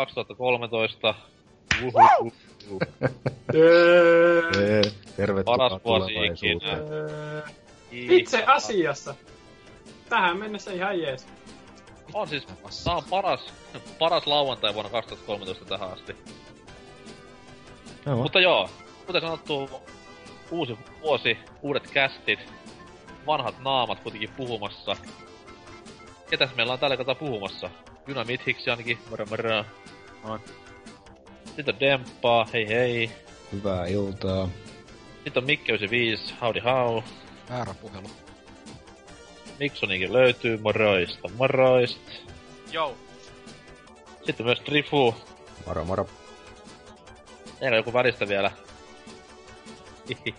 Jee, 2013. Uhuhu. Tervetuloa Paras vuosi ikinä. Itse asiassa. Tähän mennessä ihan jees. On siis, tää on paras, paras lauantai vuonna 2013 tähän asti. Joo. Mutta joo, kuten sanottu, uusi vuosi, uudet kästit, vanhat naamat kuitenkin puhumassa. Ketäs meillä on tällä kertaa puhumassa? Juna Mithiksi ainakin, moro moro. Sitten on Demppaa, hei hei. Hyvää iltaa. Sitten on Mikke 95, howdy how. Väärä puhelu. Miksonikin löytyy, moroista, moroista. Jou. Sitten myös Trifu. Moro moro. Meillä on joku välistä vielä. Hihi.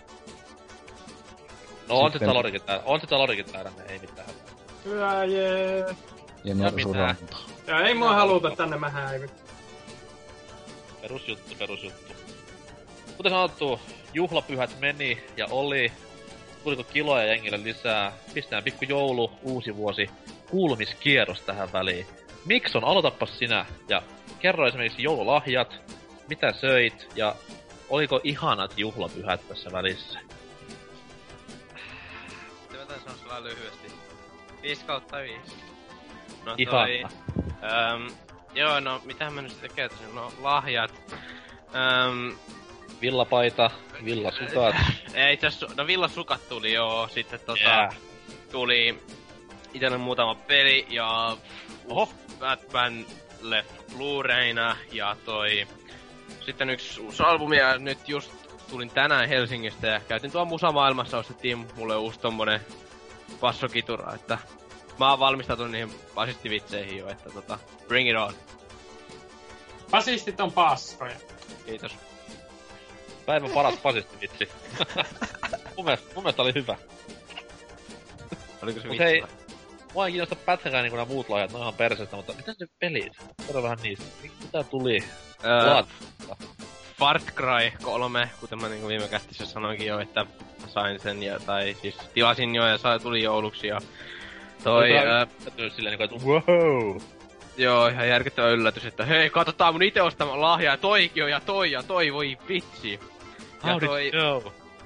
No on se Sitten- talorikin täällä, on se talorikin täällä, ei mitään. Hyvä jee. Ja mitä? Norsuranta. Ja ei mua haluta tänne mä häivy. Perusjuttu, perusjuttu. Kuten sanottu, juhlapyhät meni ja oli. Tuliko kiloja jengille lisää? Pistetään pikku joulu, uusi vuosi, kuulumiskierros tähän väliin. Mikson, aloitappas sinä ja kerro esimerkiksi joululahjat, mitä söit ja oliko ihanat juhlapyhät tässä välissä? Tän sanoa sulla lyhyesti. 5 kautta 5. No Ihana. toi... Öm, joo, no mitähän mä nyt sitten tekee tässä? No lahjat. Öm, Villapaita, villasukat. ei itse asiassa, no villasukat tuli joo, sitten tota... Yeah. Tuli itelle muutama peli ja... Oho. Batman leffa Blu-rayna ja toi... Sitten yksi uusi albumi ja nyt just tulin tänään Helsingistä ja käytin tuolla musamaailmassa, ostettiin mulle uusi tommonen bassokitura, että mä oon valmistautunut niihin basistivitseihin jo, että tota, bring it on. Fasistit on paskoja. Kiitos. Päivän paras basisti vitsi. mun, mielestä, mun mielestä oli hyvä. Oliko se Mut vitsi? hei? Mua ei kiinnosta pätkään niinku nämä muut lahjat, ne on ihan perseestä, mutta mitä ne pelit? Kerro vähän niistä. Mi- Mitä tuli? Öö, Blood. Far Cry 3, kuten mä niinku viime kästissä sanoinkin jo, että sain sen, ja, tai siis tilasin jo ja sai, tuli jouluksi ja toi, ää, silleen niinku, että wow! joo, ihan järkyttävä yllätys, että hei, katsotaan mun ite ostama lahja, ja toikin on, ja toi, ja toi, voi vitsi. Ja How toi,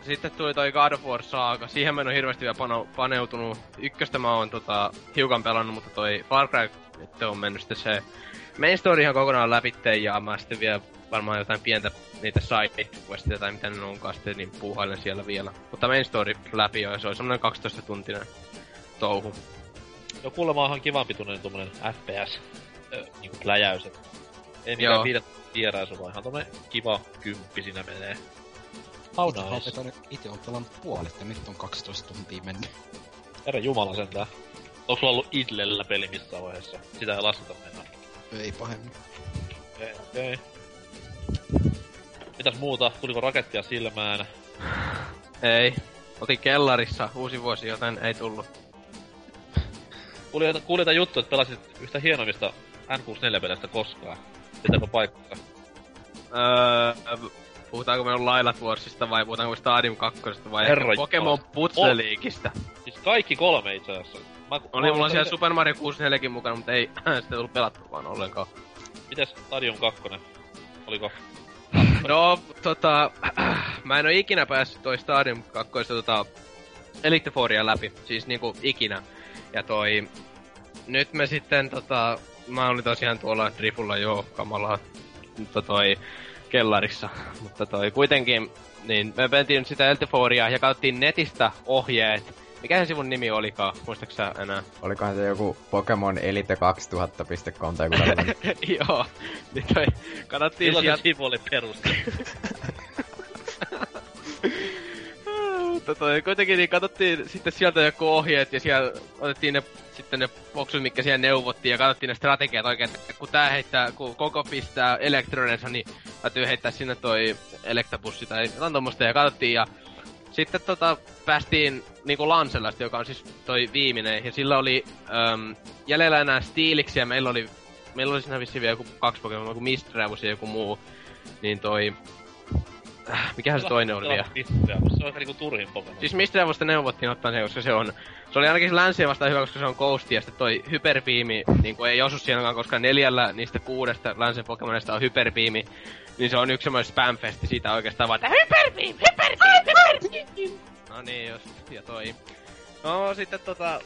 sitten tuli toi God of War Saga, siihen mä en oo hirveästi vielä pano, paneutunut. Ykköstä mä oon tota, hiukan pelannut, mutta toi Far Cry nyt on mennyt sitten se main story ihan kokonaan läpitte, ja mä sitten vielä varmaan jotain pientä niitä side questia tai mitä ne onkaan sitten, niin puuhailen siellä vielä. Mutta main story läpi jo, ja se oli semmonen 12 tuntinen touhu. No kuulemma onhan kivan pituinen tommonen FPS ö, niinku pläjäys, et ei mikään Joo. viidet vieraisu, vaan ihan tommonen kiva kymppi siinä menee. How Itse, nice. nice. itse on pelannut puolet ja nyt on 12 tuntia mennyt. Herra jumala sentään. Onko sulla ollut Idlellä peli missään vaiheessa? Sitä ei lasketa mennä. Ei pahemmin. Okei, okei. Mitäs muuta? Tuliko rakettia silmään? Ei. Oltiin kellarissa uusi vuosi, joten ei tullut. Kuulin, kuulin juttu, että pelasit yhtä hienoimmista N64-peleistä koskaan. Pitääkö paikkaa? Öö, puhutaanko me Lailat Warsista vai puhutaanko Stadium 2 vai Herra Pokemon. Puzzle Leagueista? Siis kaikki kolme itse asiassa. Mä, Oli mä- mulla mä- siellä Super Mario 64 mukana, mutta ei sitä tullut pelattua vaan ollenkaan. Mites Stadium 2? Oliko? No, tota, mä en oo ikinä päässyt toi Stadium 2 tota, Elite Fouria läpi, siis niinku ikinä. Ja toi, nyt me sitten tota, mä olin tosiaan tuolla Drifulla jo kamalaa, mutta toi kellarissa. Mutta toi kuitenkin, niin me mentiin nyt sitä Elite Fouria ja katsottiin netistä ohjeet. Mikähän sivun nimi olikaan, muistaaksä enää? Olikohan se joku Pokemon Elite 2000.com tai joku? Joo, niin toi, Milloin sieltä se sivu oli perustettu? Mutta toi, kuitenkin niin katsottiin sitten sieltä joku ohjeet ja siellä otettiin ne sitten ne boksut, mitkä siellä neuvottiin ja katsottiin ne strategiat oikein, että kun tää heittää, kun koko pistää elektronensa, niin täytyy heittää sinne toi elektabussi tai jotain tommoista ja katsottiin ja sitten tota, päästiin niinku Lancelasta, joka on siis toi viimeinen, ja sillä oli äm, jäljellä enää Steeliksi, ja meillä oli, meillä oli siinä vissiin vielä joku kaksi Pokemon, joku Mistravus ja joku muu. Niin toi, Äh, Mikähän se toinen oli vielä? Se on ehkä niinku turhin Pokemon. Siis mistä neuvosta neuvottiin ottaa se, koska se on... Se oli ainakin länsiä vastaan hyvä, koska se on Ghost, ja sitten toi hyperbeami, niin ei osu siihenkaan, koska neljällä niistä kuudesta länsen Pokemonista on hyperbeami. Niin se on yksi semmoinen spamfesti siitä oikeastaan vaan, että hyperbeam, hyperbeam, hyperbeam! No niin, just, ja toi. No sitten tota...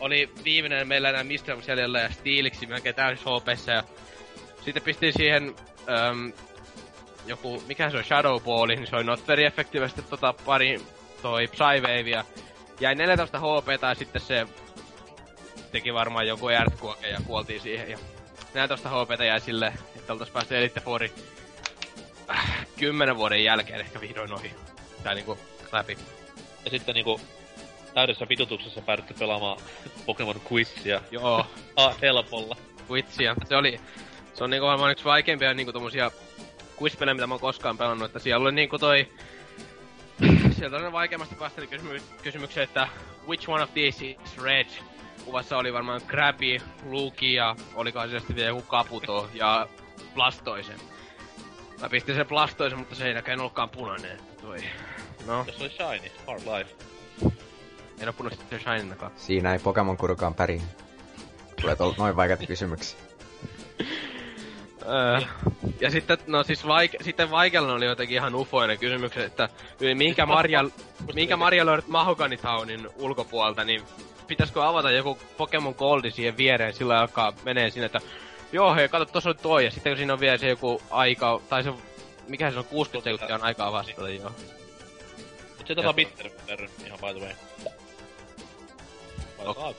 Oli viimeinen meillä enää Mistral jäljellä ja Steeliksi melkein täysin HPssä ja... Sitten pistin siihen... Öm, joku, mikä se on, Shadow Ball, niin se oli not very effective, sitten tota pari toi Psywave ja jäi 14 HP tai sitten se teki varmaan joku Earthquake ja kuoltiin siihen ja 14 HP jäi sille, että oltais päästy Elite Fouri äh, 10 vuoden jälkeen ehkä vihdoin ohi. Tai niinku läpi. Ja sitten niinku täydessä vitutuksessa päädytty pelaamaan Pokemon Quizia. Joo, Ah, helpolla. Quizia. Se oli, se on niinku varmaan yksi vaikeimpia niinku tommosia quiz mitä mä oon koskaan pelannut, että siellä oli niinku toi... Sieltä on vaikeimmasta päästä kysymy- kysymykseen, että which one of these is red? Kuvassa oli varmaan Krabby, Luki ja olikohan se sitten vielä joku Kaputo ja Blastoisen. Mä pistin sen Blastoisen, mutta se ei näköjään ollutkaan punainen. Toi. No, Jos oli Shiny, Hard Life. en oo punaista sen Shininnakaan. Siinä ei Pokemon kurukaan pärin. Tulee noin vaikeita kysymyksiä. Öö, ja sitten, no siis vaike- sitten vaikealla oli jotenkin ihan ufoinen kysymykset, että minkä Marja, minkä Marja löydät Mahoganitownin ulkopuolelta, niin pitäisikö avata joku Pokemon Goldi siihen viereen, sillä alkaa menee sinne, että joo hei, kato tossa on toi, ja sitten kun siinä on vielä se joku aika, tai se, mikä se on, 60 sekuntia on aikaa vastata, joo. Mut se tätä bitter, bitter, ihan by the way. Vai Ok. saako?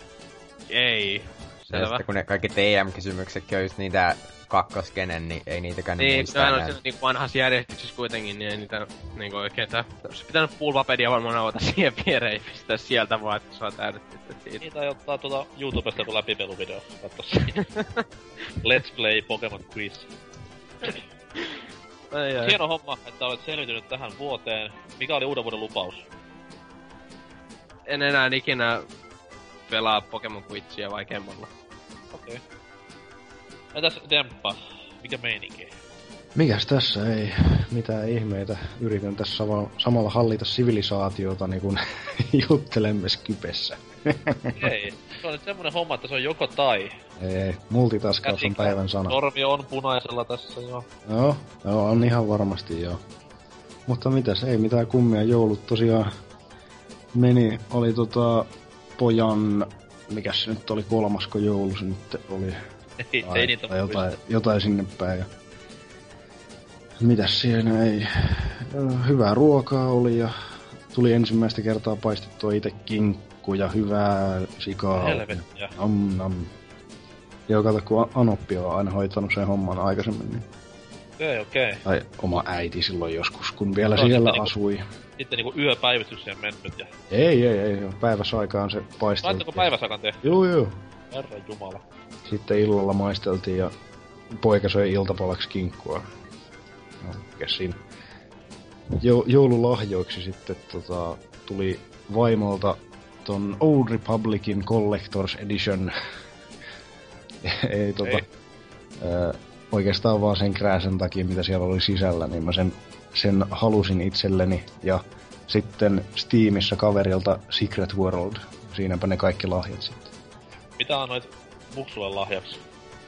Ei. Ja Selvä. sitten kun ne kaikki TM-kysymyksetkin on just niitä kakkoskenen, niin ei niitäkään Niin, muista enää. siinä niinku vanhassa järjestyksessä kuitenkin, niin ei niitä niinku oikein tää... Olisi pitänyt pulvapedia varmaan avata siihen viereen ja pistää sieltä vaan, että saa täydettyä siitä. Niitä ei ottaa tuota YouTubesta joku läpipeluvideo. Katso siinä. Let's play Pokemon Quiz. Ai, ai. Hieno homma, että olet selvitynyt tähän vuoteen. Mikä oli uuden vuoden lupaus? En enää ikinä pelaa Pokemon Quizia vaikeammalla. Okei. Okay. Entäs Demppa? Mikä meininki? Mikäs tässä ei mitään ihmeitä. Yritän tässä sama- samalla hallita sivilisaatiota niin kuin juttelemme Skypessä. Ei. Se on nyt semmonen homma, että se on joko tai. Ei, multitaskaus on päivän sana. Normi on punaisella tässä jo. Joo, joo, on ihan varmasti joo. Mutta mitäs, ei mitään kummia. Joulut tosiaan meni, oli tota pojan, mikäs se nyt oli, kolmasko joulu se nyt oli. Ei, ei niitä tai jotain, jotain sinne päin. Ja... Mitäs siinä ei... Hyvää ruokaa oli ja tuli ensimmäistä kertaa paistettua itse kinkku ja hyvää sikaa. Helvettiä. Nam, nam. Joo, kato, kun Anoppi on aina hoitanut sen homman aikaisemmin, niin Okei, okei. tai oma äiti silloin joskus, kun vielä No, siellä sitten niinku- asui. Sitten niinku yöpäivystykseen mennyt ja... Ei, ei, ei, päiväsaikaan se paisteltiin. Laittako päiväsakan tehty? Joo, joo. Herran jumala. Sitten illalla maisteltiin ja poika söi iltapalaksi kinkkua. No, mikäs siinä. Jo, joululahjoiksi sitten tota, tuli vaimolta ton Old Republicin Collector's Edition. ei tota... Ei. Ö, oikeastaan vaan sen krääsen takia, mitä siellä oli sisällä, niin mä sen, sen halusin itselleni. Ja sitten Steamissa kaverilta Secret World. Siinäpä ne kaikki lahjat sitten. Mitä annoit Muksulle lahjaksi?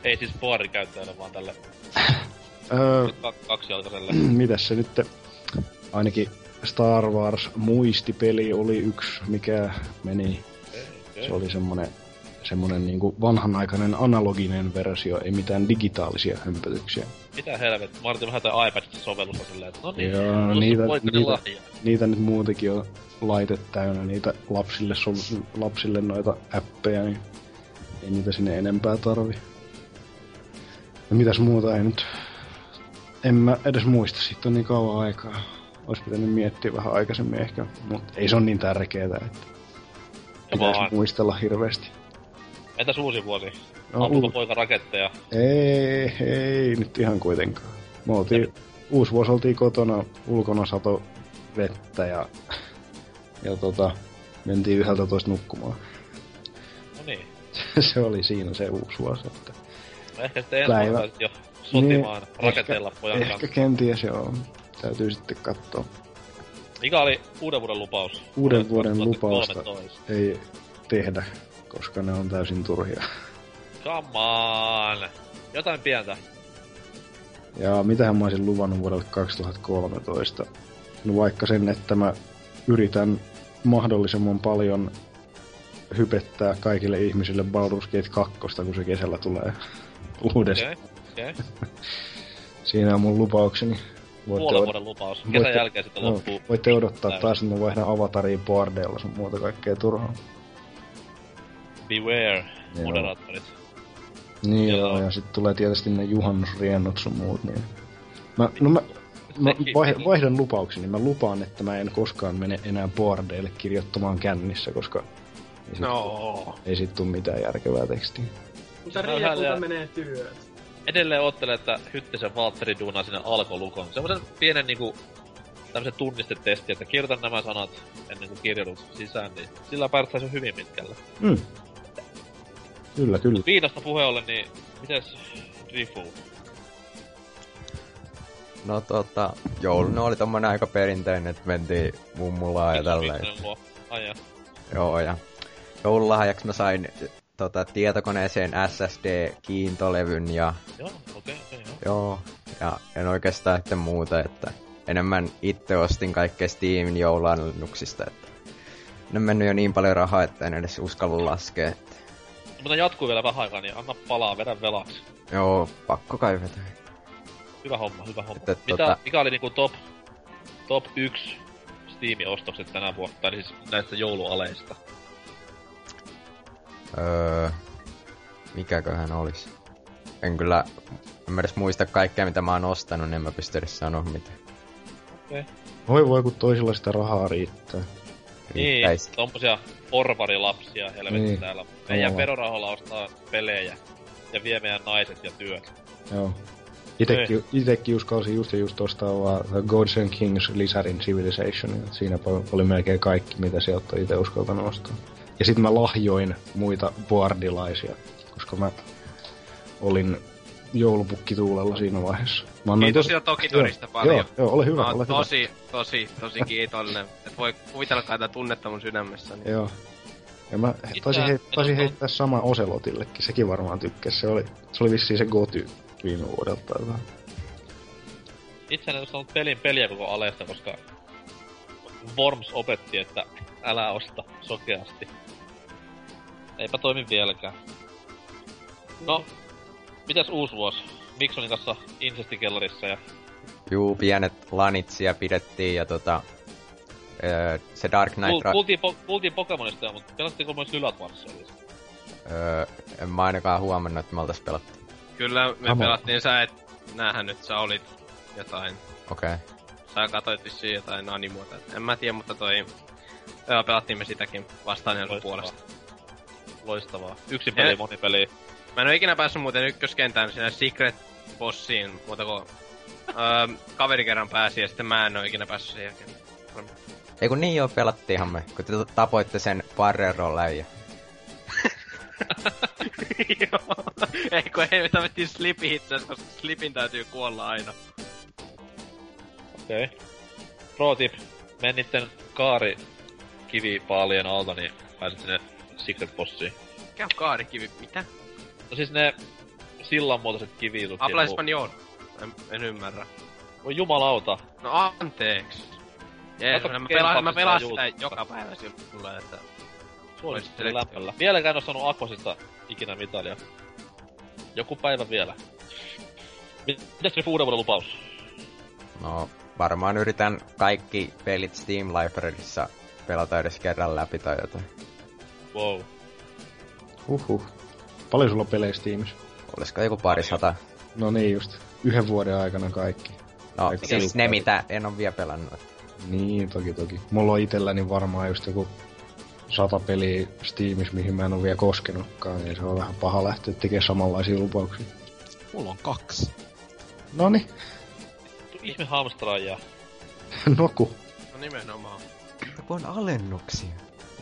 Ei siis käyttäjälle, vaan tälle Öö, ka- kaksijalkaiselle. mitäs se nyt ainakin Star Wars muistipeli oli yksi, mikä meni. Se oli semmonen, semmonen niinku vanhanaikainen analoginen versio, ei mitään digitaalisia hömpötyksiä. Mitä helvet? Martin vähän tai iPad-sovellusta silleen, että no niin, Joo, niitä- niitä- lahja. Niitä nyt muutenkin on laite täynnä, niitä lapsille, sol- lapsille noita appeja, niin ei niitä sinne enempää tarvi. Ja mitäs muuta ei nyt... En mä edes muista, siitä on niin kauan aikaa. Olisi pitänyt miettiä vähän aikaisemmin ehkä, mutta ei se on niin tärkeetä, että Ja pitäisi vaan. muistella hirveästi. Entäs uusi vuosi? No, Ampuuko u- poika raketteja? ei, ei nyt ihan kuitenkaan. Me oltiin, uusi vuosi oltiin kotona, ulkona sato vettä ja, ja tota, mentiin 11 nukkumaan. Se oli siinä se uusi vuosi. Että No ehkä sitten ensi Päivä. jo sotimaan Niin, raketeilla pojan ehkä kanssa. kenties joo. täytyy sitten katsoa. Mikä oli uuden vuoden lupaus? Uuden vuoden lupausta 2013. ei tehdä, koska ne on täysin turhia. Come on! Jotain pientä. Ja mitähän mä olisin luvannut vuodelle 2013? No vaikka sen, että mä yritän mahdollisimman paljon hypettää kaikille ihmisille Baldur's Gate 2, kun se kesällä tulee uudestaan. Okei, okei. Siinä on mun lupaukseni. Puolen od- vuoden lupaus. Kesän voitte- jälkeen sitten no, loppuu. voitte odottaa Näin. taas, että mä vaihdan avatariin bordeilla sun muuta kaikkea turhaa. Beware, Joo. moderaattorit. Niin Joo. joo, ja sitten tulee tietysti ne juhannusriennot sun muut, niin... Mä, no mä, mä vaihdan lupaukseni. Mä lupaan, että mä en koskaan mene enää bordeille kirjoittamaan kännissä, koska ei sit, No. ei sit tuu mitään järkevää tekstiä. Mutta No, Riekulta hän- menee työt. Edelleen oottelen, että Hyttisen Valtteri duunaa sinne alkolukon. Semmoisen pienen niinku tämmösen tunnistetesti, että kirjoitan nämä sanat ennen kuin kirjoitut sisään, niin sillä päästäisiin hyvin pitkälle. Mm. Kyllä, kyllä. Viinasta puheen ollen, niin mites Drifu? No tota, jouluna oli tommonen aika perinteinen, että mentiin mummulaa ja tälleen. Mikkonen luo. Ai ja. Joo, ja joululahjaksi mä sain tota, tietokoneeseen SSD-kiintolevyn ja Joo, okei, okei, joo. joo, ja en oikeastaan sitten muuta, että enemmän itse ostin kaikkea Steamin jouluannuksista, että ne on mennyt jo niin paljon rahaa, että en edes uskalla laskea. Että, Mutta jatkuu vielä vähän aikaa, niin anna palaa, vedä velaksi. joo, pakko kai vetää. Hyvä homma, hyvä homma. Että Mitä, tota- mikä oli niinku top, top 1 Steam-ostokset tänä vuonna, tai siis näistä joulualeista? Öö, mikäköhän olisi? En kyllä, en mä edes muista kaikkea mitä mä oon ostanut, niin en mä pysty edes sanoa mitä. Voi voi, kun toisilla sitä rahaa riittää. Niin, Riittäis. tommosia porvarilapsia helvetti Niin. täällä. Meidän verorahoilla ostaa pelejä ja vie meidän naiset ja työt. Joo. Itekin, itekin uskalsin just ja just ostaa vaan The Gods and Kings lisärin Civilization. Siinä oli melkein kaikki, mitä sieltä itse uskaltanut ostaa. Ja sitten mä lahjoin muita boardilaisia, koska mä olin joulupukkituulella siinä vaiheessa. Mä annoin Kiitos tos- jo toki todista paljon. Joo, joo, ole hyvä, Mä ole oon hyvä. tosi, tosi, tosi kiitollinen. Et voi kuvitella tätä tunnetta mun sydämessä. Niin. Joo. Ja mä taisin, en heit, taisin heittää sama Oselotillekin, sekin varmaan tykkäsi. Se oli, se oli vissiin se Goty viime vuodelta. Itse en ole saanut pelin peliä koko alesta, koska Worms opetti, että älä osta sokeasti. Eipä toimi vieläkään. No, mitäs uusi vuosi? Miksonin kanssa Incestikellarissa ja Juu, pienet lanit siellä pidettiin ja tota... Öö, se Dark Knight... Ra- kuultiin, po, kuultiin Pokemonista, jo, mutta pelattiinko myös Lylat Warriorsia? öö, en mä ainakaan huomannut, että me oltais pelattu. Kyllä me Sama. pelattiin, sä et näähän nyt, sä olit jotain. Okei. Okay. Sä katsoit vissiin jotain animuota. En mä tiedä, mutta toi... Joo, pelattiin me sitäkin vastaan puolesta. Loistavaa. Yksin peli, Ja- moni peli. Mä en oo ikinä päässyt muuten ykköskentään siinä Secret Bossiin, muuta kuin öö, kaveri kerran pääsi ja sitten mä en oo ikinä päässyt sen jälkeen. Ei kun niin joo, pelattiinhan me, kun te tapoitte sen Barrero läijä. Joo. Ei kun ei, me tavettiin Slipi itse asiassa, koska Slipin täytyy kuolla aina. Okei. Okay. Pro tip. Men niitten kaari kivipaalien alta, niin pääset sinne Secret Bossiin. Mikä on kaarikivi? Mitä? No siis ne sillanmuotoiset kivijutut. Habla español. En, en ymmärrä. Voi jumalauta. No anteeksi. Jees, mä, pelaan, mä pelaan sitä joka päivä silloin, että... Suosittelen lämpöllä. Vieläkään en oo saanut Aquasista ikinä mitalia. Joku päivä vielä. Mitäs se uuden vuoden lupaus? No, varmaan yritän kaikki pelit Steam Libraryssa pelata edes kerran läpi tai jotain. Wow. Huhhuh. Paljon sulla on pelejä Steamissa? Olisiko joku pari sata? No niin just. Yhden vuoden aikana kaikki. No, Aika siis selkeä. ne mitä en oo vielä pelannut. Niin, toki toki. Mulla on itselläni varmaan just joku sata peliä Steamissa, mihin mä en ole vielä koskenutkaan, niin se on vähän paha lähteä tekemään samanlaisia lupauksia. Mulla on kaksi. Noni, Ihme hamstraajia. noku. No nimenomaan. Joku on alennuksia.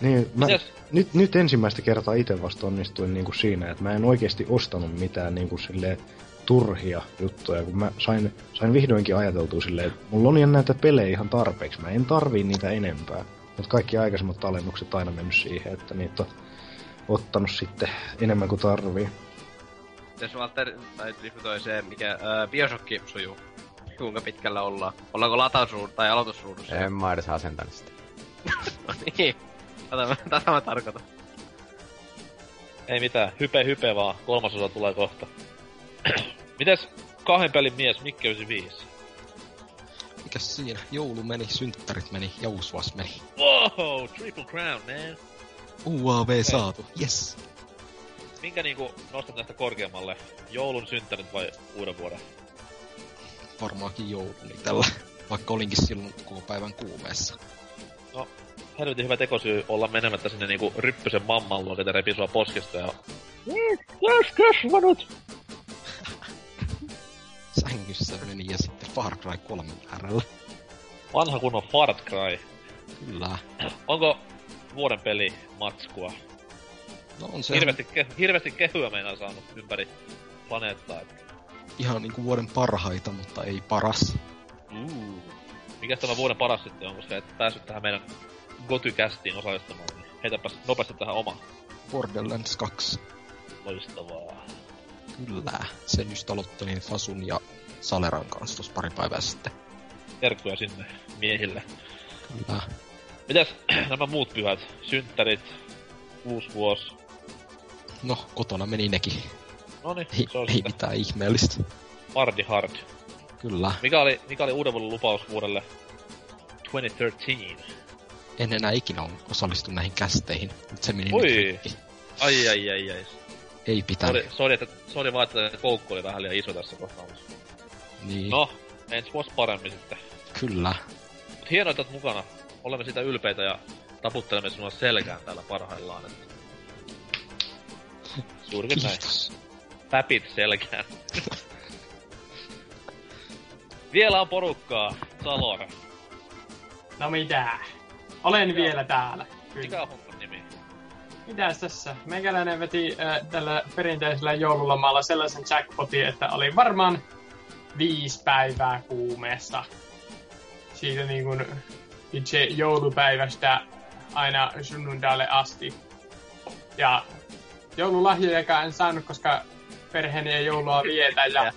Niin, mä, nyt, nyt ensimmäistä kertaa itse vasta onnistuin niinku siinä, että mä en oikeasti ostanut mitään niinku silleen turhia juttuja, kun mä sain, sain vihdoinkin ajateltua silleen, että mulla on näitä pelejä ihan tarpeeksi, mä en tarvii niitä enempää. Mutta kaikki aikaisemmat alennukset aina mennyt siihen, että niitä on ottanut sitten enemmän kuin tarvii. Jos Walter, tai toi se, mikä ää, Bioshock sujuu, kuinka pitkällä ollaan? Ollaanko latausruudu tai aloitusruudussa? En mä edes asentanut sitä. no niin, tätä, mä- tätä mä tarkoitan. Ei mitään, hype hype vaan, kolmasosa tulee kohta. Mites kahden pelin mies Mikke 95? Mikäs siinä? Joulu meni, synttärit meni, jousvas meni. Wow, triple crown, man. UAV saatu, yes. Minkä niinku nostat näistä korkeammalle? Joulun synttärit vai uuden vuoden? Varmaankin joulu niin tällä. Vaikka olinkin silloin koko päivän kuumeessa. Helvetin hyvä tekosyy olla menemättä sinne niinku ryppysen mamman luo, ketä repii sua poskesta ja... Yes, kasvanut! Sängyssä meni ja sitten Far Cry 3 äärellä. Vanha kunnon Far Cry. Kyllä. Onko vuoden peli matskua? No on se Hirveästi, ke- hirveästi kehyä meinaa saanut ympäri planeettaa. et- ihan niinku vuoden parhaita, mutta ei paras. Uh. Mikäs tämä vuoden paras sitten on, koska et päässyt tähän meidän Goty-kästiin osallistumaan, niin heitäpäs nopeasti tähän oma. Borderlands 2. Loistavaa. Kyllä. Sen just aloittelin Fasun ja Saleran kanssa tuossa pari päivää sitten. Terkkuja sinne miehille. Kyllä. Mitäs nämä muut pyhät? Synttärit, uusi vuosi. No, kotona meni nekin. Noniin, Ei, se on ei sitä mitään ihmeellistä. Hardi Hard. Kyllä. Mikä oli, mikä oli uuden vuoden lupaus vuodelle 2013? En enää ikinä on osallistunut näihin kästeihin. Nyt se meni Oi. Ai ai ai ai. Ei pitänyt. Sori, sori, että, sori vaan, että koukku oli vähän liian iso tässä kohtaamassa. Niin. No, ensi vuosi paremmin sitten. Kyllä. Mut hienoa, että mukana. Olemme sitä ylpeitä ja taputtelemme sinua selkään täällä parhaillaan. Että... Suurin näin. Päpit selkään. Vielä on porukkaa. Salor. No mitä? Olen vielä täällä. Kyllä. Mikä on homman nimi? Mitäs tässä? Meikäläinen veti äh, tällä perinteisellä joululomalla sellaisen jackpotin, että oli varmaan viisi päivää kuumeessa. Siitä niin kuin itse joulupäivästä aina sunnundaille asti. Ja joululahjojakaan en saanut, koska perheeni ei joulua vietä. Ja...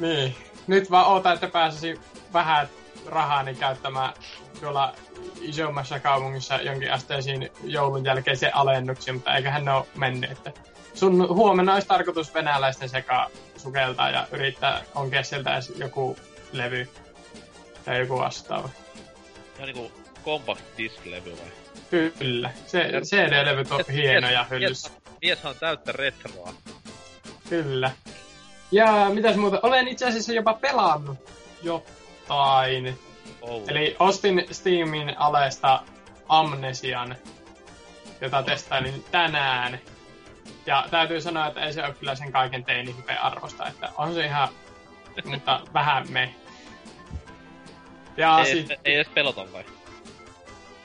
niin. Nyt vaan ootan, että pääsisin vähän rahaani käyttämään tuolla isommassa kaupungissa jonkin asteisiin joulun jälkeisen alennuksia, mutta eiköhän ne ole mennyt. Että sun huomenna olisi tarkoitus venäläisten sekaan sukeltaa ja yrittää onkea sieltä edes joku levy tai joku vastaava. Ihan niinku compact disc-levy vai? Kyllä, se, CD-levyt on hienoja hyllyssä. Mies, on täyttä retroa. Kyllä. Ja mitäs muuta? Olen itse asiassa jopa pelannut jotain. Oh. Eli ostin Steamin alesta Amnesian, jota testailin tänään. Ja täytyy sanoa, että ei se ole kyllä sen kaiken teini arvosta, että on se ihan, mutta vähän me. Ja ei, sit, ei, edes pelota vai?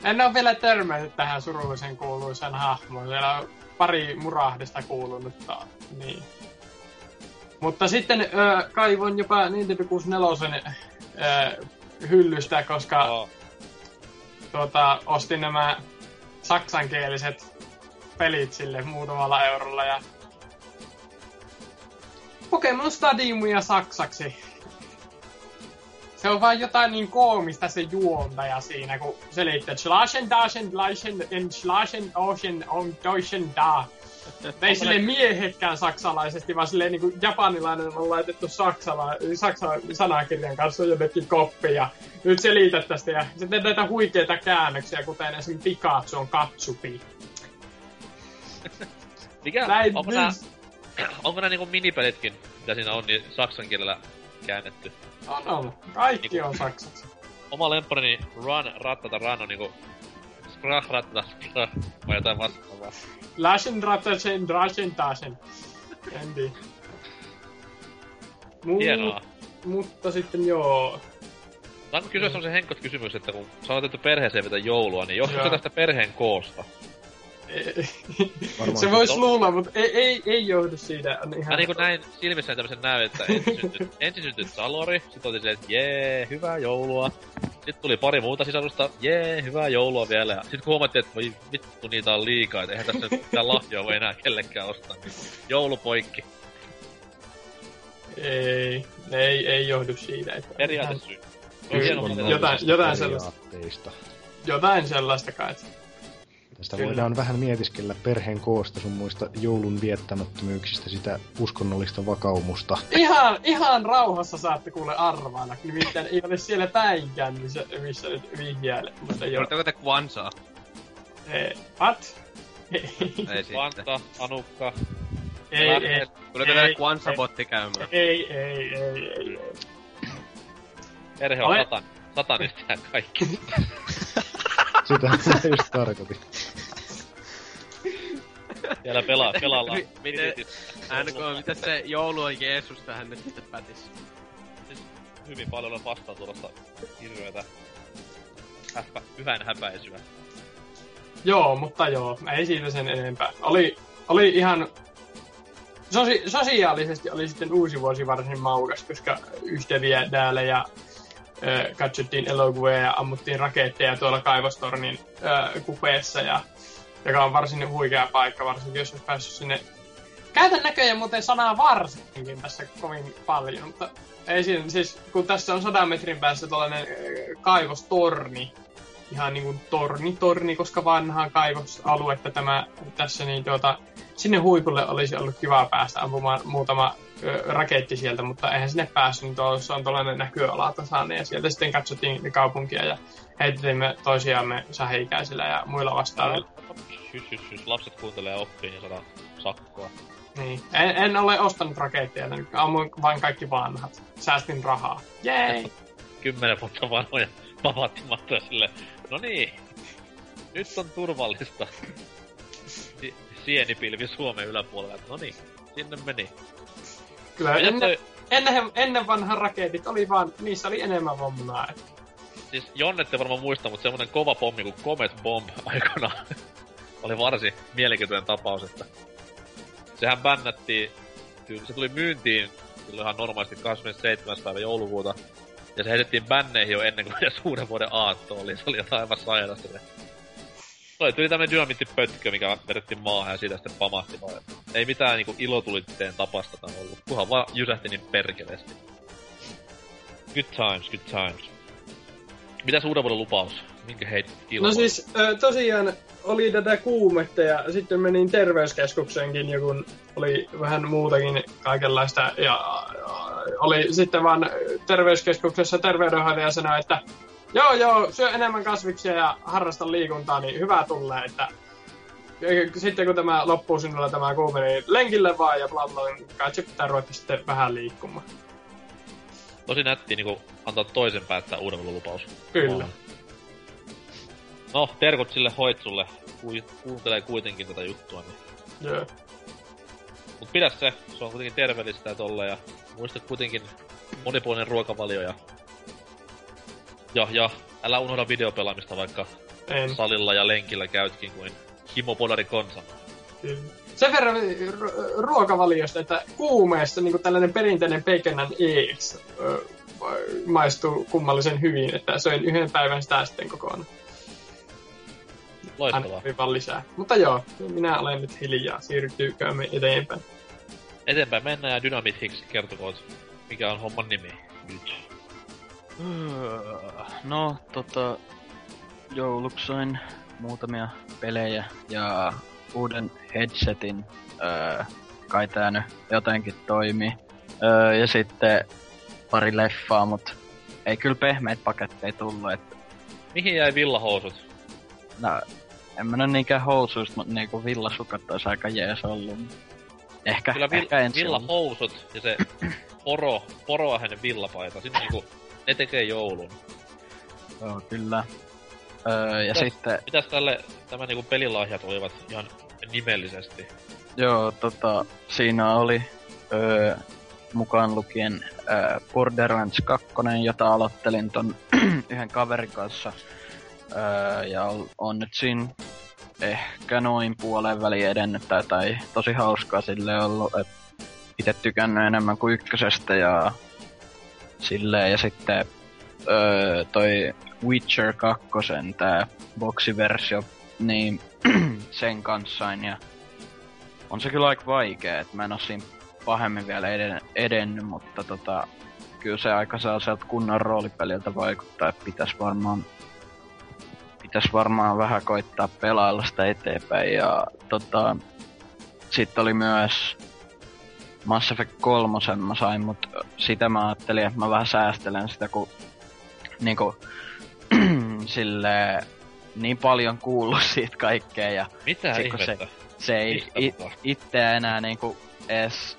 en ole vielä törmännyt tähän surullisen kuuluisen hahmoon. Siellä on pari murahdesta kuulunut. Niin. Mutta sitten ö, kaivoin jopa Nintendo 64 ö, hyllystä, koska Oh. tuota, ostin nämä saksankieliset pelit sille muutamalla eurolla ja Pokemon Stadiumia saksaksi. Se on vaan jotain niin koomista se juontaja siinä, kun selittää Schlachen, Daschen, Leichen, en Schlachen, Ocean, on Deutschen da. Ei sille miehekkään saksalaisesti, vaan silleen niin kuin japanilainen on laitettu saksala, saksa sanakirjan kanssa jotenkin koppi ja nyt selität tästä ja sitten näitä huikeita käännöksiä, kuten esimerkiksi Pikachu on Katsupi. Mikä? Näin onko nää, onko nää niinku minipelitkin, mitä siinä on, niin saksan kielellä käännetty? on ollut. Kaikki on saksaksi. Oma lempparini Run, Rattata Run on niinku Sprach, vai jotain vastaavaa. Laschen, Rattaschen, Draschen, Taschen. En tiedä. Mut, Hienoa. Mutta sitten joo. Saanko kysyä semmosen henkot kysymys, että kun sä oot otettu perheeseen vetä joulua, niin johtuuko tästä perheen koosta? Varmaan se voisi luulla, mutta ei, ei, ei johdu siitä. On ihan... Mä niinku näin silmissäni tämmösen näyn, että ensin syntyi, Salori, sit oli se, että jee, hyvää joulua. Sitten tuli pari muuta sisarusta, jee, hyvää joulua vielä. Ja sit kun huomattiin, että voi vittu niitä on liikaa, että eihän tässä nyt mitään lahjoa voi enää kellekään ostaa. Niin joulupoikki, Ei, ei, ei johdu siitä. Että on valita. jotain- jotain sellaista. Jotain sellaista kai. että- Tästä Kyllä. voidaan vähän mietiskellä perheen koosta sun muista joulun viettämättömyyksistä, sitä uskonnollista vakaumusta. Ihan, ihan rauhassa saatte kuule arvailla. Nimittäin ei ole siellä päinkään, missä, missä nyt joo. Oletteko te Kwansaa? Ei, what? Ei, Ei sitten. Vanta, Anukka, ei, ei, Tuleeko Ei, teille ei. Kwansa-botti käymään? ei, ei, ei, ei. perhe on Ole- satan, satanista kaikki. Sitä mä just tarkoitin. Siellä pelaa, pelaillaan. Mi- miten- NK, mitä se joulu on Jeesus tähän nyt sitten pätis? Hyvin paljon olen vastaan tuollaista hirveetä häppä, hyvän häpäisyä. Joo, mutta joo, ei siitä sen enempää. Oli, oli ihan... Sosi, sosiaalisesti oli sitten uusi vuosi varsin maukas, koska ystäviä täällä ja katsottiin elokuvia ja ammuttiin raketteja tuolla kaivostornin ö, kupeessa, ja, joka on varsin huikea paikka, varsinkin jos olisi päässyt sinne. Käytän näköjään muuten sanaa varsinkin tässä kovin paljon, mutta ei siinä, siis kun tässä on sadan metrin päässä tällainen ö, kaivostorni, ihan niin kuin torni, torni, koska vanhaa kaivosaluetta tämä tässä, niin tuota, sinne huipulle olisi ollut kiva päästä ampumaan muutama raketti sieltä, mutta eihän sinne päässyt, niin tuossa on tuollainen näköala tasainen, ja sieltä sitten katsottiin kaupunkia ja heitimme toisiamme säheikäisillä ja muilla vastaavilla. Hys, hys, hys. Lapset kuuntelee ja oppii, niin saadaan sakkoa. Niin. En, en ole ostanut raketteja, niin ammuin vain kaikki vanhat. Säästin rahaa. Jei! Kymmenen vuotta vanhoja pavattimattoja sille. No niin, nyt on turvallista. Si- sienipilvi Suomen yläpuolella. No niin, sinne meni. Kyllä ennen, toi, ennen, ennen vanhan raketit oli vaan, niissä oli enemmän vommaa. siis Jonne ette varmaan muista, mutta semmonen kova pommi kuin Comet Bomb aikana oli varsin mielenkiintoinen tapaus, että sehän bännättiin, se tuli myyntiin silloin ihan normaalisti 27. päivä joulukuuta, ja se heitettiin bänneihin jo ennen kuin edes uuden vuoden aatto oli, se oli jotain aivan sairasta. Toi tuli tämmönen dynamiittipötkö, mikä vedettiin maahan ja siitä sitten pamahti vaan. Ei mitään niinku ilotulitteen tapasta tää ollut, kunhan vaan jysähti niin perkeleesti. Good times, good times. Mitäs uuden vuoden lupaus? Minkä heit ilman? No siis tosiaan oli tätä kuumetta ja sitten menin terveyskeskukseenkin, ja kun oli vähän muutakin kaikenlaista. Ja, ja oli sitten vaan terveyskeskuksessa terveydenhoitaja sanoi, että joo joo, syö enemmän kasviksia ja harrasta liikuntaa, niin hyvä tulee, että sitten kun tämä loppuu sinulla tämä kuume, niin lenkille vaan ja bla bla, niin kai se pitää ruveta sitten vähän liikkumaan. Tosi nätti niinku antaa toisen päättää uuden vuoden lupaus. Kyllä. No, terkut sille hoitsulle. Kuuntelee kuitenkin tätä juttua. Niin. Joo. Mut pidä se, se on kuitenkin terveellistä ja tolle ja muista kuitenkin monipuolinen ruokavalio ja... Ja, ja älä unohda videopelaamista vaikka En. salilla ja lenkillä käytkin kuin himopolari konsa. Sen verran ru- ruokavaliosta, että kuumeessa niin tällainen perinteinen Baconan eggs ö, maistuu kummallisen hyvin, että söin yhden päivän sitä sitten kokonaan. Loistavaa. Vaan lisää. Mutta joo, minä olen nyt hiljaa. Siirtyykäämme eteenpäin. Eteenpäin mennään ja Dynamit Hicks kertokoot, mikä on homman nimi nyt. No, tota, jouluksi sain muutamia pelejä ja uuden headsetin. Öö, kai tää nyt jotenkin toimii. Öö, ja sitten pari leffaa, mut ei kyllä pehmeitä paketteja tullut. Et, Mihin jäi villahousut? no, en mä nyt niinkään housuista, mutta niinku villasukat ois aika jees ollut. Ehkä, Kyllä vil- ehkä villahousut ja se poro, poroahenen villapaita, sinne niinku, ne tekee joulun. Joo, kyllä. Öö, ja Mitäs- sitten Mitäs tälle, tämä niinku pelilahjat olivat ihan nimellisesti? Joo, tota, siinä oli öö, mukaan lukien öö, Borderlands 2, jota aloittelin ton yhden kaverin kanssa. Öö, ja on, on nyt siinä ehkä noin puolen väliin edennyt tai, tai tosi hauskaa sille ollut, että itse tykännyt enemmän kuin ykkösestä ja silleen ja sitten öö, toi Witcher 2, tää boksiversio, niin sen kanssa ja on se kyllä aika vaikea, että mä en oo siinä pahemmin vielä eden, edennyt, mutta tota, kyllä se aika sellaiselta kunnon roolipeliltä vaikuttaa, että pitäisi varmaan pitäisi varmaan vähän koittaa pelailla sitä eteenpäin. Ja tota, sitten oli myös Mass Effect 3 mä sain, mutta sitä mä ajattelin, että mä vähän säästelen sitä, kun niinku, sille niin paljon kuullut siitä kaikkea. Ja Mitä sit, ihmettä? se, se ei it, itseä enää niinku edes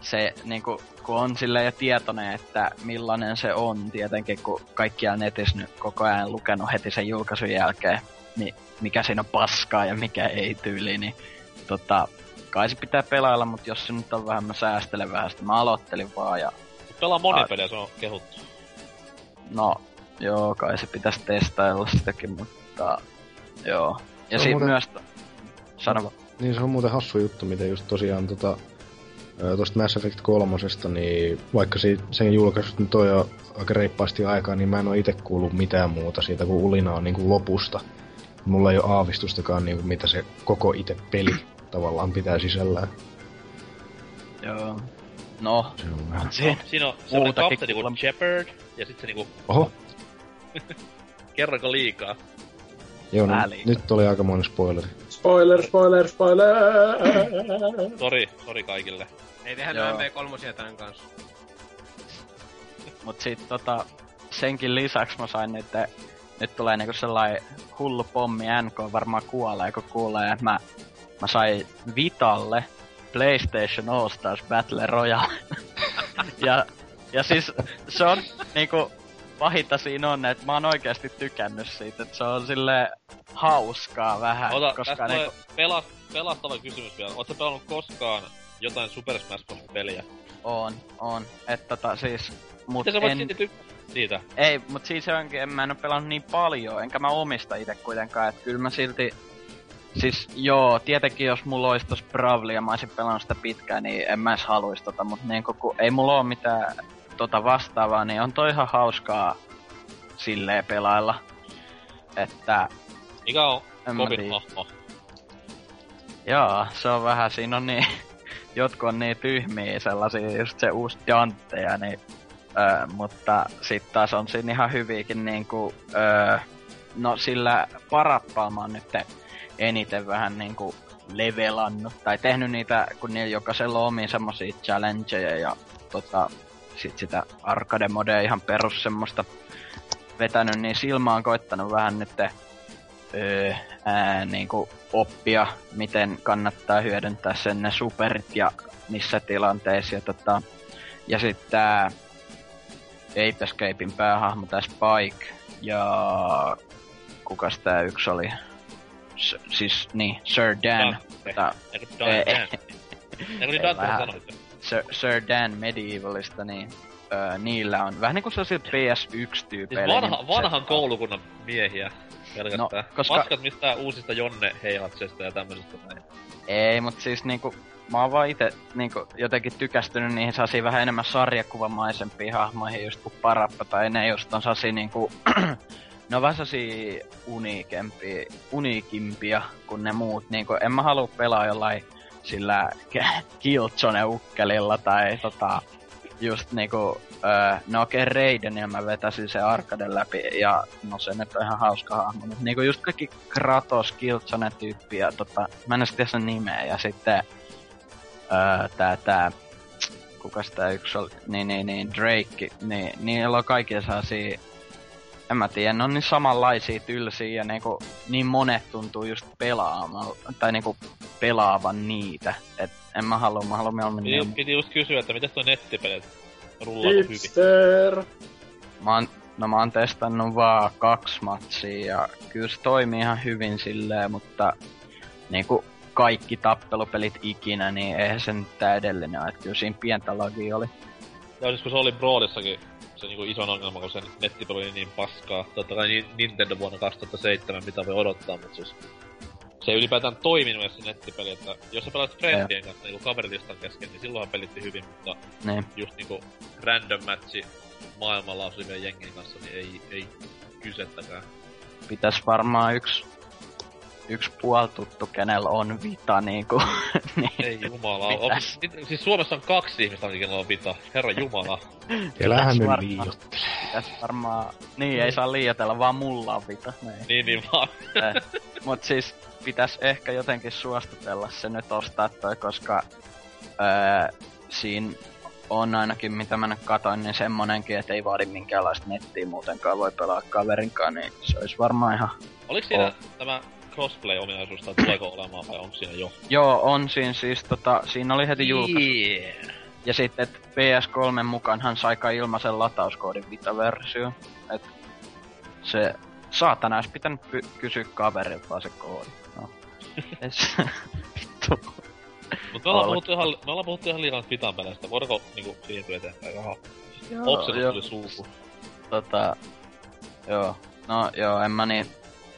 se niinku, kun on silleen jo tietoinen, että millainen se on, tietenkin kun kaikkia netissä nyt koko ajan lukenut heti sen julkaisun jälkeen, niin mikä siinä on paskaa ja mikä ei tyyli, niin tota, kai se pitää pelailla, mutta jos se nyt on vähän, mä säästelen vähän sitä, mä aloittelin vaan ja Mut Pelaa monipeliä, se on kehuttu. no, joo, kai se pitäisi testailla sitäkin, mutta joo. Ja on sitten muuten- myös, sano vaan. Niin se on muuten hassu juttu, miten just tosiaan tota, ö, tosta Mass Effect 3, niin vaikka si- sen julkaisut nyt on jo aika reippaasti aikaa, niin mä en oo itse kuullut mitään muuta siitä kuin ulinaa niin kuin lopusta. Mulla ei ole aavistustakaan niin kuin mitä se koko itse peli tavallaan pitää sisällään. Joo. No, Se on vähän... siinä. Siinä on semmonen Muutakin kapteeni kuin kuulemma. Shepard, ja sit se niinku, Oho, kerranko liikaa? joo, no, liikaa. nyt oli aikamoinen spoileri. Spoiler, spoiler, spoiler! Sori, sori kaikille. Ei tehdä Joo. noin V3 tän kanssa. Mut sit tota, senkin lisäksi mä sain nyt, nyt tulee niinku sellainen hullu pommi, NK varmaan kuolee, kun kuulee, että mä, mä sain Vitalle PlayStation All Stars Battle Royale. ja, ja siis se on niinku, pahinta siinä on, että mä oon oikeasti tykännyt siitä, että se on sille hauskaa vähän, Ota, koska niinku, pelas, pelastava kysymys vielä. Ootko pelannut koskaan jotain Super Smash Bros. peliä? on, on, että tota siis, mut Miten sä voit en, silti siitä? Ei, mut siis onkin, en mä en oo pelannut niin paljon, enkä mä omista itse kuitenkaan, että kyllä mä silti... Siis joo, tietenkin jos mulla olisi tos Bravli ja mä olisin pelannut sitä pitkään, niin en mä edes haluis tota, mut niin kun ei mulla oo mitään tota vastaavaa, niin on toi ihan hauskaa silleen pelailla. Että, Mikä on kovin hahmo? Joo, se on vähän, siinä on niin, jotkut on niin tyhmiä sellaisia, just se uusi Danteja, niin, öö, mutta sitten taas on siinä ihan hyviäkin niinku, öö, no sillä parappaa mä oon nyt eniten vähän niinku levelannut, tai tehnyt niitä, kun niillä jokaisella on omia semmosia challengeja ja tota, sit sitä arcade modea ihan perus semmoista vetänyt, niin Silma on koittanut vähän nyt öö, ää, niinku oppia, miten kannattaa hyödyntää sen ne superit ja missä tilanteissa. Ja, tota, ja sitten tää Ape Escapein päähahmo, tää Spike, ja kukas tää yksi oli? S- siis niin, Sir Dan. Dante. Tää, Eikö ei, Dan? ei, Eikö ei, Dante sanoit? Sir, Sir Dan Medievalista, niin öö, niillä on vähän niinku sellaisia PS1-tyyppejä. Siis vanha, niin vanhan se- koulukunnan miehiä. Pelkästään. No, koska- Paskat mistään uusista Jonne Heilatsesta ja tämmöisestä näin. Ei, mut siis niinku, mä oon vaan ite niinku jotenkin tykästynyt niihin saasiin vähän enemmän sarjakuvamaisempiin hahmoihin just kuin Parappa, tai ne just on saasi niinku, ne on vähän uniikempia, uniikimpia kuin ne muut, niinku en mä halua pelaa jollain sillä Killzone-ukkelilla tai tota, just niinku, no okei okay, Raidenia mä vetäsin se arkaden läpi ja no se nyt on ihan hauska hahmo, mutta niinku just kaikki Kratos, Killzone-tyyppi ja tota, mä en tiedä sen nimeä ja sitten öö, tää tää kukas tää yksi oli, niin, niin, niin, Drake, niin, niillä on kaikkia sellaisia, en mä tiedä, ne on niin samanlaisia tylsiä ja niinku, niin monet tuntuu just pelaamaan, tai niinku pelaavan niitä, et en mä halua, mä haluan mieluummin Piti, niinku- piti just kysyä, että miten toi nettipelit rullaa hyvin. Mä oon, no mä oon testannut vaan kaksi matsia ja kyllä se toimii ihan hyvin silleen, mutta niinku kaikki tappelupelit ikinä, niin eihän se nyt täydellinen ole. että Kyllä siinä pientä lagia oli. Ja siis kun se oli Brawlissakin se niinku iso ongelma, kun se nettipeli oli niin paskaa. Totta kai Ni- Nintendo vuonna 2007, mitä voi odottaa, mutta siis... se ei ylipäätään toiminut edes se nettipeli, että jos sä pelaat friendien kanssa niinku kaverilistan kesken, niin silloinhan pelitti hyvin, mutta Niin. just niinku random matchi maailmalla asuvien jengien kanssa, niin ei, ei kysettäkään. Pitäis varmaan yksi yksi puoltuttu, kenellä on vita niinku. niin, Ei jumala. On, mit- siis Suomessa on kaksi ihmistä kenellä on vita. Herra jumala. Elähän nyt varmaan. liiottele. pitäis varmaan... Niin, ei saa liioitella, vaan mulla on vita. Niin. Niin, niin vaan. Mut siis pitäis ehkä jotenkin suostutella se nyt ostaa toi, koska öö, siinä on ainakin, mitä mä nyt katoin, niin semmonenkin, että ei vaadi minkäänlaista nettiä muutenkaan voi pelaa kaverinkaan, niin se olisi varmaan ihan... Oliko siinä On. tämä crossplay-ominaisuus, tai tuleeko olemaan vai onko siinä jo? Joo, on siinä siis tota, siinä oli heti julkaisu. Yeah. Ja sitten, että PS3 mukaanhan sai kai ilmaisen latauskoodin Vita-versio. Et se saatana olisi pitänyt py- kysyä kaverilta vaan se koodi. No. Mutta me ollaan, puhuttu ihan, me ollaan puhuttu ihan liian Vitan peleistä. Voidaanko niinku siirtyä eteenpäin? Jaha. Joo, joo, tuli suuhun. tota, joo. No joo, en mä niin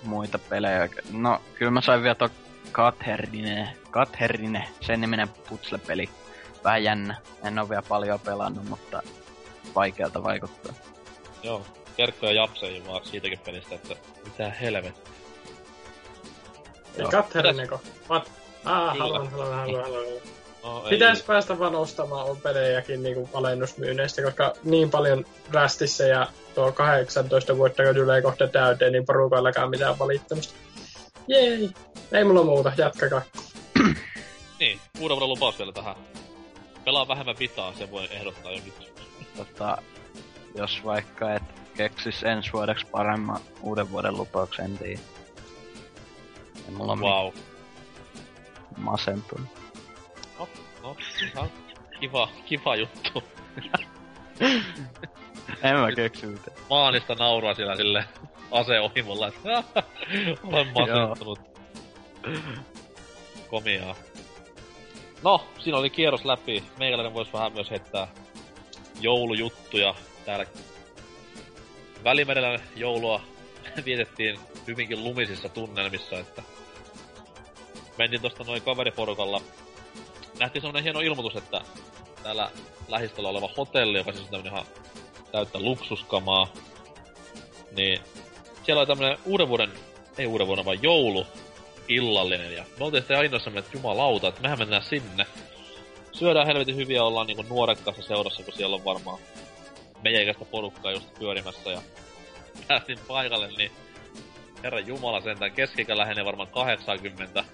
muita pelejä. No, kyllä mä sain vielä Katherine, Katherine, sen niminen putsle-peli. Vähän jännä. En oo vielä paljon pelannut, mutta vaikealta vaikuttaa. Joo. Kerkko ja Japse ei vaan siitäkin pelistä, että mitä helvettiä. Ei. Katherineko. What? Ah, haluan, haluan, haluan, haluan. No, ei- Pitäis päästä vaan ostamaan on pelejäkin niinku alennusmyynneistä, koska niin paljon rästissä ja tuo 18 vuotta kun tulee kohta täyteen, niin porukallakaan mitään valittamista. Jei! Ei mulla muuta, jatkakaa. Niin, uuden vuoden lupaus vielä tähän. Pelaa vähemmän Vitaa, sen voi ehdottaa jo nyt. tota, jos vaikka et keksis ensi vuodeksi paremman uuden vuoden lupauksen, en tiedä. Ei mulla on Wow. masentunut. No, ihan kiva, kiva juttu. En mä keksi mitään. Maanista naurua siellä sille aseohimolla, että olen masentunut. Komiaa. No, siinä oli kierros läpi. Meikäläinen voisi vähän myös heittää joulujuttuja. Täällä Välimerellä joulua vietettiin hyvinkin lumisissa tunnelmissa, että mentiin tosta noin kaveriporukalla. Nähtiin semmonen hieno ilmoitus, että täällä lähistöllä oleva hotelli, joka siis on tämmönen ihan täyttä luksuskamaa, niin siellä oli tämmönen uuden vuoden, ei uuden vuoden, vaan joulu illallinen. Ja me oltiin sitten innoissamme, että jumalauta, että mehän mennään sinne. Syödään helvetin hyviä, ollaan niinku nuoret kanssa seurassa, kun siellä on varmaan meidän ikäistä porukkaa just pyörimässä. Ja päästiin paikalle, niin herra jumala sentään keskikä lähenee varmaan 80.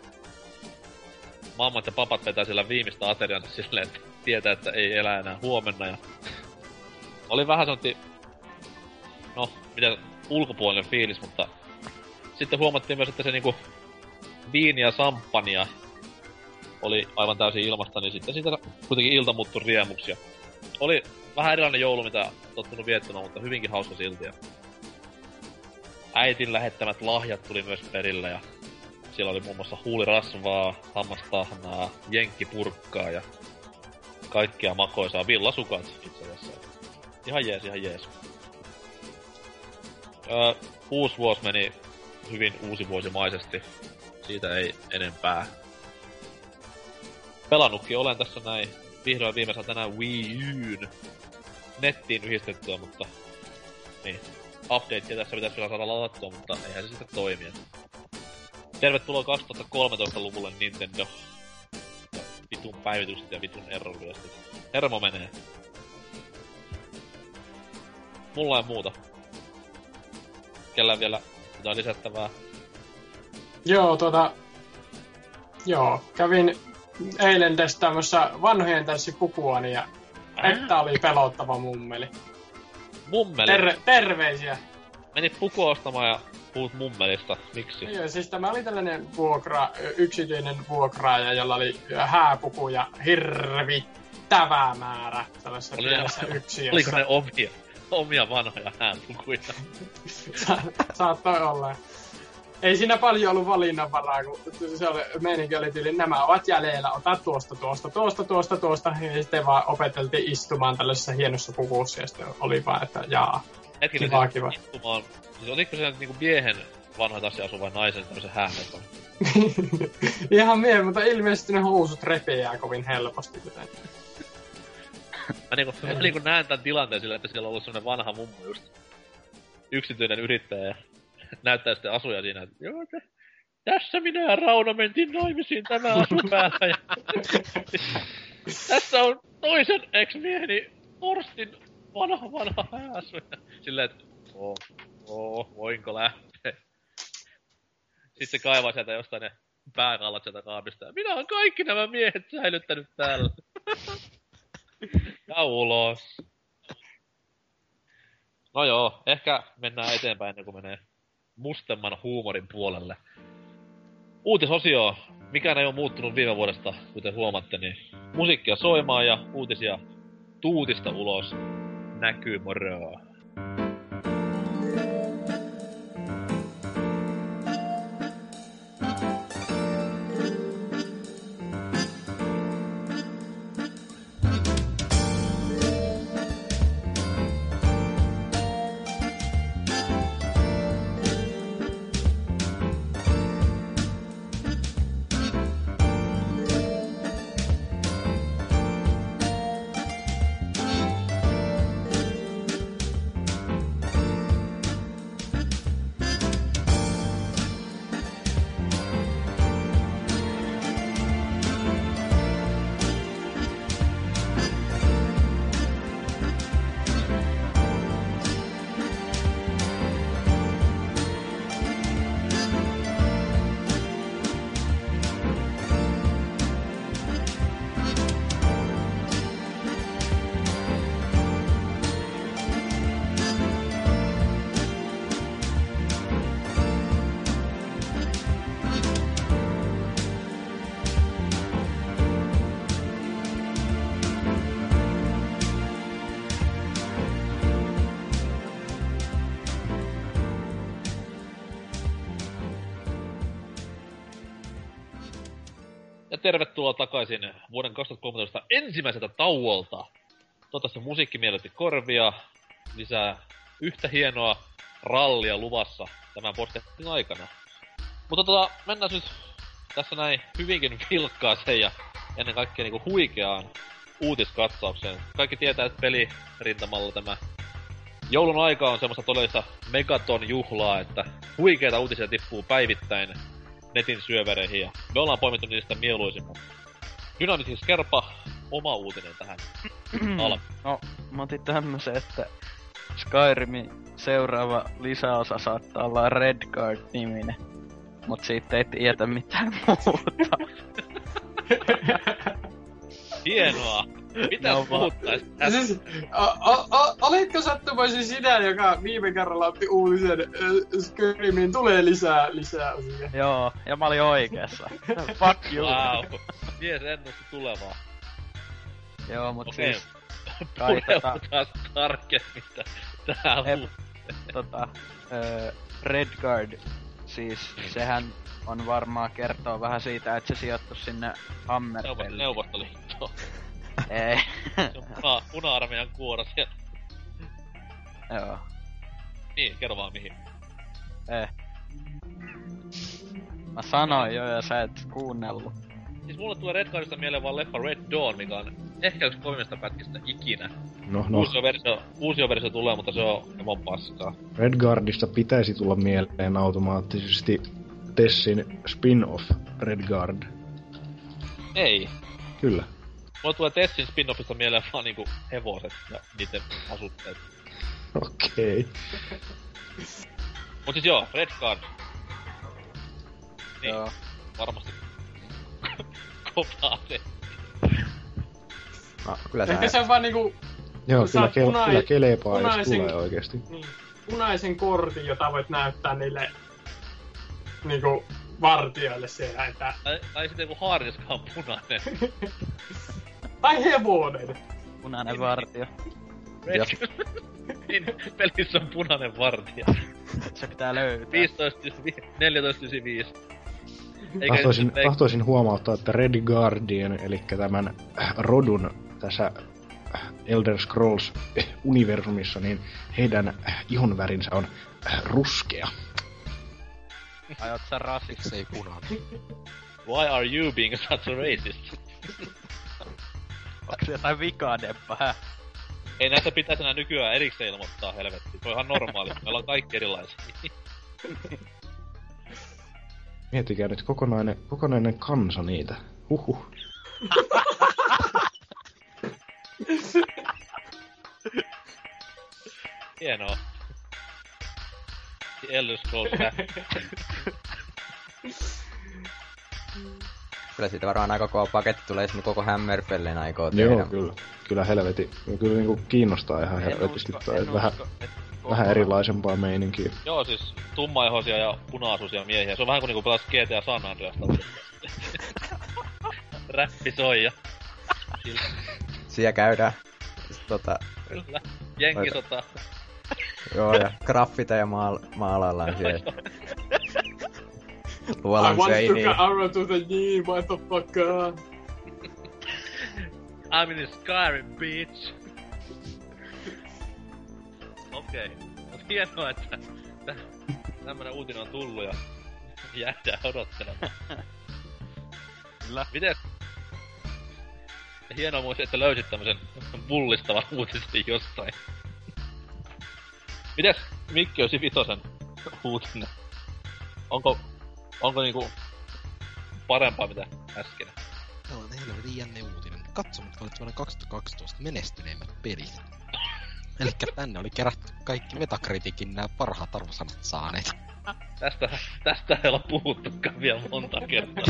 Mammat ja papat vetää siellä viimeistä ateriansa silleen, että tietää, että ei elä enää huomenna. Ja oli vähän semmoinen, no, miten ulkopuolinen fiilis, mutta sitten huomattiin myös, että se niinku viini ja samppania oli aivan täysin ilmasta, niin sitten siitä kuitenkin ilta muuttui riemuksi. Ja oli vähän erilainen joulu, mitä tottunut viettämään, mutta hyvinkin hauska silti. Ja äitin lähettämät lahjat tuli myös perille ja siellä oli muun muassa huulirasvaa, hammastahnaa, jenkkipurkkaa ja kaikkea makoisaa villasukat itse asiassa. Ihan jees, ihan jees. Öö, uusi vuosi meni hyvin uusivuosimaisesti. Siitä ei enempää. Pelannutkin olen tässä näin. Vihdoin viimeisen tänään Wii Uyn nettiin yhdistettyä, mutta niin. Updatea tässä pitäisi vielä saada ladattua, mutta eihän se sitten toimi. et. Tervetuloa 2013-luvulle Nintendo. Vitun päivitykset ja vitun error-viestit. Hermo menee. Mulla ei muuta. Kellään vielä jotain lisättävää? Joo, tuota... Joo, kävin eilen testaamassa vanhojen tanssipukuani ja että oli pelottava mummeli. Mummeli. Ter- terveisiä! Menit pukua ostamaan ja puhut mummelista. Miksi? Joo, siis tämä oli tällainen vuokra, yksityinen vuokraaja, jolla oli hääpuku ja hirvittävä määrä tällaisessa Oli- pienessä Oliko yksiössä. ne omia, omia vanhoja häänpukuja? Sa- saattoi olla. Ei siinä paljon ollut valinnanvaraa, kun se oli, meininki oli tyyli, nämä ovat jäljellä, ota tuosta, tuosta, tuosta, tuosta, tuosta, ja sitten vaan opeteltiin istumaan tällaisessa hienossa pukussa, ja sitten oli vaan, että jaa. Hetkinen, Kiva, kiva. istumaan. Siis oliko se niinku miehen vanhoit asia asuvan naisen tämmösen hämmentä. Ihan mie, mutta ilmeisesti ne housut repeää kovin helposti. Joten... Mä niinku, mä niinku näen tän tilanteen sillä, että siellä on ollut semmonen vanha mummu just yksityinen yrittäjä ja näyttää sitten asuja siinä, että joo, te, tässä minä ja Rauno mentiin naimisiin tämä asu päällä ja tässä on toisen ex-mieheni Orstin vanha vanha hääsu. Silleen, että oo, oo, voinko lähteä? Sitten se kaivaa sieltä jostain ne pääkallat sieltä kaapista. ja Minä olen kaikki nämä miehet säilyttänyt täällä. ja ulos. No joo, ehkä mennään eteenpäin ennen kuin menee mustemman huumorin puolelle. Uutisosio. Mikään ei ole muuttunut viime vuodesta, kuten huomatte, niin musiikkia soimaan ja uutisia tuutista ulos. Näkyy moroa. Takaisin vuoden 2013 ensimmäiseltä tauolta. Toivottavasti musiikki miellytti korvia. Lisää yhtä hienoa rallia luvassa tämän podcastin aikana. Mutta tota, mennään nyt tässä näin hyvinkin vilkkaaseen ja ennen kaikkea niinku huikeaan uutiskatsaukseen. Kaikki tietää, että pelirintamalla tämä joulun aika on semmoista todellista megaton juhlaa, että huikeita uutisia tippuu päivittäin netin syövereihin ja me ollaan poimittu niistä mieluisimmat. Dynamitis Kerpa, oma uutinen tähän alkuun. No, mä otin tämmösen, että Skyrimin seuraava lisäosa saattaa olla Redguard-niminen. Mut siitä ei tiedä mitään muuta. Hienoa! Mitä No, puhuttais Ja siis, o- o- o- olitko sinä, joka viime kerralla otti uutisen äh, Skyrimiin tulee lisää, lisää osia? Joo, ja mä olin oikeassa. Fuck you. Wow. Mies ennusti tulevaa. Joo, mut Okei. siis kai tota, tarkemmin tä- tähän Ep. uuteen. tota, öö, Redguard, siis sehän on varmaan kertoo vähän siitä, että se sijoittu sinne Hammerfelliin. Neuvostoliittoon. Ei. Se on puna, puna-armeijan kuoro siellä. Joo. Niin, kerro vaan mihin. Eh. Mä sanoin jo ja sä et kuunnellut. Siis mulle tulee Red Guardista mieleen vaan leffa Red Dawn, mikä on ehkä yksi kovimmista pätkistä ikinä. No, no, Uusi versio, uusi versio tulee, mutta se on emon paskaa. Redguardista pitäisi tulla mieleen automaattisesti Tessin spin-off Redguard. Ei. Kyllä. Mulle tulee Tessin spin-offista mieleen vaan niinku hevoset ja niiden asutteet. Okei. Mut siis joo, Red Guard. Niin, Joo. varmasti kovaa se. No, kyllä Ehkä se on vaan niinku Joo, Sä kyllä, kel- punai- kyllä kelepaa, jos punaisen- tulee oikeesti. niin, punaisen kortin, jota voit näyttää niille niinku vartijoille siellä, että... Tai, tai sitten joku haarniskaan punainen. Tai hevonen! Punainen vartio. Red niin, pelissä on punainen vartija. Se pitää löytää. 15, 1495. Eikä Tahtoisin, nyt- tahtoisin huomauttaa, että Red Guardian, eli tämän rodun tässä Elder Scrolls-universumissa, niin heidän ihonvärinsä on ruskea. Ai oot sä rasist? Miksei punainen? Why are you being such a racist? Onks se jotain vikaa, Deppa, häh? Ei näitä pitäisi enää nykyään erikseen ilmoittaa, helvetti. Se on ihan normaali. Meillä on kaikki erilaisia. Miettikää nyt kokonainen, kokonainen kansa niitä. Huhhuh. Hienoa. The Elder Scrolls Kyllä siitä varmaan aika kova paketti tulee, jos ne koko Hammerfellen aikoo Joo, tehdä. kyllä. Kyllä helveti. Kyllä niinku kiinnostaa ihan helvetisti toi. Vähän, vähän erilaisempaa meininkiä. Joo, siis tummaihoisia ja punaisuisia miehiä. Se on vähän kuin niinku pelas GTA San Andreasta. Räppi soi ja... Siellä käydään. Tota, Kyllä. Jenkisota. Joo, ja graffita ja maal- maalaillaan siellä. I Luolan want to go arrow to the knee, motherfucker. I'm in Skyrim, bitch. Okei. Okay. Mut hienoa, että tä- tämmönen uutinen on tullut ja jäädään odottelemaan. Kyllä. Miten? Ja hienoa muista, että löysit tämmösen mullistavan uutisen jostain. Mites Mikki olisi vitosen uutinen? Onko, onko niinku parempaa mitä äsken? Tää on helvetin jänne uutinen. Katso, mitkä olit vuonna 2012 menestyneimmät pelit. Elikkä tänne oli kerätty kaikki Metacriticin nämä parhaat arvosanat saaneet. Tästä, tästä ei olla puhuttukaan vielä monta kertaa.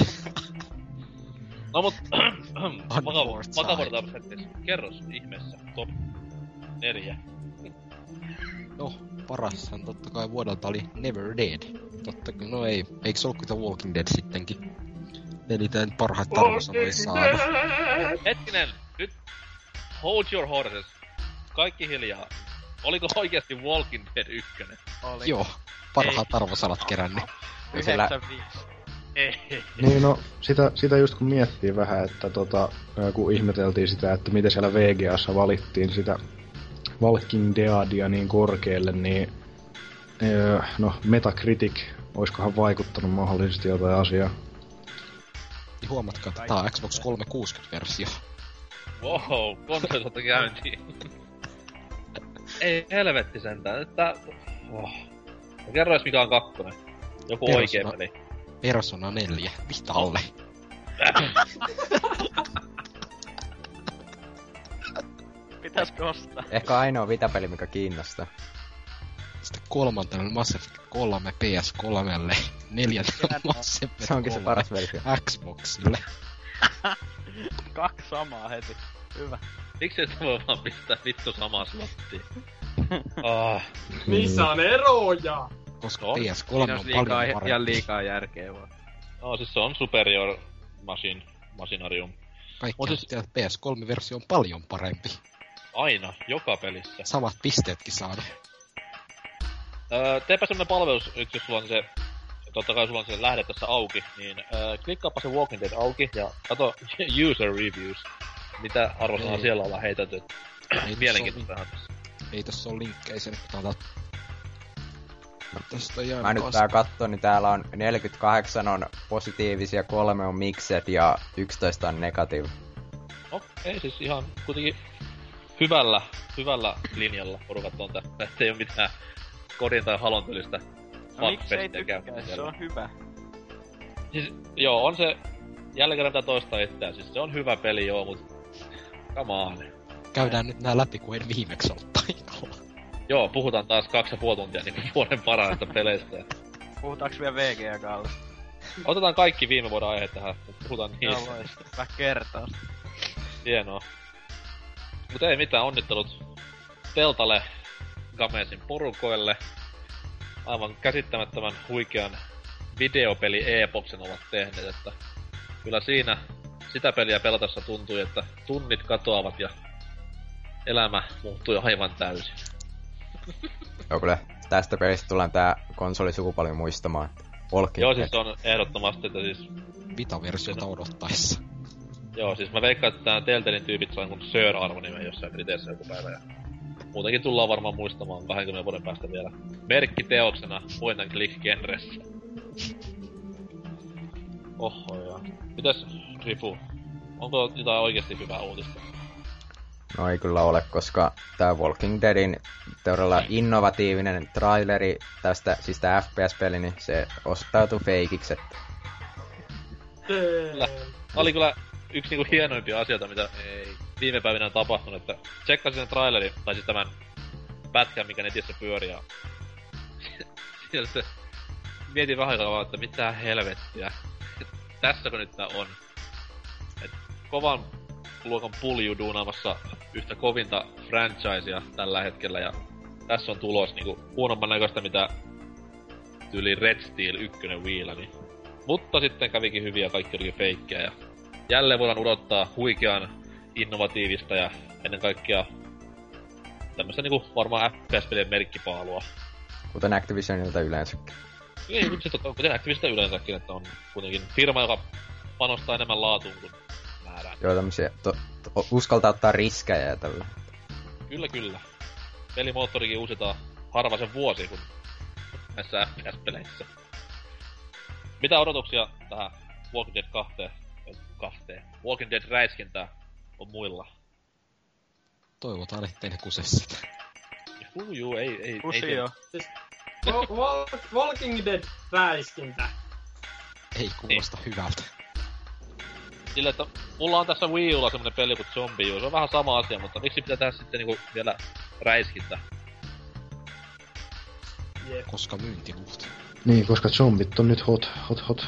No mut, vakavuudetaan hetkeksi. Kerros ihmeessä top neljä. No, parashan totta kai vuodelta oli Never Dead. Totta kai, no ei. Eikö se ollut The Walking Dead sittenkin? Eli tää nyt parhaat arvosanoja saanut. Hetkinen, nyt hold your horses. Kaikki hiljaa. Oliko oikeasti Walking Dead ykkönen? Oli. Joo, parhaat arvosanat kerännyt. Sillä 95. Ei. Niin no, sitä, sitä just kun miettii vähän, että tota, kun ihmeteltiin sitä, että miten siellä VGAssa valittiin sitä Walking Deadia niin korkealle, niin öö, no Metacritic, oiskohan vaikuttanut mahdollisesti jotain asiaa. Niin huomatkaa, että tää on Xbox 360-versio. Wow, konsolilta käyntiin. Ei helvetti sentään. Että... Oh. No kerro edes mikä on kakkonen. Joku Persona. oikee peli. Persona 4, Vitalle. Pitäisikö ostaa? ehkä ainoa vitapeli, mikä kiinnostaa. Sitten kolmantena Mass Effect 3 PS3, neljäntena Mass Effect Se onkin se 3 paras versio. Xboxille. Kaksi samaa heti. Hyvä. Miksi et voi vaan pistää vittu samaa slottiin? Ah, Niissä on eroja. Koska On. PS3 Siinä on olisi liikaa, paljon parempi. liikaa järkeä vaan. no siis se on superior machine, machinarium. Kaikki Mut on siis... PS3-versio on paljon parempi. Aina, joka pelissä. Samat pisteetkin saada. Öö, teepä semmonen palvelus, nyt jos sulla on se, totta kai sulla on se lähde tässä auki, niin öö, klikkaappa se Walking Dead auki ja kato user reviews. Mitä arvosanaa siellä ollaan heitetty. Mielenkiintoista tässä. Ei tossa ole linkkejä sen, kun täältä... Tästä jää Mä nyt tää katson, niin täällä on 48 on positiivisia, kolme on mixed ja 11 on negatiiv. No, ei siis ihan kuitenkin hyvällä, hyvällä linjalla porukat on tässä. Että ei oo mitään kodin tai halon tyylistä No tykkää? Se on hyvä. Siis, joo, on se... Jälleen kerran pitää toistaa itseään. Siis se on hyvä peli, joo, mut... Come on. Käydään nyt nää läpi, kun en viimeksi ollut paikalla. Joo, puhutaan taas kaksi ja puoli tuntia niinku vuoden parhaista peleistä. Puhutaanko vielä VGA Kalle? Otetaan kaikki viime vuoden aiheet tähän, puhutaan Joo, niistä. vois. Mä kertaan. Hienoa. Mut ei mitään, onnittelut Teltalle, Gamesin porukoille. Aivan käsittämättömän huikean videopeli-epoksen ovat tehneet, että kyllä siinä sitä peliä pelatessa tuntui, että tunnit katoavat ja elämä muuttui aivan täysin. Joo, kyllä tästä pelistä tullaan tää konsolisukupolvi muistamaan. Walking Joo, siis se on ehdottomasti, että siis Vita-versiota odottaessa. Joo, siis mä veikkaan, että tää Teltelin tyypit saa kun Sir arvonimen jossain kriteerissä joku päivä. Ja muutenkin tullaan varmaan muistamaan 20 vuoden päästä vielä merkkiteoksena point and click genressä. Oho joo. Mitäs Rifu? Onko jotain oikeasti hyvää uutista? No ei kyllä ole, koska tämä Walking Deadin todella innovatiivinen traileri tästä, siis tämä FPS-peli, niin se osoittautui feikiksi, että Kyllä. Oli kyllä yksi niinku hienoimpia asioita, mitä ei viime päivinä on tapahtunut, että tsekkasin sen trailerin, tai siis tämän pätkän, mikä netissä pyörii, ja siellä se mietin vähän aikaa että mitä helvettiä. Tässäkö nyt tää on? Et kovan luokan pulju duunaamassa yhtä kovinta franchisea tällä hetkellä, ja tässä on tulos niinku huonomman näköistä, mitä tyyli Red Steel 1 viila, niin mutta sitten kävikin hyviä, kaikki oli feikkejä ja jälleen voidaan odottaa huikean innovatiivista ja ennen kaikkea tämmöistä niinku varmaan FPS-pelien merkkipaalua. kuten Activisionilta yleensäkin. Niin, mutta sitten on kuten Activisionilta yleensäkin, että on kuitenkin firma, joka panostaa enemmän laatuun kuin määrään. Joo, tämmösiä, to, to, uskaltaa ottaa riskejä ja tällä. Kyllä, kyllä. Pelimoottorikin uusitaan harva sen vuosi, kun näissä FPS-peleissä. Mitä odotuksia tähän Walking Dead 2, kahteen, Walking Dead räiskintää on muilla? Toivotaan, ettei ne kuse sitä. Juu, juu, ei, ei, ei. Kusio. Siis, Wa- Wa- Walking Dead räiskintä. Ei kuulosta hyvältä. Sillä, että mulla on tässä Wii Ulla semmonen peli kuin Zombie U. Se on vähän sama asia, mutta miksi pitää tehdä sitten niinku vielä räiskintä? Jep. Koska myyntiluvut. Niin, koska zombit on nyt hot, hot, hot.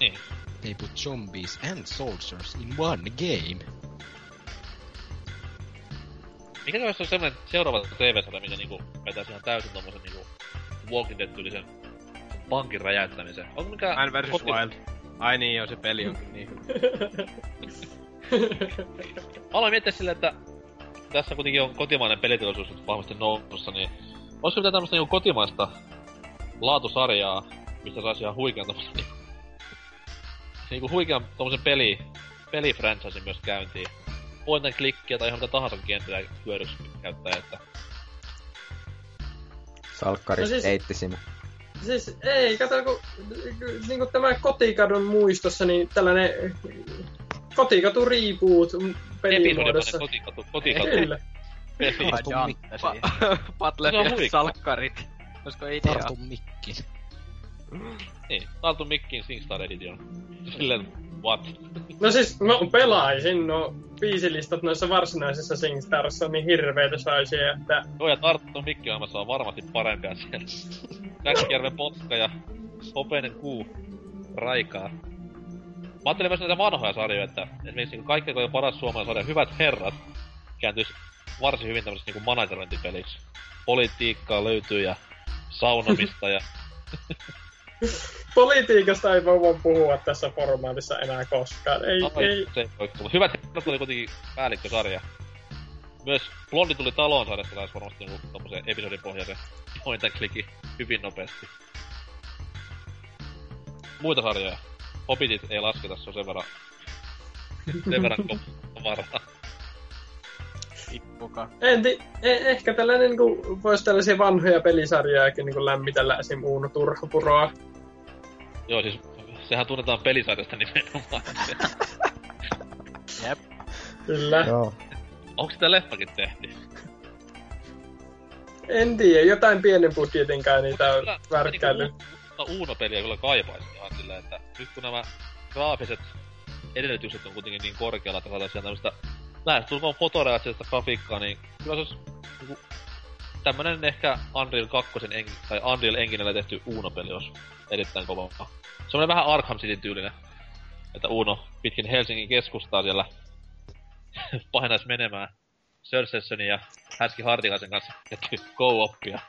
Niin. They put zombies and soldiers in one game. Mikä se olisi semmonen seuraava TV-sarja, mikä niinku vetäisi ihan täysin tommosen niinku Walking Dead-tyylisen pankin räjäyttämisen? Onko mikä... Man vs. koti- Wild. Ai niin joo, se peli onkin niin hyvä. Mä aloin miettiä silleen, että tässä kuitenkin on kotimainen peliteollisuus nyt vahvasti nousussa, niin olisiko mitään tämmöstä niinku kotimaista laatusarjaa, mistä saisi ihan huikean tommosen niinku, niinku huikean tommosen peli, pelifranchisin myös käyntiin. Point and clickia tai ihan mitä tahansa kenttää hyödyksi käyttää, että Salkkari No siis- siis... eittisimme. Siis ei, kato kun niinku tämä kotikadon muistossa, niin tällainen kotikatu reboot pelimuodossa. kotikatu, kotikatu Kyllä. peli. On Butler ja salkkarit. Olisiko idea? Tartu mikkin. Niin, Tartu Mikkin SingStar Edition. Silleen, what? No siis, mä pelaisin, no biisilistat noissa varsinaisissa SingStarissa on niin hirveitä saisia, että Joo, ja Tartu Mikki on on varmasti parempia siellä. Räkkijärven potka ja hopeinen kuu raikaa. Mä ajattelin myös näitä vanhoja sarjoja, että esimerkiksi niin kaikkein toi paras suomalainen sarja, Hyvät herrat, kääntyisi varsin hyvin tämmöiseksi niin managerointipeliksi. Politiikkaa löytyy ja saunomista ja politiikasta ei voi vaan puhua tässä formaatissa enää koskaan. Ei, Ai, ei. se ei voi tulla. Hyvät herrat oli kuitenkin päällikkösarja. Myös Blondi tuli taloon sarjasta taisi varmasti niinku tommosen episodin pohjaisen point and clicki hyvin nopeasti. Muita sarjoja. Hobbitit ei lasketa, se on sen verran... sen verran kovaraa. Tippuka. En ti- eh- ehkä tällainen niin voisi tällaisia vanhoja pelisarjojakin niin lämmitellä esim. Uuno Turhapuroa. Joo, siis sehän tunnetaan pelisarjasta nimenomaan. Jep. Kyllä. Joo. Onko sitä leffakin tehty? En tiedä, jotain pienen budjetin kai niitä on Kyllä, värkkäily. Niinku, Uuno-peliä kyllä kaipaisi ihan silleen, että nyt kun nämä graafiset edellytykset on kuitenkin niin korkealla, että saadaan sieltä tämmöstä lähestulkoon fotorealistista grafiikkaa, niin kyllä se olisi niinku, tämmönen ehkä Unreal 2 en, tai Unreal Enginellä tehty Uno-peli olisi erittäin kova. Semmoinen vähän Arkham City tyylinen, että Uno pitkin Helsingin keskustaa siellä painaisi menemään Sir Sessionin ja Häski Hartikaisen kanssa tehty go-oppia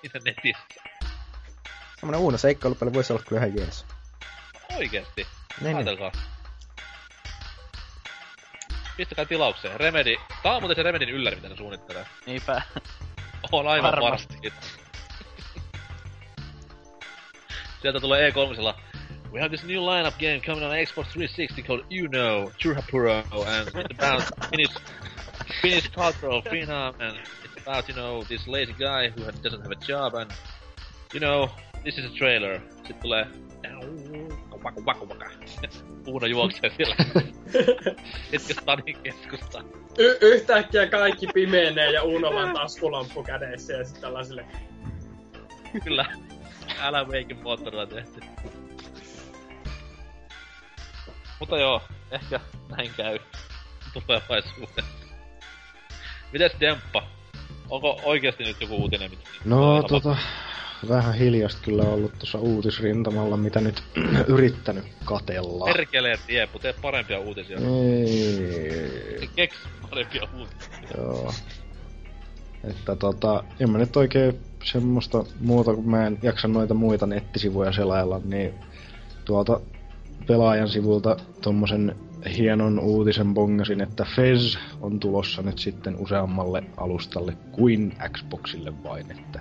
siinä netissä. Semmonen uuno seikkailupeli voisi olla kyllä ihan jees. Oikeesti. Niin, niin. Pistäkää tilaukseen. Remedy. Tää on muuten se Remedin ylläri, mitä ne suunnittelee. Niinpä. On aivan Varmasti. Sieltä tulee E3 We have this new lineup game coming on Xbox 360 called Uno, Churrapuro, and it's about Finnish, Finnish cultural phenom, and it's about, you know, this lazy guy who doesn't have a job, and, you know, this is a trailer. Sitten tulee... Vaku, vaku, vaka. Uuno juoksee siellä. Hetken stadin keskusta. Y- yhtäkkiä kaikki pimeenee ja Uno vaan taskulamppu kädessä ja sitten tällaisille... Kyllä. Älä Wakein moottorilla tehty. Mutta joo, ehkä näin käy tulevaisuudessa. Mites Demppa? Onko oikeasti nyt joku uutinen? Mitä No tota, vähän hiljasta kyllä ollut tuossa uutisrintamalla, mitä nyt yrittänyt katella. Perkeleen Riepu, tee parempia uutisia. Ei, Keks parempia uutisia. joo. Että tota, en mä nyt oikein semmoista muuta, kun mä en jaksa noita muita nettisivuja selailla, niin tuolta pelaajan sivulta tommosen hienon uutisen bongasin, että Fez on tulossa nyt sitten useammalle alustalle kuin Xboxille vain, että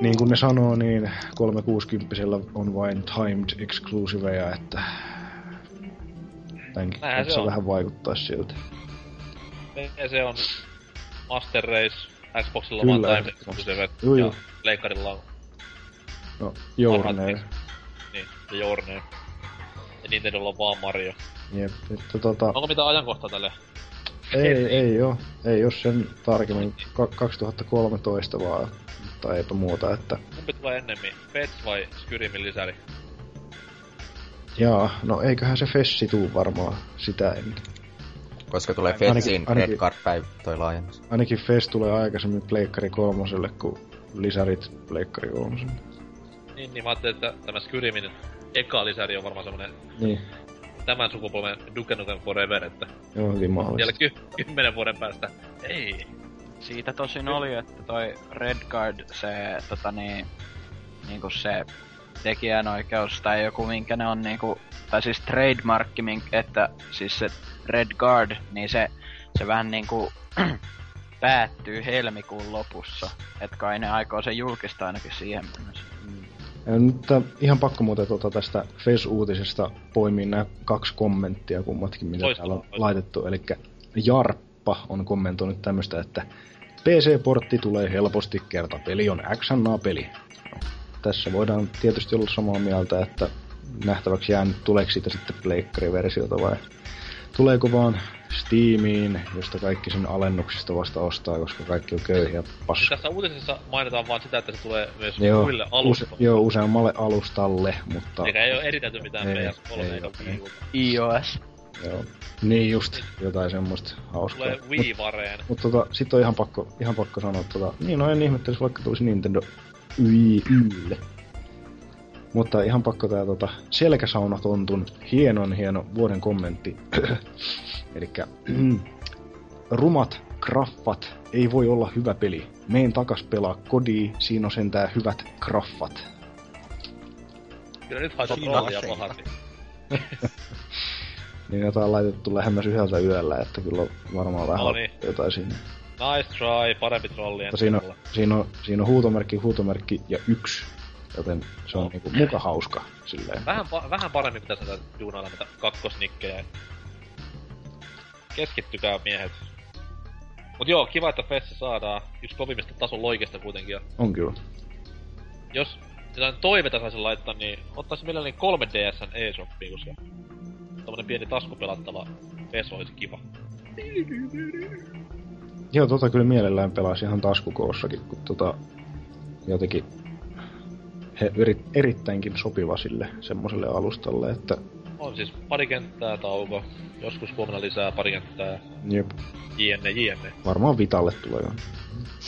niin kuin ne sanoo, niin 360 on vain timed exclusiveja, että tämänkin Näinhän se on. vähän vaikuttaisi siltä. se on Master Race, Xboxilla on vaan Time ehdottomasti. Exclusive, Joo, ja joo. Leikkarilla on No, Journey. Niin, ja Journey. Ja Nintendolla on vaan Mario. Jep, että tota, Onko mitään ajankohtaa tälle? ei, ei oo, ei oo sen tarkemmin, Ka- 2013 vaan, mutta eipä muuta, että Kumpi tulee ennemmin, Pets vai Skyrimin lisäri? jaa, no eiköhän se Fessi tuu varmaan sitä ennen. Koska tulee Ainakin- Fetsin ainakin- Red Card päivä toi laajennus. Ainakin Fest tulee aikaisemmin Pleikkari kolmoselle kuin lisärit Pleikkari kolmoselle. Niin, niin mä ajattelin, että tämä Skyrimin eka lisäri on varmaan semmonen Niin, tämän sukupolven Duke Nukem Forever, että joo, hyvin vielä mahdollista. ky- kymmenen vuoden päästä. Ei. Siitä tosin oli, että toi Red Guard, se tota niin, niinku se tekijänoikeus tai joku minkä ne on niinku, tai siis trademarkki, että siis se Red Guard, niin se, se vähän niinku päättyy helmikuun lopussa. Et kai ne aikoo sen julkistaa ainakin siihen mennessä. Ja Nyt ihan pakko muuten tuota tästä Fes-uutisesta poimia nämä kaksi kommenttia kummatkin, mitä Loistavaa, täällä on laitettu. Eli Jarppa on kommentoinut tämmöistä, että PC-portti tulee helposti kerta peli on XNA-peli. No, tässä voidaan tietysti olla samaa mieltä, että nähtäväksi jää nyt tuleeko siitä sitten pleikkariversiota vai tuleeko vaan Steamiin, josta kaikki sen alennuksista vasta ostaa, koska kaikki on köyhiä paskaa. tässä uutisessa mainitaan vaan sitä, että se tulee myös Joo, muille use, alustoille. joo, useammalle alustalle, mutta... Eikä ei ole eritelty mitään Ei, PS3 ei eikä Ulta. iOS. Joo. Niin just, jotain semmoista hauskaa. Tulee Wii Vareen. Mutta tota, sit on ihan pakko, ihan pakko sanoa, että tota, niin no en ihmettelisi vaikka tulisi Nintendo Wii Ylle. Mutta ihan pakko tää tota, selkäsaunatontun hienon hieno vuoden kommentti. Elikkä rumat graffat ei voi olla hyvä peli. Meen takas pelaa kodi, siinä on sentään hyvät graffat. Kyllä nyt trollia on pahasti. Niin jotain laitettu lähemmäs yhdeltä yöllä, että kyllä on varmaan vähän No niin. jotain siinä. Nice try, parempi trolli Mutta siinä, on, siinä, on, siinä on huutomerkki, huutomerkki ja yksi. Joten se on niinku muka hauska silleen. Vähän, pa- vähän paremmin pitäisi näitä duunailla näitä kakkosnikkejä. Keskittykää miehet. Mut joo, kiva, että Fessi saadaan. Yksi kovimmista tason loikesta kuitenkin. Ja On kyllä. jos jotain toiveita saisi laittaa, niin ottaisi mielelläni 3DSn eShopiin, koska tommonen pieni taskupelattava PES olisi kiva. Joo, tota kyllä mielellään pelaisi ihan taskukoossakin, kun tota jotenkin he eri, erittäinkin sopiva sille semmoselle alustalle, että On siis pari kenttää tauko, joskus huomenna lisää pari kenttää, jep, jne jne. varmaan Vitalle tulee jo.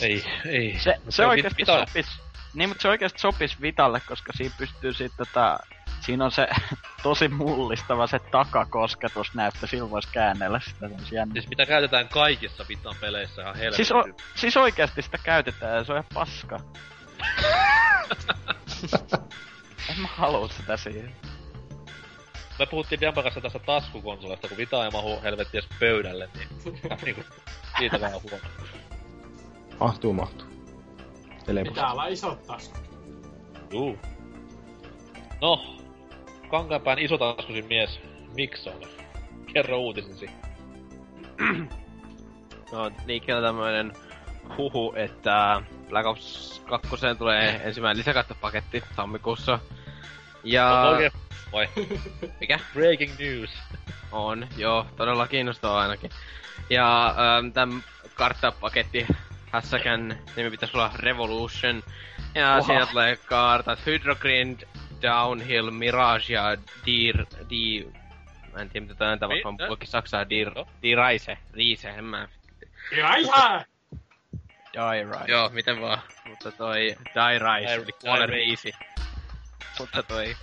Ei, ei. Se, se on oikeesti vita- sopis, niin mutta se oikeesti sopis Vitalle, koska siinä pystyy sitten tota, siinä on se tosi mullistava se takakosketus näyttö, silloin voisi käännellä sitä. Siis mitä käytetään kaikissa vitan peleissä ihan helvetin. Siis, o, siis oikeasti sitä käytetään ja se on ihan paska. en mä halua sitä siihen. Me puhuttiin Dempan kanssa tästä taskukonsolista, kun Vita ei mahu helvetti edes pöydälle, niin, niinku, siitä vähän huono. Mahtuu, mahtuu. Pitää olla isot taskut. Juu. No, Kankaanpään isotaskuisin mies, Mikson. Kerro uutisesi. No, liikkeellä tämmöinen huhu, että Black Ops 2 tulee ensimmäinen lisäkattopaketti tammikuussa. Ja... On oikein, vai? Mikä? Breaking news. On, joo, todella kiinnostaa ainakin. Ja ähm, tämän karttapaketti hässäkän nimi pitäisi olla Revolution. Ja wow. siinä tulee kartat Hydrogrind, Downhill, Mirage ja Dir... Di... Mä en tiedä mitä tämä on, vaikka on saksaa. Dir... Dir Rise. Riise, en mä... Die Right. Joo, miten vaan. Mutta toi Die Rise, eli kuole riisi. Mutta toi...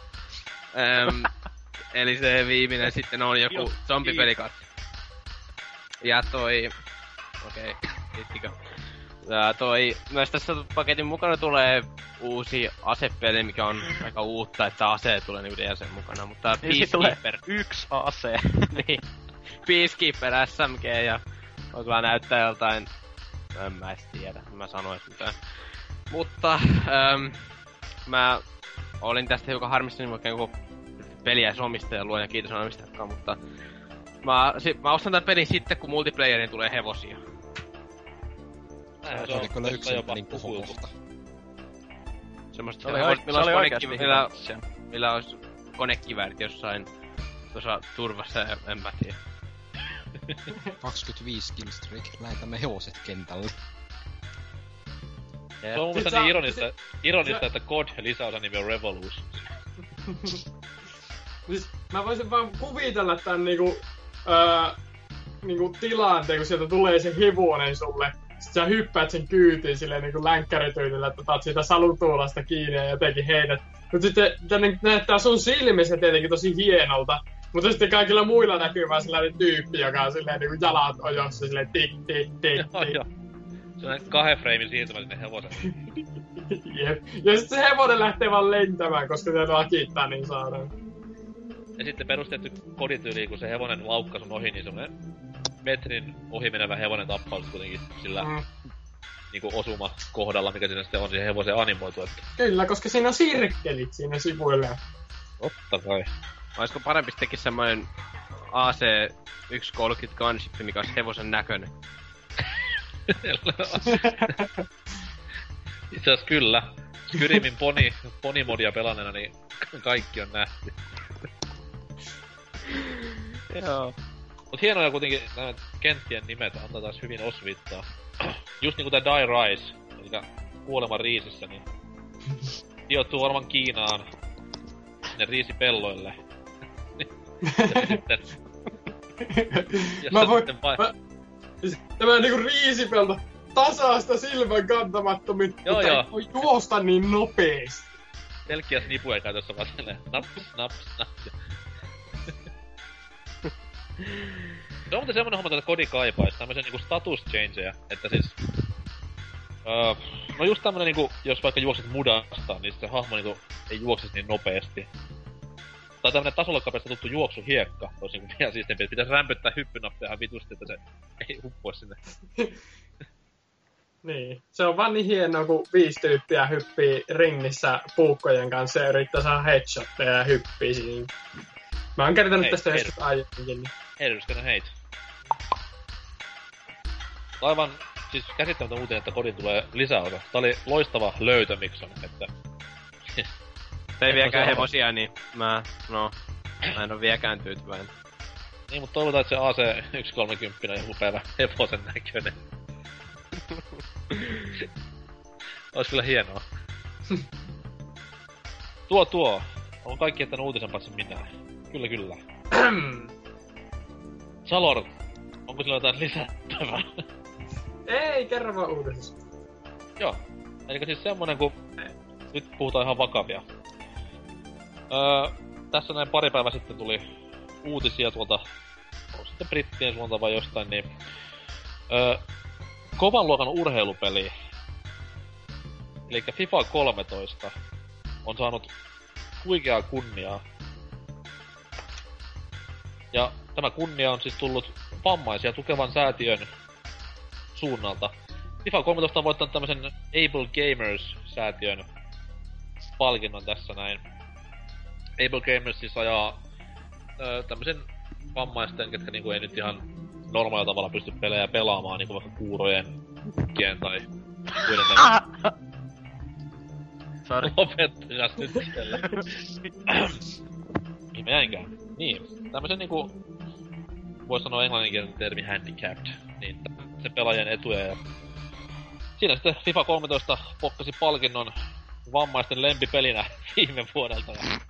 Äm, eli se viimeinen sitten on joku zombipelikartti. Ja toi... Okei, okay, Ja toi, myös tässä paketin mukana tulee uusi asepeli, mikä on aika uutta, että ase tulee niinku DLCn mukana, mutta Niin tulee Peacekeeper, yksi ase. niin, Peacekeeper SMG ja on kyllä näyttää joltain, en mä edes tiedä, mä sanois mitään. Mutta, äm, mä olin tästä hiukan harmistunut, vaikka joku peliä omistaja luo ja kiitos omistajakaan, mutta mä, si, mä ostan tämän pelin sitten, kun multiplayerin tulee hevosia. Se oli kyllä yksi jopa niin puhukohta. Semmoista Se oik- millä se oli olisi oikeesti konekki, millä, millä olisi konekiväärit jossain tuossa turvassa, ja en mä tiedä. 25 killstreak, lähetämme hevoset kentälle. Se on mun mielestä niin ironista, ironista sä- että COD lisäosa nimi on Revolution. Siis mä voisin vaan kuvitella tän niinku, öö, niinku tilanteen, kun sieltä tulee se hevonen sulle. Sit sä hyppäät sen kyytiin silleen niinku länkkärityylillä, että otat siitä salutuulasta kiinni ja jotenkin heidät. Mut sitten tänne näyttää sun silmissä tietenkin tosi hienolta. Mutta sitten kaikilla muilla näkyy vaan sellainen tyyppi, joka on silleen niinku jalat ojossa silleen tik tik tik tik. joo. Se on kahden freimin siirtymä sinne hevosen. Jep. Ja sitten se hevonen lähtee vaan lentämään, koska se lakittaa niin saadaan. Ja sitten perustettu kodityyli, kun se hevonen laukkaa sun ohi, niin semmonen metrin ohi menevä hevonen tappaa kuitenkin sillä Mm. niinku osuma kohdalla, mikä siinä sitten on siihen hevosen animoitu, että Kyllä, koska siinä on sirkkelit siinä sivuilla. totta kai. Olisiko parempi tekis semmoinen AC-130 gunship, mikä olisi hevosen näköinen? Itse asiassa kyllä. Skyrimin poni, ponimodia pelanneena, niin kaikki on nähty. Joo. Mut hienoja kuitenkin nämä kenttien nimet antaa taas hyvin osviittaa. Just niinku tää Die Rise, eli kuolema riisissä, niin sijoittuu varmaan Kiinaan sinne riisipelloille. ja sitten, ja mä voin, sitten vai... mä, tämä niinku riisipelto tasaista silmän kantamattomin, Joo, mutta joo. voi juosta niin nopeesti. selkeä snipuja käytössä vaan silleen naps, naps, naps. Se on muuten semmonen homma, että kodi kaipaisi tämmösen niinku status changeja, että siis... Öö, no just tämmönen niinku, jos vaikka juokset mudasta, niin se hahmo niinku ei juoksisi niin nopeasti. Tai tämmönen tasolla kapeasta tuttu juoksuhiekka, olisi niinku vielä siistempi, että pitäisi rämpyttää hyppynappia ihan vitusti, että se ei uppois sinne. Niin. Se on vaan niin hienoa, kun viisi tyyppiä hyppii ringissä puukkojen kanssa ja yrittää saada headshotteja ja hyppii siinä. Mä oon kertonut Hei, tästä hei. joskus aiemminkin. Niin. Heidyskäinen heit. Aivan siis käsittämätön uutinen, että kodin tulee lisäosa. Tää oli loistava löytö Mikson, että Se ei on. hevosia, niin mä, no, mä en oo vieläkään tyytyväinen. Niin, mutta toivotaan, että se AC 130 on joku päivä hevosen näköinen. Ois kyllä hienoa. tuo tuo. On kaikki jättänyt uutisen paitsi minä. Kyllä kyllä. Salor, onko sillä jotain lisättävää? Ei, kerro vaan uutisista. Joo. Eli siis semmonen, kun nyt puhutaan ihan vakavia. Öö, tässä näin pari päivää sitten tuli uutisia tuolta, on sitten brittien suunta vai jostain, niin öö, kovan luokan urheilupeli, eli FIFA 13, on saanut huikeaa kunniaa. Ja tämä kunnia on siis tullut vammaisia tukevan säätiön suunnalta. FIFA 13 on voittanut tämmösen Able Gamers-säätiön palkinnon tässä näin. Able Gamers siis ajaa ö, tämmösen vammaisten, ketkä niinku ei nyt ihan normaalilla tavalla pysty pelejä pelaamaan, niinku vaikka kuurojen, kukkien tai Muiden tämän. Sori. Lopettakas nyt siellä. Mihin mä jäinkään? Niin, tämmösen niinku... Vois sanoa englanninkielinen termi handicapped. Niin, se pelaajien etuja ja... Siinä sitten FIFA 13 pokkasi palkinnon vammaisten lempipelinä viime vuodelta. Ja...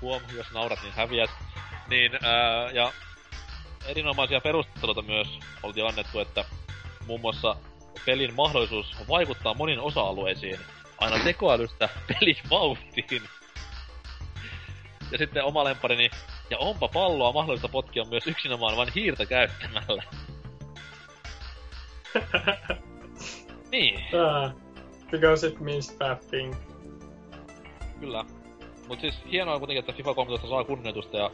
Huom, jos naurat, niin häviät. Niin, ää, ja erinomaisia perusteluita myös oltiin annettu, että muun muassa pelin mahdollisuus vaikuttaa moniin osa-alueisiin, aina tekoälystä pelin vauhtiin. Ja sitten oma lemparini, ja onpa palloa mahdollista potkia myös yksinomaan vain hiirtä käyttämällä. niin, Uh, because it means bad thing. kyllä. Mut siis hienoa kuitenkin, että FIFA 13 saa kunnioitusta ja...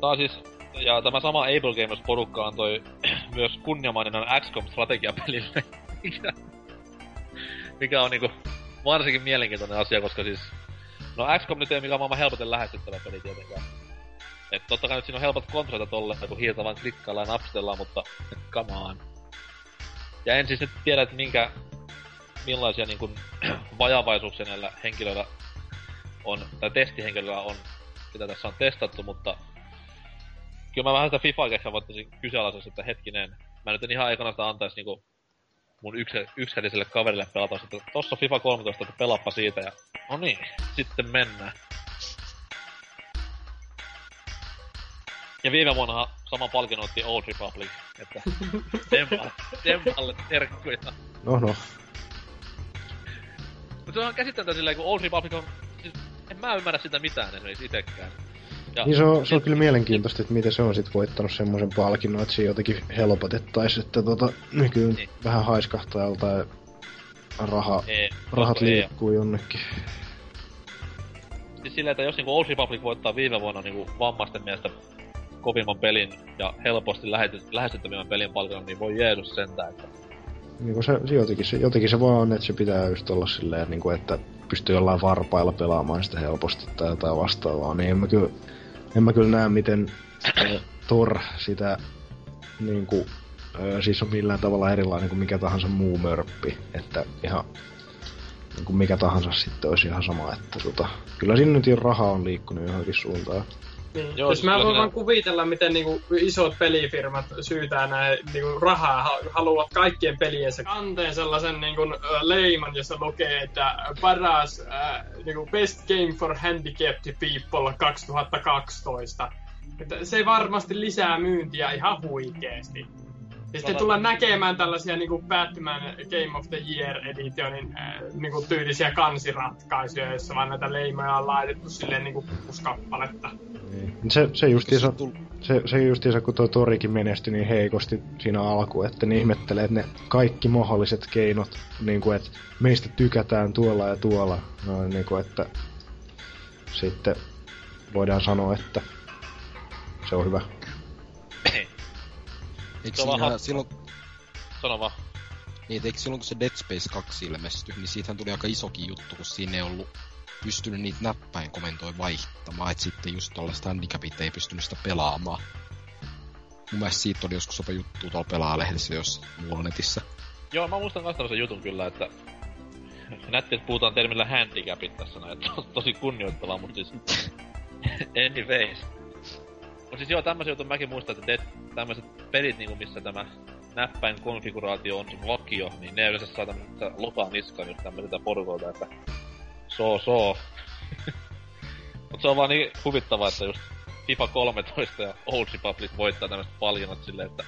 Tää on siis... Ja tämä sama Able Gamers-porukka antoi myös kunniamaininnan XCOM-strategiapelille. mikä on niinku varsinkin mielenkiintoinen asia, koska siis... No XCOM nyt ei mikään maailman helpoten lähestyttävä peli tietenkään. Et totta kai nyt siinä on helpot kontrollit tolle, kun hiiltä vaan klikkaillaan ja napsutellaan, mutta come on. Ja en siis nyt tiedä, että minkä, millaisia niin kuin, vajavaisuuksia näillä henkilöillä on, tai testihenkilöillä on, mitä tässä on testattu, mutta kyllä mä vähän sitä FIFA ehkä voittaisin kyseenalaisesti, että hetkinen, mä nyt en ihan ekana sitä antais niinku mun yks, yksikätiselle kaverille pelata, että tossa FIFA 13, että pelappa siitä ja no niin, sitten mennään. Ja viime vuonna sama palkinnon otti Old Republic, että Dempalle terkkuja. No no. Mutta se on käsittämättä silleen, kun Old Republic on... Siis, en mä ymmärrä sitä mitään esimerkiksi itekään. Ja, Niin se on, se on kyllä mielenkiintoista, että miten se on sit voittanut semmoisen palkinnon, että se jotenkin helpotettais, että tota, Niin. vähän haiskahtaa joltain raha, Ei, rahat liikkuu jonnekin. Siis silleen, että jos niinku Old Republic voittaa viime vuonna niinku vammaisten mielestä kovimman pelin ja helposti lähestyttävimmän pelin palkinnon, niin voi Jeesus sentään, että Niin se, se jotenkin, se, jotenkin se vaan on, että se pitää just olla silleen, niin kuin, että pystyy jollain varpailla pelaamaan sitä helposti tai jotain vastaavaa, niin en mä kyllä, en mä kyllä näe, miten Thor sitä niin kuin, siis on millään tavalla erilainen kuin mikä tahansa muu mörppi, että ihan niin kuin mikä tahansa sitten olisi ihan sama, että tota, kyllä siinä nyt jo raha on liikkunut johonkin suuntaan. Niin. Joo, siis mä voin vaan kuvitella, miten niinku isot pelifirmat syytää näin niinku rahaa, ha- haluavat kaikkien peliensä kanteen sellaisen niinku, leiman, jossa lukee, että paras äh, niinku best game for handicapped people 2012. Että se varmasti lisää myyntiä ihan huikeesti. Ja sitten Tota- tullaan näkemään tällaisia niinku Batman Game of the Year Editionin äh, niinku tyylisiä kansiratkaisuja, joissa vaan näitä leimoja on laitettu silleen niinku kuusi kappaletta. Niin. Se, se justiinsa, se, se justiinsa, kun tuo Torikin menestyi niin heikosti siinä alku, että ne ihmettelee, että ne kaikki mahdolliset keinot, niin kuin, että meistä tykätään tuolla ja tuolla, no, niin kuin, että sitten voidaan sanoa, että se on hyvä. Eikö siinä silloin, sano vaan. niin, eikö silloin kun se Dead Space 2 ilmestyi, niin siitähän tuli aika isokin juttu, kun siinä ei ollut pystynyt niitä näppäin komentoi vaihtamaan, että sitten just tuollaista handicapit ei pystynyt sitä pelaamaan. Mun mielestä siitä oli joskus jopa juttu tuolla pelaalehdessä, jos muualla netissä. Joo, mä muistan kans tämmösen jutun kyllä, että nätti, että puhutaan termillä handicapit tässä näin, että to- tosi kunnioittavaa, mutta siis anyways. Mut siis joo, tämmösen jutun mäkin muistan, että tämmöiset pelit niinku missä tämä näppäin konfiguraatio on vakio, niin ne yleensä saa tämmöistä lokaa niskaan just tämmöiseltä porukolta, että so so. Mut se on vaan niin huvittavaa, että just FIFA 13 ja Old Republic voittaa tämmöiset palkinnot silleen, että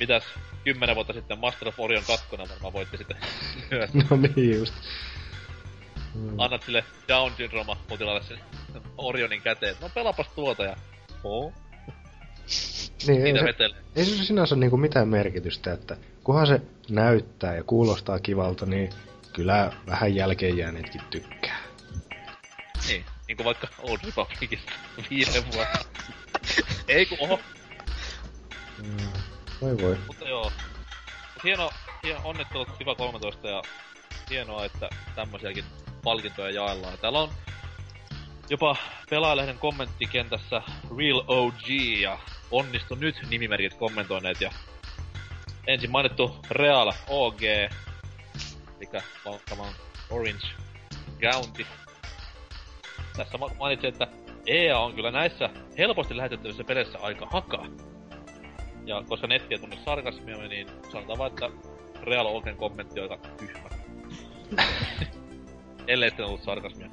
mitäs kymmenen vuotta sitten Master of Orion 2 varmaan voitti sitten. No niin just. Mm. Annat sille Down syndroma potilaalle sen Orionin käteen. No pelapas tuota ja... Oo, Niin, ei, se, ei se sinänsä niinku mitään merkitystä, että kunhan se näyttää ja kuulostaa kivalta, niin kyllä vähän jälkeen jääneetkin tykkää. Niin, niin kuin vaikka Old Republicista viiden vuotta. Ei kun oho, Mm. Voi voi. mutta joo. Hieno, hieno onnittelut FIFA 13 ja hienoa, että tämmösiäkin palkintoja jaellaan. Täällä on jopa pelaajalehden kommenttikentässä Real OG ja Onnistu nyt nimimerkit kommentoineet ja ensin mainittu Real OG, mikä valtavan Orange County. Tässä ma- mainitsin, että EA on kyllä näissä helposti lähetettävissä peleissä aika haka. Ja koska netti ei tunne sarkasmia, niin sanotaan vaan, että Real Ogen kommentti on aika tyhmä. Ellei sitten ollut sarkasmia.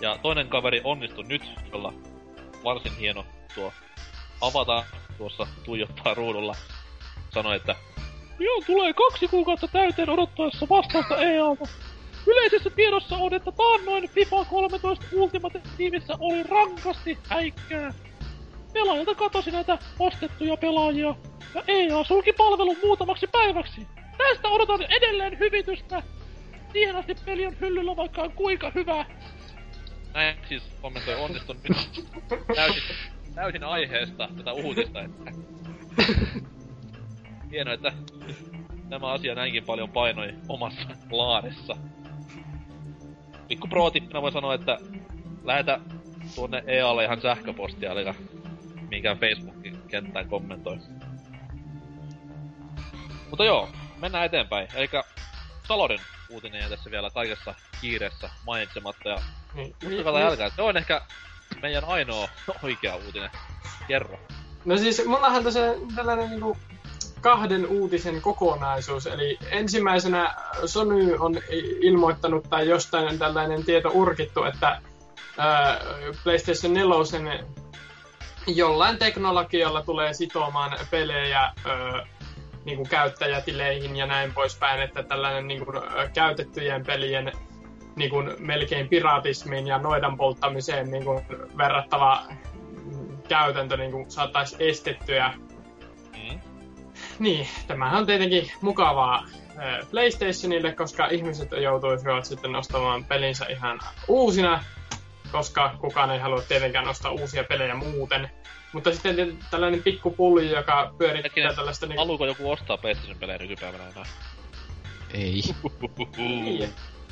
Ja toinen kaveri onnistui nyt, jolla varsin hieno tuo avata tuossa tuijottaa ruudulla. Sanoi, että Joo, tulee kaksi kuukautta täyteen odottaessa vastausta EAlta. Yleisessä tiedossa on, että taannoin FIFA 13 Ultimate Teamissä oli rankasti häikkää. Pelaajilta katosi näitä ostettuja pelaajia, ja EA sulki palvelun muutamaksi päiväksi. Tästä odotan edelleen hyvitystä. Siihen asti peli on hyllyllä, vaikka on kuinka hyvä. Näin siis kommentoi onnistun nyt täysin, täysin aiheesta tätä uutista, että hienoa, että tämä asia näinkin paljon painoi omassa laarissa. Pikku pro voi sanoa, että lähetä tuonne EAlle ihan sähköpostia, eli minkään Facebookin kenttään kommentoi. Mutta joo, mennään eteenpäin. Eli Salorin uutinen ja tässä vielä kaikessa kiireessä mainitsematta. Ja Niin, uskokaa jälkeen, se on ehkä meidän ainoa oikea uutinen. Kerro. No siis mullahan tässä tällainen niinku kahden uutisen kokonaisuus. Eli ensimmäisenä Sony on ilmoittanut tai jostain tällainen tieto urkittu, että ää, PlayStation 4 jollain teknologialla tulee sitomaan pelejä ää, niin kuin käyttäjätileihin ja näin poispäin, että tällainen niin kuin, käytettyjen pelien niin kuin, melkein piratismiin ja noidan polttamiseen niin kuin, verrattava käytäntö niin kuin, saataisiin estettyä. Niin, tämähän on tietenkin mukavaa äh, PlayStationille, koska ihmiset joutuisivat sitten ostamaan pelinsä ihan uusina, koska kukaan ei halua tietenkään ostaa uusia pelejä muuten. Mutta sitten tällainen pikku pulli, joka pyörittää Hetkinen, tällaista... Niin... Haluuko joku ostaa PlayStation pelejä nykypäivänä enää? Ei.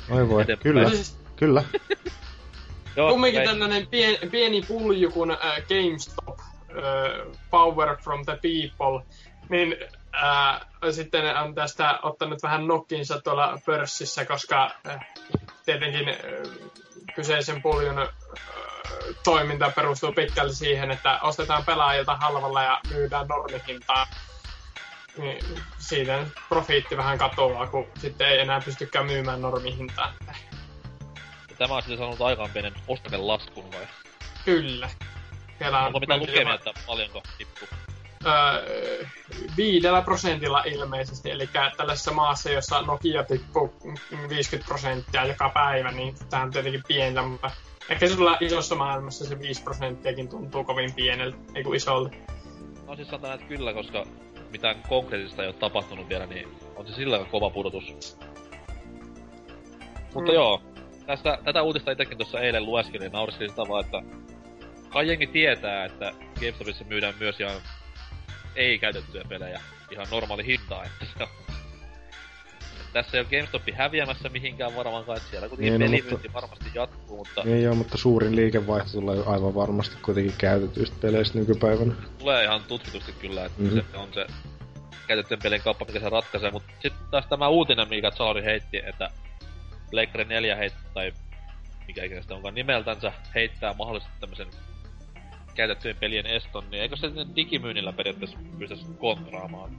Oi voi, kyllä, siis kyllä. Joo, kumminkin ei- tällainen pien, pieni pulju kuin äh, GameStop, äh, Power from the People, niin äh, sitten on tästä ottanut vähän nokkinsa tuolla pörssissä, koska äh, tietenkin äh, kyseisen puljun äh, toiminta perustuu pitkälti siihen, että ostetaan pelaajilta halvalla ja myydään normihintaan. Niin siitä profiitti vähän katoaa, kun sitten ei enää pystykään myymään normihintaan. Tämä on sitten saanut aikaan pienen ostokelaskun vai? Kyllä. Siellä on Onko mitään lukemia, että paljonko tippuu? Öö, viidellä prosentilla ilmeisesti, eli tällaisessa maassa, jossa Nokia tippuu 50 prosenttia joka päivä, niin tämä on tietenkin pientä, mutta ehkä sulla isossa maailmassa se 5 prosenttiakin tuntuu kovin pieneltä, ei kuin isolta. No siis sanotaan, että kyllä, koska mitään konkreettista ei ole tapahtunut vielä, niin on se sillä kova pudotus. Mutta Mm. joo, tästä, tätä uutista itsekin tuossa eilen lueskelin ja nauriskelin sitä vaan, että kai jengi tietää, että GameStopissa myydään myös ihan ei-käytettyjä pelejä ihan normaali hintaa, että se on... Tässä ei ole GameStop häviämässä mihinkään varmaankaan, että siellä kuitenkin Niin, no, pelimyynti varmasti jatkuu, mutta Niin joo, mutta suurin liikevaihto tulee aivan varmasti kuitenkin käytetyistä peleistä nykypäivänä. tulee ihan tutkitusti kyllä, että Mhm. se on se käytettyjen pelin kauppa, mikä se ratkaisee. Mutta sitten taas tämä uutinen, mikä Salori heitti, että Pleikkari 4 heittää, tai mikä ikinä sitä onkaan nimeltänsä, heittää mahdollisesti tämmöisen käytettyjen pelien eston, niin eikö se sitten digimyynnillä periaatteessa pystyisi kontraamaan?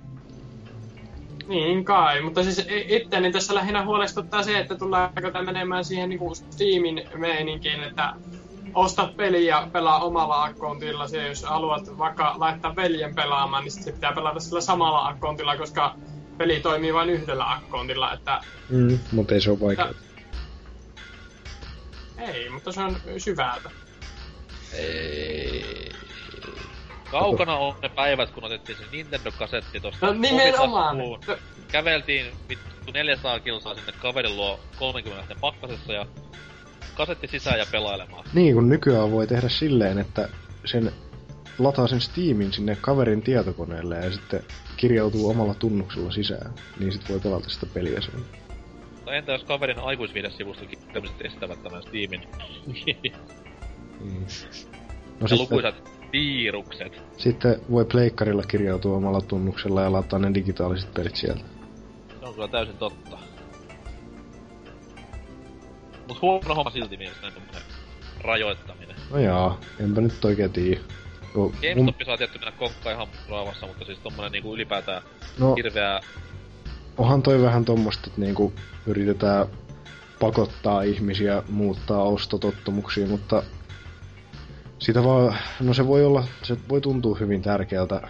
Niin kai, mutta siis itteni tässä lähinnä huolestuttaa se, että tullaanko tämä menemään siihen niin Steamin meininkiin, että osta peli ja pelaa omalla akkontilla. Se, jos haluat vaikka laittaa veljen pelaamaan, niin sit se pitää pelata sillä samalla akkontilla, koska peli toimii vain yhdellä akkontilla. Että Mm, mutta ei se ole vaikea. ei, mutta se on syvältä. Kaukana on ne päivät, kun otettiin se Nintendo-kasetti tosta. No nimenomaan. Omitaskuun. Käveltiin vittu 400 kilsaa sinne kaverin luo 30 pakkasessa ja kasetti sisään ja pelailemaan. Niin, kun nykyään voi tehdä silleen, että sen lataa sen Steamin sinne kaverin tietokoneelle ja sitten kirjautuu omalla tunnuksella sisään. Niin sit voi pelata sitä peliä sen. Mutta entä jos kaverin aikuisviidesivustokin tämmöiset estävät tämän Steamin? Mm. No ja sitten, lukuisat Piirukset. Sitten voi pleikkarilla kirjautua omalla tunnuksella ja laittaa ne digitaaliset pelit sieltä. Se on kyllä täysin totta. Mut huono homma silti mielestäni tommonen rajoittaminen. No jaa, enpä nyt oikein tiedä. No, mun, GameStop saa tietty mennä konkkaan ihan raavassa, mutta siis tommonen niinku ylipäätään no hirveä... onhan toi vähän tommoista, että niinku yritetään pakottaa ihmisiä muuttaa ostotottumuksia, mutta sitä vaan, no se voi olla, se voi tuntua hyvin tärkeältä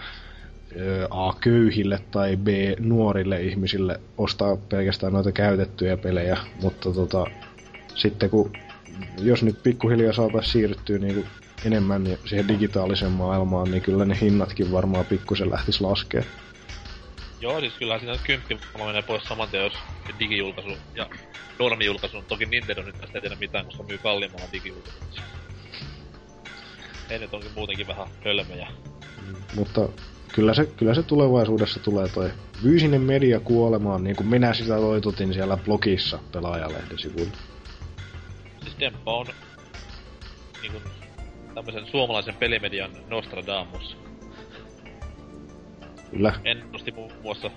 A köyhille tai B nuorille ihmisille ostaa pelkästään noita käytettyjä pelejä, mutta tota, sitten kun, jos nyt pikkuhiljaa saataisiin siirtyä niinku enemmän niin siihen digitaaliseen maailmaan, niin kyllä ne hinnatkin varmaan pikkusen lähtis laskee. Joo, siis kyllähän siinä kymppi menee pois saman tien, jos digijulkaisu ja normijulkaisu. Toki Nintendo nyt tästä ei tiedä mitään, koska myy kalliimmalla digijulkaisu. Nyt onkin muutenkin vähän hölmöjä. Mutta kyllä se, kyllä se tulevaisuudessa tulee toi fyysinen media kuolemaan, niin kuin minä sitä toitotin siellä blogissa pelaajalehden sivuilla. Siis Demppa on niinku tämmösen suomalaisen pelimedian Nostradamus. Kyllä, Ennusti muun muassa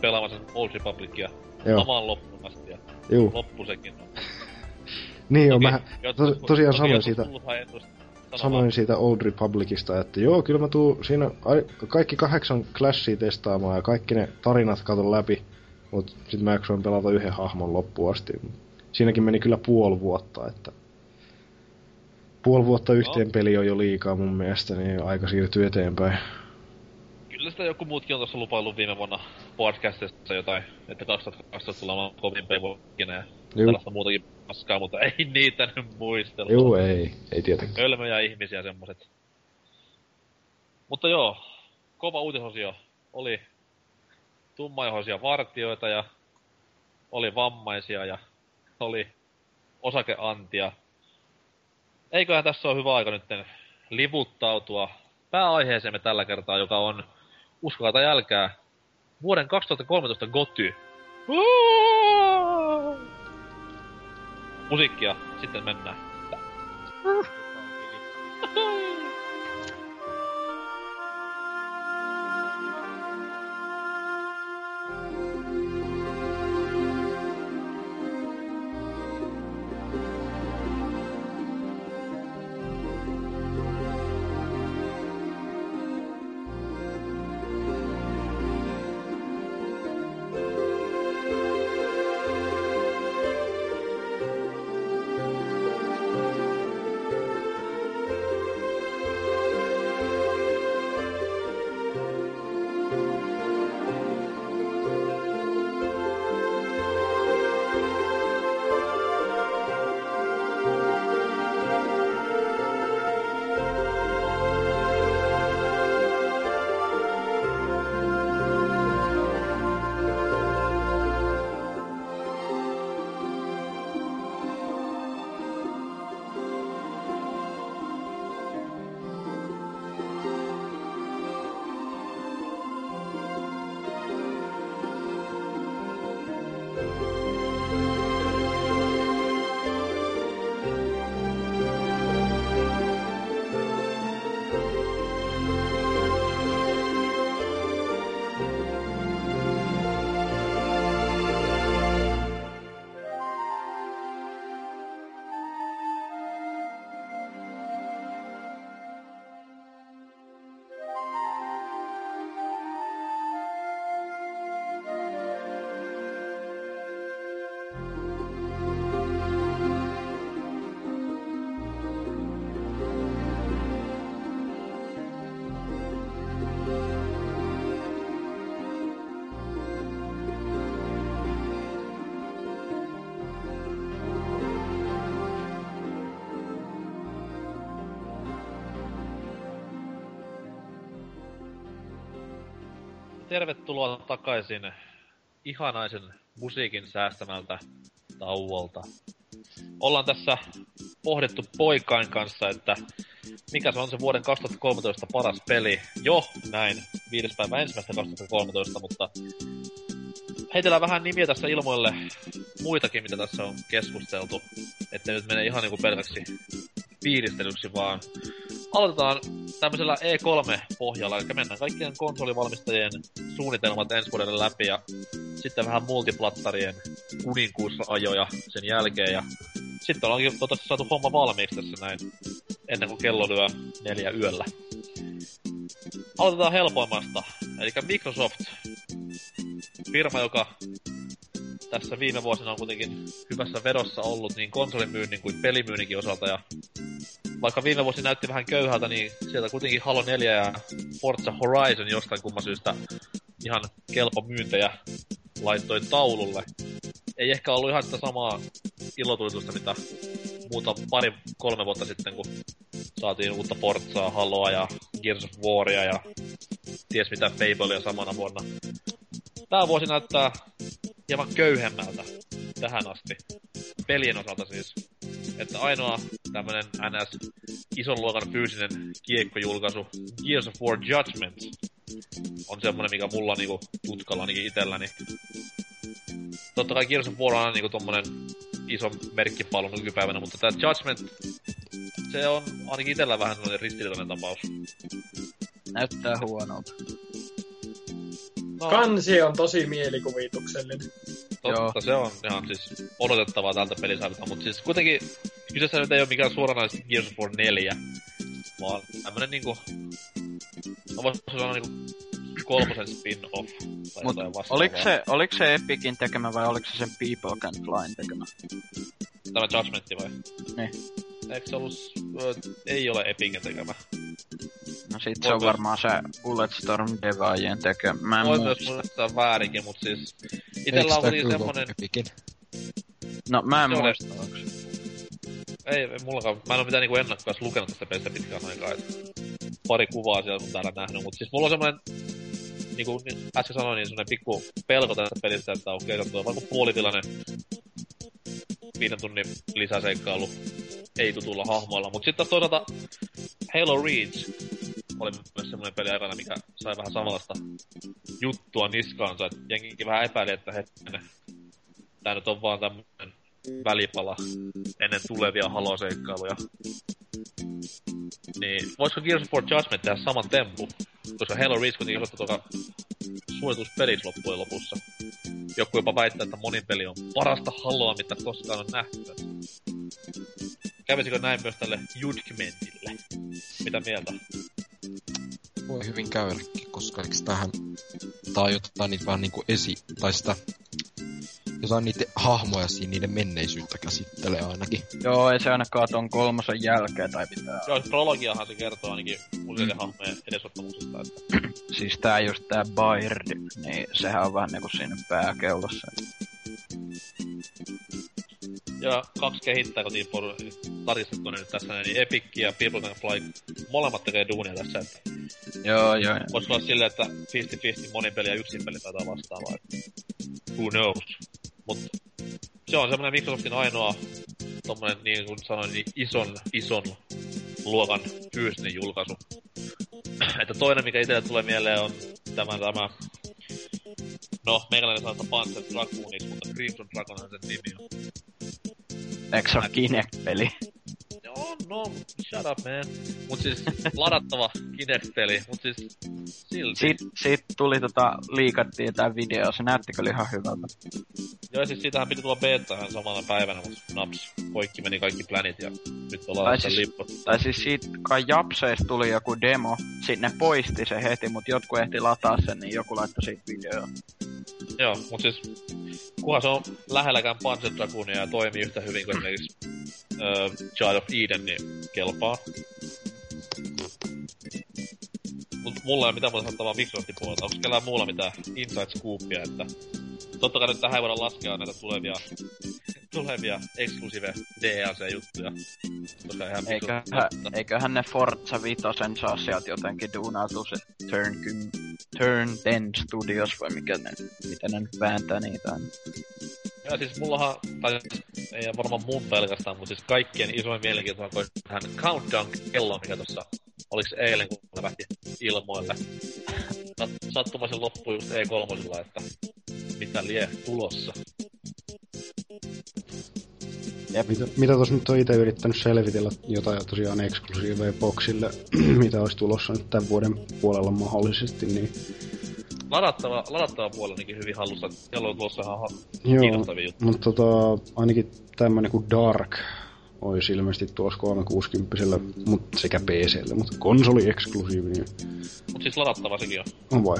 pelaamansa Old Republicia omaan loppuun asti ja juu. loppu sekin on. Niin Toki mä to, tosiaan sanoin siitä, sano sanoin siitä Old Republicista, että joo, kyllä mä tuun siinä ai- kaikki kahdeksan Clashia testaamaan ja kaikki ne tarinat katon läpi, mut sit mä jaksoin pelata yhden hahmon loppuun asti. Siinäkin meni kyllä puoli vuotta, että puoli vuotta yhteen No. peli on jo liikaa mun mielestä, niin aika siirtyy eteenpäin. Kyllä sitä joku muutkin on tuossa lupaillut viime vuonna podcastissa jotain, että 2012 tullaan kovin pevokkina ja Juu, tällaista muutakin paskaa, mutta ei niitä nyt muistella. juu ei, ei tietenkään. Hölmöjä ihmisiä semmoset. Mutta joo, kova uutisosio oli tummaihoisia vartioita ja oli vammaisia ja oli osakeantia. Eiköhän tässä ole hyvä aika nyt livuttautua pääaiheeseemme tällä kertaa, joka on, uskokaa tai älkää, vuoden 2013 Goty. Musiikkia, sitten mennään. Tervetuloa takaisin ihanaisen musiikin säästämältä tauolta. Ollaan tässä pohdittu poikain kanssa, että mikä se on se vuoden 2013 paras peli. Jo näin, viides päivä ensimmäistä 2013, mutta heitellään vähän nimiä tässä ilmoille muitakin, mitä tässä on keskusteltu. Että nyt mene ihan niinku pelkäksi fiilistelyksi, vaan aloitetaan tämmöisellä E3-pohjalla, eli mennään kaikkien konsolivalmistajien suunnitelmat ensi vuodelle läpi ja sitten vähän multiplattarien kuninkuusajoja sen jälkeen ja sitten ollaankin toivottavasti saatu homma valmiiksi tässä näin ennen kuin kello lyö neljä yöllä. Aloitetaan helpoimmasta, eli Microsoft, firma, joka tässä viime vuosina on kuitenkin hyvässä vedossa ollut niin konsolimyynnin kuin pelimyynninkin osalta. Ja vaikka viime vuosi näytti vähän köyhältä, niin sieltä kuitenkin Halo 4 ja Forza Horizon jostain kumman syystä ihan kelpo myyntejä laittoi taululle. Ei ehkä ollut ihan sitä samaa ilotulitusta, mitä muuta pari, kolme vuotta sitten, kun saatiin uutta Forzaa, Haloa ja Gears of Waria ja ties mitä Fablea samana vuonna. Tää vuosi näyttää hieman köyhemmältä tähän asti. Pelien osalta siis. Että ainoa tämmönen NS ison luokan fyysinen kiekkojulkaisu Gears of War Judgment on semmonen, mikä mulla niinku tutkalla ainakin itelläni. Totta kai Gears of War on niinku tommonen iso merkkipallo nykypäivänä, mutta tää Judgment, se on ainakin itellä vähän sellainen ristiriitainen tapaus. Näyttää huonolta. No. Kansi on tosi mielikuvituksellinen. Totta, Joo. se on ihan siis odotettavaa tältä pelisarjalta, mutta siis kuitenkin kyseessä nyt ei ole mikään suoranaisesti Gears of War 4, vaan tämmönen niinku... No voisi sanoa niinku kolmosen spin-off tai Mut jotain vastaavaa. Oliko se, oliko se Epicin tekemä vai oliko se sen People Can Flyn tekemä? Tämä Judgmentti vai? Niin. Eikö se ollut... ei ole Epicin tekemä. No sit se on varmaan se Bulletstorm Devaajien tekemä. Mä en Voi myös muistaa väärinkin, mut siis... Itellä oli semmonen... Epicin? No mä en muista, Ei, ei mullakaan. Mä en oo mitään niinku ennakkoa lukenut tästä pelistä pitkään aikaa. Et pari kuvaa siellä on täällä nähnyt, mutta siis mulla on semmonen niin kuin äsken sanoin, niin semmonen pikku pelko tästä pelistä, että okei, okay, on vaikka puolitilanne viiden tunnin lisäseikkailu ei tutulla hahmoilla. Mutta sitten toisaalta Halo Reach oli myös semmoinen peli aikana, mikä sai vähän samanlaista juttua niskaansa, että jengikin vähän epäili, että hetkinen, tää nyt on vaan tämmönen välipala ennen tulevia haloseikkailuja. Niin, voisiko Gears of War Judgment tehdä saman tempu? Koska Halo Reach kuitenkin osoittaa tuoka suorituspelissä loppujen lopussa. Joku jopa väittää, että monin peli on parasta Haloa, mitä koskaan on nähty. Kävisikö näin myös tälle Judgmentille? Mitä mieltä? Voi hyvin käydäkin, koska eikö tähän... Tää on jotain niitä vähän niinku esi... Tai sitä jotain niiden hahmoja siinä niiden menneisyyttä käsittelee ainakin. Joo, ei se ainakaan ton kolmosen jälkeen tai pitää. Joo, prologiahan se kertoo ainakin useiden mm. hahmojen edesottamuksista. Että... siis tää just tää Baird, niin sehän on vähän niinku siinä pääkeulossa. Ja kaksi kehittää kotiin taristettu nyt tässä, niin Epic ja People Can Fly molemmat tekee duunia tässä, että Joo, joo. Voisi olla silleen, että 50-50 monin peli ja yksin peli taitaa vastaavaa. Who knows? Mut se on semmonen Microsoftin ainoa tommonen niin kuin sanoin, niin ison, ison luokan fyysinen julkaisu. että toinen, mikä itselle tulee mieleen, on tämä, tämä No, meikäläinen että Panzer Dragooniksi, mutta Crimson Dragonhan sen nimi on. Ole Kinect-peli? Joo, no, shut up man. Mut siis ladattava Kinect-peli, mut siis silti. Siit, siitä tuli tota, liikattiin tää video, se näytti kyllä ihan hyvältä. Joo, siis siitähän piti tulla beta ihan samana päivänä, mutta naps, poikki meni kaikki planit ja nyt ollaan tai siis, lippu. Tai siis siitä kai Japseista tuli joku demo, sitten ne poisti se heti, mut jotkut ehti lataa sen, niin joku laittoi siitä videoa. Joo, mut siis kunhan se on lähelläkään Panzer Dragoonia ja toimii yhtä hyvin kuin esimerkiksi uh, Child of Eden, niin kelpaa. Mut mulla ei ole mitään muuta sanottavaa Microsoftin puolelta. Onko kellään muulla mitään inside scoopia, että... Totta kai nyt tähän ei voida laskea näitä tulevia, tulevia exclusive DLC-juttuja. Koska eiköhän, eiköhän ne Forza Vitosen saa sieltä jotenkin duunautua se Turn, Turn 10 Studios vai mikä ne, miten ne nyt vääntää niitä. Ja siis mullahan, tai ei varmaan mun pelkästään, mutta siis kaikkien isoin mielenkiinto on tähän countdown-kello, mikä tuossa oliks eilen, kun lähti ilmoille. Sattumaisen loppui just E3, että mitä lie tulossa. Jep. Mitä, mitä tuossa nyt on itse yrittänyt selvitellä jotain tosiaan eksklusiiveja boxille, mitä olisi tulossa nyt tämän vuoden puolella mahdollisesti, niin Ladattava, ladattava puoli ainakin hyvin hallussa. Siellä on tulossa ihan ha- joo, kiinnostavia juttuja. mutta tota, ainakin tämmönen kuin Dark olisi ilmeisesti tuossa 360 mut sekä PClle, mutta konsoli eksklusiivinen Mut siis ladattava sekin on. on vai?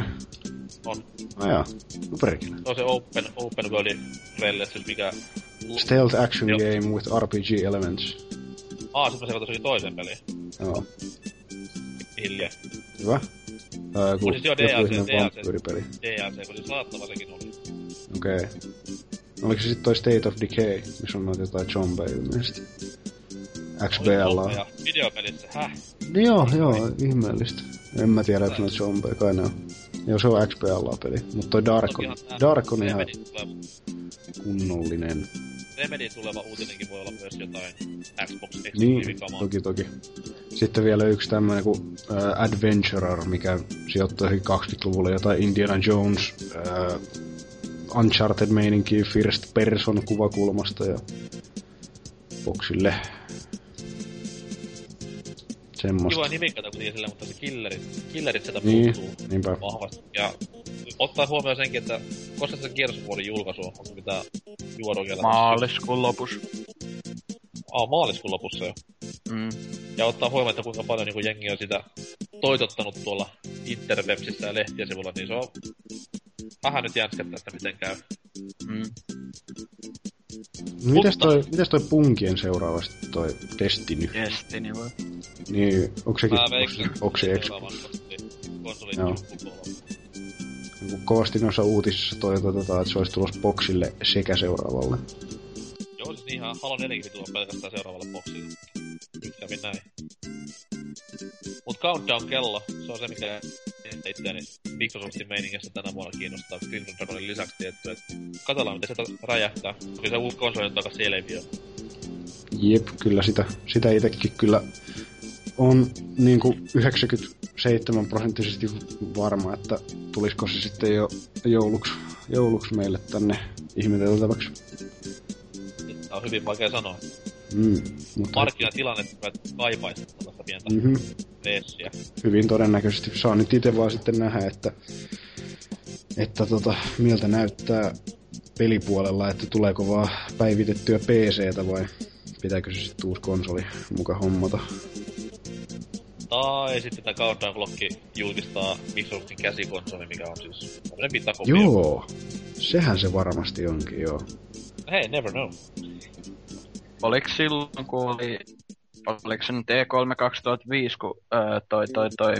On. Ajaa, no perkele. Se on se open, open worldin relle, siis mikä... Stealth action Joo. game with RPG elements. Aa, sit mä sekoitan toisen peliin. Joo, Hiljaa. hyvä. Ää, Mut siis joo, DLC, DLC. DLC, kun siis ladattava sekin oli. Okei. Okay. Oliko se sitten toi State of Decay, missä on noita jotain zombeja ilmeisesti? XBL. Videopelissä, häh? No joo, joo, ihmeellistä. En mä tiedä, onko noita zombeja, kai ne on. Joo, se on XBL-peli, mutta toi Dark on, Dark on ihan kunnollinen. Remedin tuleva uutinenkin voi olla myös jotain Xbox Niin, toki toki. Sitten vielä yksi tämmönen kuin äh, Adventurer, mikä sijoittuu johonkin 20-luvulle jotain Indiana Jones, äh, Uncharted-meininkiä first person kuvakulmasta ja boxille. Semmosta. Kiva nimikata kuitenkin sillä, mutta se killerit, killerit sieltä Niin, puuttuu niinpä. vahvasti. Ja ottaa huomioon senkin, että koska se kierrosvuoden julkaisu on, onko mitä juodokia Maaliskuun lopus. Aa, maaliskuun lopussa jo. Mm. Ja ottaa huomioon, että kuinka paljon niin jengi on sitä toitottanut tuolla interwebsissä ja lehtisivulla, niin se on vähän nyt jänskättää, että miten käy. Mm. Mitäs Mutta- toi, mitäs toi punkien seuraavasti toi Destiny? Destiny vai? Niin, onko sekin, Mä onko veikkaan, se, konsolin- Joo. kovasti noissa uutisissa toivotetaan, että se olisi tulossa boxille sekä seuraavalle. Joo, siis ihan Halo 4 piti tulla pelkästään seuraavalle boksille. Nyt kävi näin. Mut Countdown-kello, se on se, mikä itseäni Microsoftin meiningissä tänä vuonna kiinnostaa Crimson Dragonin lisäksi tietty, että katsotaan miten sieltä räjähtää. Toki se uusi konsoli on aika selviö. Jep, kyllä sitä, sitä itsekin kyllä on niinku 97 prosenttisesti varma, että tulisiko se sitten jo jouluksi, jouluksi meille tänne ihmeteltäväksi. Tää on hyvin vaikea sanoa. Mm, mutta Markkinatilanne kaipaisi tällaista pientä mm-hmm, reessiä. hyvin todennäköisesti saa nyt itse vaan sitten nähdä, että, että tota, miltä näyttää pelipuolella, että tuleeko vaan päivitettyä PCtä vai pitääkö se sitten uusi konsoli muka hommata. Tai sitten tämä Countdown Clock julkistaa Microsoftin käsikonsoli, mikä on siis tämmönen pitakopio. Joo, sehän se varmasti onkin, joo. Hei, never know. Oliko silloin, kun oli... Oliko se nyt E3 2005, kun öö, toi, toi, toi,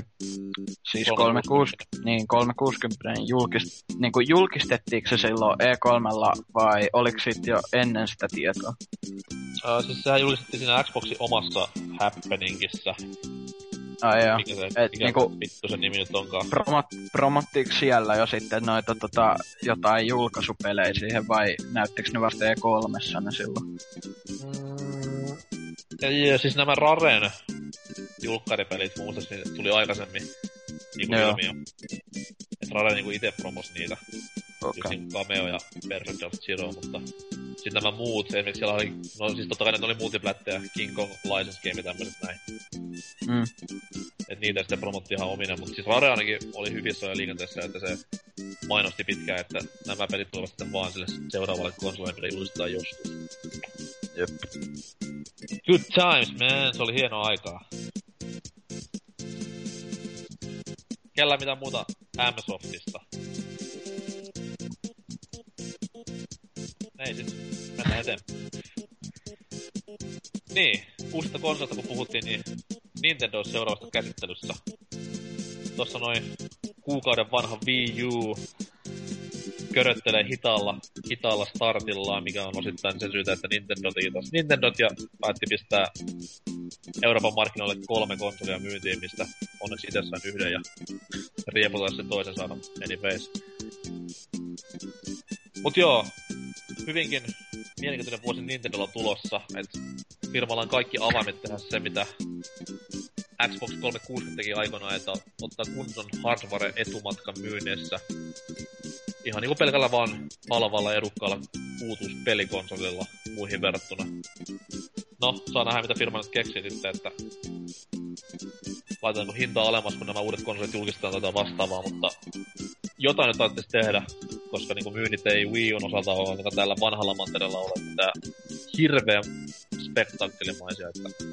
siis 360, niin 360 julkist, niin kuin julkistettiinko se silloin E3 vai oliko siitä jo ennen sitä tietoa? Uh, siis sehän julkistettiin siinä Xboxin omassa happeningissa. Ai joo. Mikä se, Et mikä niinku- vittu sen nimi nyt onkaan. Promot, promottiinko siellä jo sitten noita tota, jotain julkaisupelejä siihen vai näyttikö ne vasta E3 ne silloin? Mm. Ja, ja, siis nämä Raren julkkaripelit muistaakseni tuli aikaisemmin niinku Joo. ilmi jo. Et Rare niinku ite promos niitä. Okei. Okay. Niinku Cameo ja Perfect of Zero, mutta sitten nämä muut, esimerkiksi siellä oli, no siis totta kai ne oli multiplättejä, King Kong License Game ja tämmöset näin. Mm. Et niitä sitten promotti ihan omina, mutta siis Rare ainakin oli hyvissä ja liikenteessä, että se mainosti pitkään, että nämä pelit tulevat sitten vaan sille seuraavalle konsolille, mitä julistetaan joskus. Jep. Good times, man. Se oli hienoa aikaa. Kellä mitä muuta Msoftista? Ei sit, mennään eteenpäin. Niin, uusista konsolista kun puhuttiin, niin Nintendo on seuraavasta käsittelyssä. Tossa noin kuukauden vanha Wii U köröttelee hitaalla, hitaalla startillaan, mikä on osittain sen syytä, että Nintendo teki taas Nintendot ja päätti pistää Euroopan markkinoille kolme konsolia myyntiin, mistä onneksi itse sain yhden ja rieputella sen toisen saada anyways. Mut joo, hyvinkin mielenkiintoinen vuosi Nintendolla tulossa, että firmalla on kaikki avaimet tehdä se, mitä Xbox 360 teki aikoinaan, että ottaa kunnon hardware etumatkan myynnissä. Ihan niinku pelkällä vaan halvalla edukkaalla uutuuspelikonsolilla. muihin verrattuna. No, saa nähdä mitä firma nyt keksii sitten, että laitetaanko hintaa alemmas, kun nämä uudet konsolit julkistetaan tätä vastaavaa, mutta jotain nyt tehdä, koska niin myynnit ei Wii Un osalta ole ainakaan tällä vanhalla mantereella ole mitään hirveän spektaakkelimaisia, että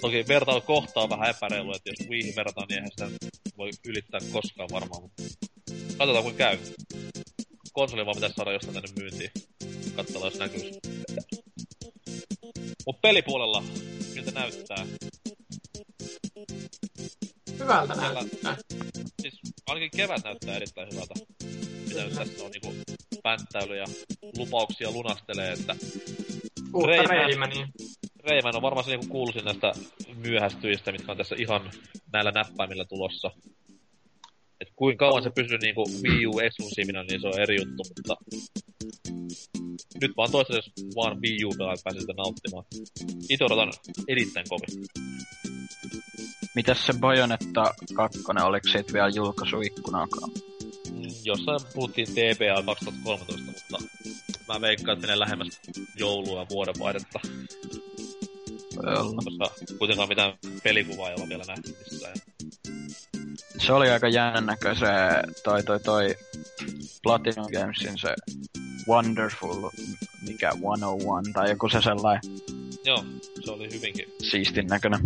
toki vertailu kohtaa on vähän epäreilu, että jos Wii verrataan, niin eihän sitä voi ylittää koskaan varmaan, mutta katsotaan kuin käy. Konsoli vaan pitäisi saada jostain tänne myyntiin. Katsotaan, jos näkyy. Mut pelipuolella, miltä näyttää? Hyvältä näyttää. Siis ainakin kevät näyttää erittäin hyvältä. Mitä nyt tässä on niinku pänttäily ja lupauksia lunastelee, että Uutta. Rayman on varmaan se niinku kuuluisin näistä myöhästyjistä, mitkä on tässä ihan näillä näppäimillä tulossa. Et kuinka kauan se pysyy niinku Wii U eksklusiivina, niin se on eri juttu, mutta nyt vaan toistaiseksi vaan Wii U pelaajat pääsee sitä nauttimaan. Itse odotan erittäin kovin. Mitäs se Bayonetta 2, oliko siitä vielä julkaisuikkunakaan? Jossain puhuttiin TBA 2013, mutta mä veikkaan, että menee lähemmäs joulua ja vuodenvaihdetta, olla. koska kuitenkaan mitään pelikuvaa ei ole vielä nähty missään. Se oli aika jännäkö se toi toi toi Platinum Gamesin se Wonderful, mikä 101 tai joku se sellainen Joo, se oli hyvinkin siistin näköinen.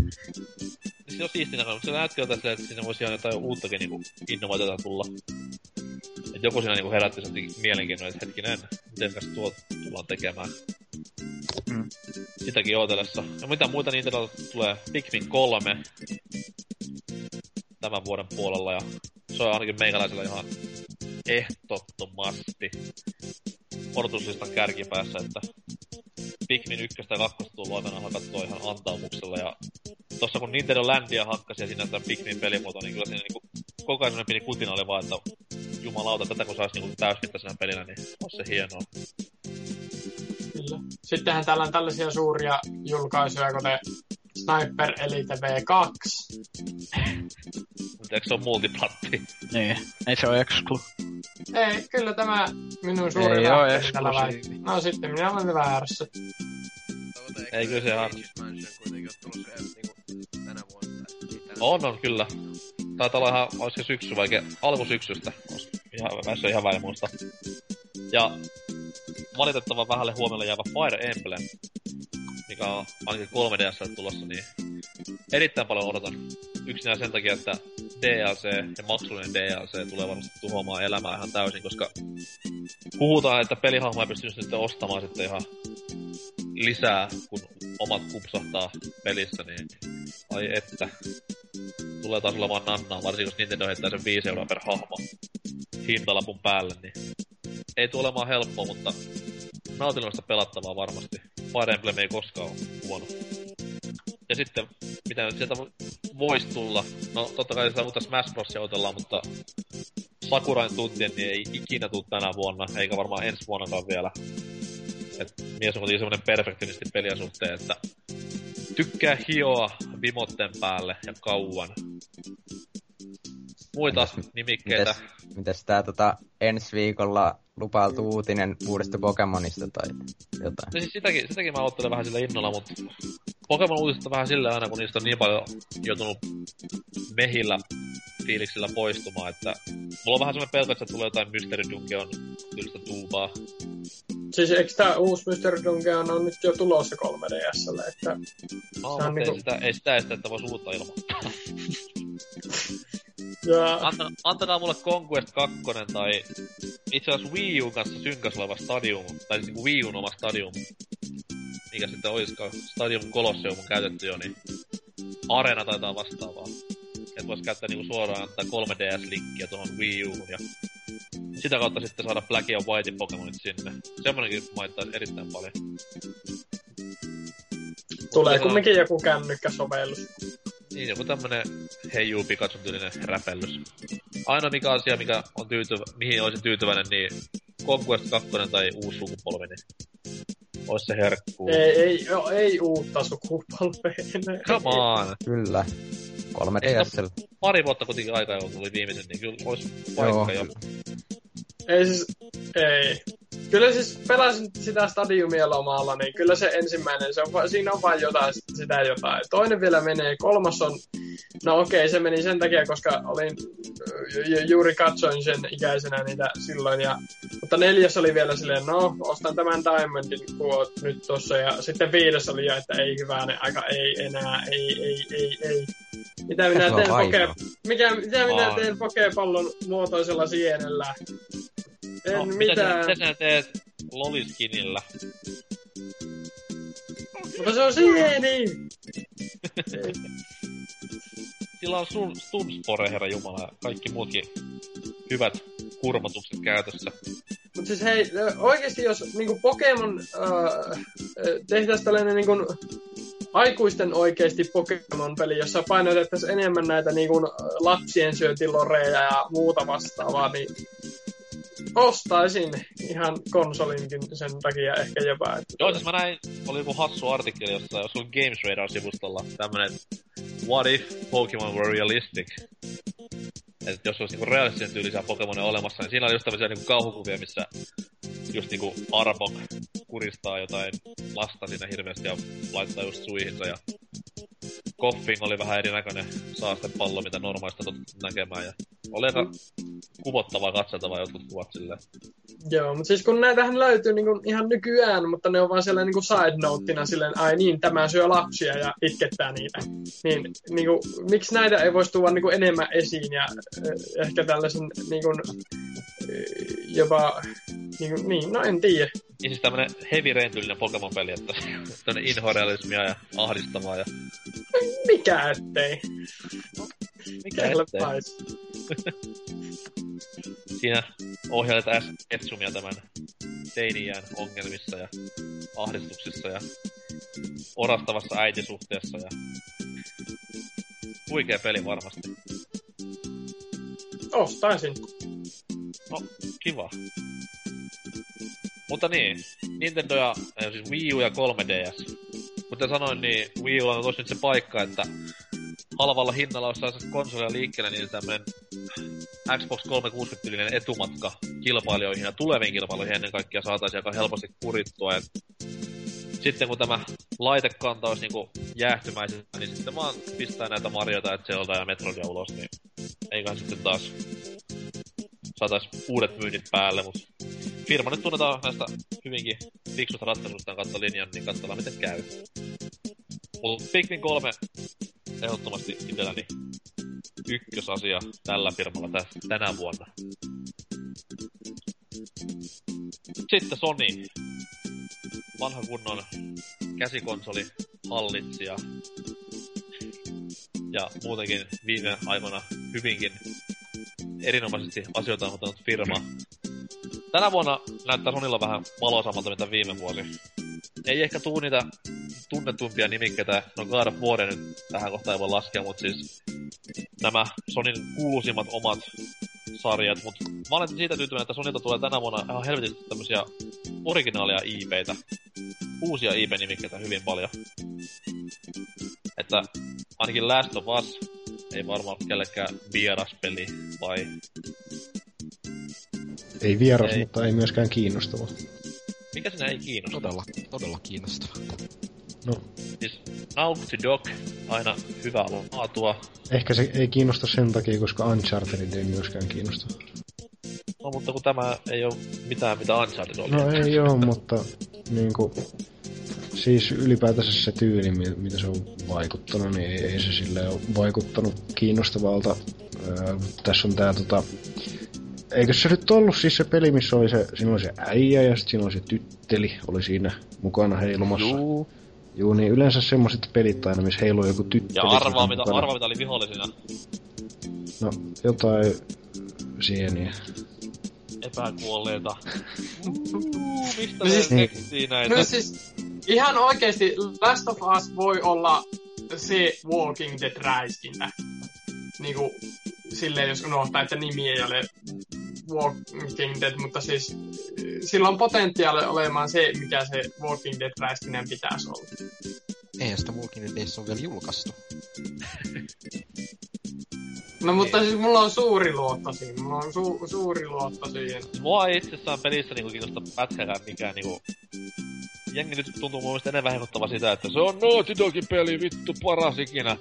se on näköinen, mutta se näytti jo tässä, että siinä voisi ihan jotain uuttakin niinku innovaatiota tulla. Et joku siinä niinku herätti sen mielenkiinnon, että hetkinen, miten tuo tullaan tekemään. Mm. Sitäkin ootellessa. Ja mitä muita Nintendo tulee? Pikmin 3 tämän vuoden puolella ja se on ainakin meikäläisellä ihan ehdottomasti odotuslistan kärkipäässä, että Pikmin 1 ja 2 tullut aikanaan hakattua ihan antaumuksella ja tossa kun Nintendo Landia hakkasi ja siinä tämän Pikmin pelimuoto, niin kyllä siinä niinku koko ajan pieni kutina oli vaan, että jumalauta, tätä kun saisi niinku täysmittaisena pelinä, niin olisi se hienoa. Kyllä. Sittenhän täällä on tällaisia suuria julkaisuja, kuten Sniper Elite V2. Mutta eikö se ole multiplatti? Niin, ei se ole exclu. Ei, kyllä tämä minun suuri Ei lähteeni tällä väittää. No sitten minä olen väärässä. Ei, kyllä se Expansion kuitenkin on tullut se niinku tänä vuonna. On, on kyllä. Taitaa olla ihan, olisiko syksy vai alkusyksystä. Ihan, mä en ihan väliin muista. Ja valitettavan vähälle huomiolle jäävä Fire Emblem, mikä on ainakin 3DS tulossa, niin erittäin paljon odotan. Yksinään sen takia, että DLC ja maksullinen DLC tulee varmasti tuhoamaan elämää ihan täysin, koska puhutaan, että pelihahmoja pystyy sitten ostamaan sitten ihan lisää, kun omat kupsahtaa pelissä, niin ai että. Tulee taas olemaan nannaa, varsinkin jos Nintendo heittää sen 5 euroa per hahmo hintalapun päälle, niin ei tule olemaan helppoa, mutta nautinnollista pelattavaa varmasti. Fire Emblem ei koskaan ole huono. Ja sitten, mitä nyt sieltä voisi tulla, no totta kai sitä uutta Smash Brosia otellaan, mutta Sakurain tuntien niin ei ikinä tule tänä vuonna, eikä varmaan ensi vuonnakaan vielä. Et mies on kuitenkin semmonen perfektionisti peliä suhteen, että tykkää hioa vimotten päälle ja kauan. Muita Mitäs- nimikkeitä. Mites, mites tää tota, ensi viikolla lupailtu uutinen uudesta Pokemonista tai jotain? No siis sitäkin, sitäkin mä ottelen vähän sillä innolla, mutta Pokemon uutista vähän sillä aina, kun niistä on niin paljon joutunut mehillä fiiliksillä poistumaan, että mulla on vähän semmoinen pelko, että tulee jotain Mystery Dungeon tyylistä tuubaa. Siis eikö tämä uusi Mr. Dungeon on nyt jo tulossa 3DSlle, että No, Se on mutta ei, niinku- sitä, ei sitä estä, että voisi uutta ilmoittaa. ja, Anta, antakaa mulle Conquest 2 tai itse asiassa Wii U kanssa synkäs oleva Stadium, tai siis niinku Wii Un oma Stadium, mikä sitten oliskaan Stadium Colosseum on käytetty jo, niin Arena taitaa vastaavaa. Et vois käyttää niinku suoraan antaa 3DS-linkkiä tuohon Wii Uhun ja sitä kautta sitten saada Black ja White Pokemonit sinne. Semmonenkin maittaisi erittäin paljon. tulee kumminkin joku kännykkäsovellus. Niin, joku tämmönen heijuu Pikachun tyylinen räpellys. Aina mikä asia, mikä on tyytyvä, mihin olisin tyytyväinen, niin Conquest 2 tai uusi sukupolvi, niin ois se herkku. Ei, ei, jo, ei uutta sukupolvea enää. Come on! Kyllä. 3DSL. Pari vuotta kuitenkin aikaa, kun tuli viimeisen, niin kyllä ois paikka jo. Ei siis, ei. Kyllä siis pelasin sitä stadiumia lomalla, niin kyllä se ensimmäinen, se on, siinä on vain jotain, sitä jotain. Toinen vielä menee, kolmas on, no okei, se meni sen takia, koska olin ju- juuri katsoin sen ikäisenä niitä silloin, ja, mutta neljäs oli vielä silleen, no, ostan tämän Diamondin, kun oot nyt tossa, ja sitten viides oli jo, että ei hyvänen aika, ei enää, ei, ei, ei, ei. Mitä minä teen, poke, mikä, mitä minä teen pokepallon muotoisella sienellä? En No, mitä, mitään. mitä sä teet loliskinillä? Mutta se on sieni! Sillä on sun Stunspore, herra jumala, ja kaikki muutkin hyvät kurmatukset käytössä. Mutta siis hei, ö, oikeesti jos niinku Pokemon äh, tehtäisiin tällainen niinku aikuisten oikeesti Pokemon-peli, jossa painotettaisiin enemmän näitä niinku lapsien syötiloreja ja muuta vastaavaa, niin ostaisin ihan konsolinkin sen takia ehkä jopa. Että Joo, siis mä näin, oli joku hassu artikkeli jossain, jos on Games Radar-sivustolla, tämmönen What if Pokemon were realistic? että jos olisi niinku realistisen tyylisiä Pokemonia olemassa, niin siinä oli just tämmöisiä niinku kauhukuvia, missä just niinku Arbok kuristaa jotain lasta siinä hirveästi ja laittaa just suihinsa ja Koffing oli vähän erinäköinen saastepallo, mitä normaalista totuttu näkemään ja oli aika kuvottavaa katseltavaa jotkut kuvat silleen. Joo, mutta siis kun näitähän löytyy niinku ihan nykyään, mutta ne on vaan siellä niinku side noteina silleen, ai niin, tämä syö lapsia ja itkettää niitä. Niin niinku, miksi näitä ei voisi tuoda niinku enemmän esiin ja eh, ehkä tällaisen niinku, eh, jopa, niinku, niin, no en tiedä. Niin siis tämmönen heavy rain-tyylinen Pokemon-peli, että tämmönen inhorealismia ja ahdistavaa ja Mikä ettei? mikä Kelle ettei. pais. Siinä ohjailet. Etsumia tämän teiniään ongelmissa ja ahdistuksissa ja orastavassa äitisuhteessa ja huikea peli varmasti. Ostaisin. No, kiva. Mutta niin, Nintendo ja äh, siis Wii U ja 3DS. Kuten sanoin, niin Wii U on tosi nyt se paikka, että halvalla hinnalla, jos saisi konsolia liikkeelle, niin tämmönen Xbox 360-tyylinen etumatka kilpailijoihin ja tuleviin kilpailuihin ennen kaikkea saataisiin aika helposti kurittua. Et sitten kun tämä laitekanta olisi niinku jäähtymäisessä, niin sitten vaan pistää näitä Marioita ja Zelda ja Metroidia ulos, niin eiköhän sitten taas saatais uudet myynnit päälle, mutta firma nyt tunnetaan näistä hyvinkin fiksusta ratkaisusta kautta linjan, niin katsotaan miten käy. Mutta Pikmin 3 ehdottomasti itselläni ykkösasia tällä firmalla tä- tänä vuonna. Sitten Sony. Vanha kunnon käsikonsoli, hallitsija. Ja muutenkin viime aikoina hyvinkin erinomaisesti asioita hoitanut firma. Tänä vuonna näyttää Sonilla vähän valoisammalta mitä viime vuosi. Ei ehkä tuu niitä tunnetumpia nimikkeitä, no God of War nyt tähän kohtaan ei voi laskea, mutta siis nämä Sonin kuuluisimmat omat sarjat, mutta mä olen siitä tyytyväinen, että Sonilta tulee tänä vuonna ihan helvetisti tämmösiä originaaleja IPitä, uusia IP-nimikkeitä hyvin paljon. Että ainakin Last of Us ei varmaan ole kellekään vieras peli, vai Ei vieras, Ei. mutta ei myöskään kiinnostava. mikä sinä ei kiinnosta? Todella, todella kiinnostava. No, Siis Naughty Dog, aina hyvää laatua. ehkä se ei kiinnosta sen takia, koska Uncharted ei myöskään kiinnosta. No mutta kun tämä ei ole mitään mitä Uncharted oli. No ei oo, mutta niinku... Siis ylipäätänsä se tyyli, mi- mitä se on vaikuttanut, niin ei, ei se sille ole vaikuttanut kiinnostavalta. Öö, tässä on tää tota... Eikö se nyt ollut siis se peli, missä oli se, siinä oli se äijä ja sitten siinä oli se tytteli, oli siinä mukana heilumassa. Juu. Juu, niin yleensä semmoset pelit aina, missä heiluu joku tytteli. Ja arvaa mitä, arvaa mitä oli vihollisina. No, jotain sieniä. Epäkuolleita. Uuu, mistä No ne siis- keksii näitä? No siis, ihan oikeesti Last of Us voi olla se Walking Dead räiskintä. Niinku, silleen jos unohtaa, että nimi ei ole Walking Dead, mutta siis sillä on potentiaali olemaan se, mikä se Walking Dead räiskinnän pitäisi olla. Eihän sitä Walking Dead Days on vielä julkaistu. No mutta siis mulla on suuri luotto siinä. Mulla on su- suuri luotto siihen. Mua ei itsessään pelissä niinku kiinnosta pätkääkään mikään niinku... Jengi nyt tuntuu mun mielestä enemmän hehkuttava sitä, että se on Naughty Dogin peli, vittu paras ikinä.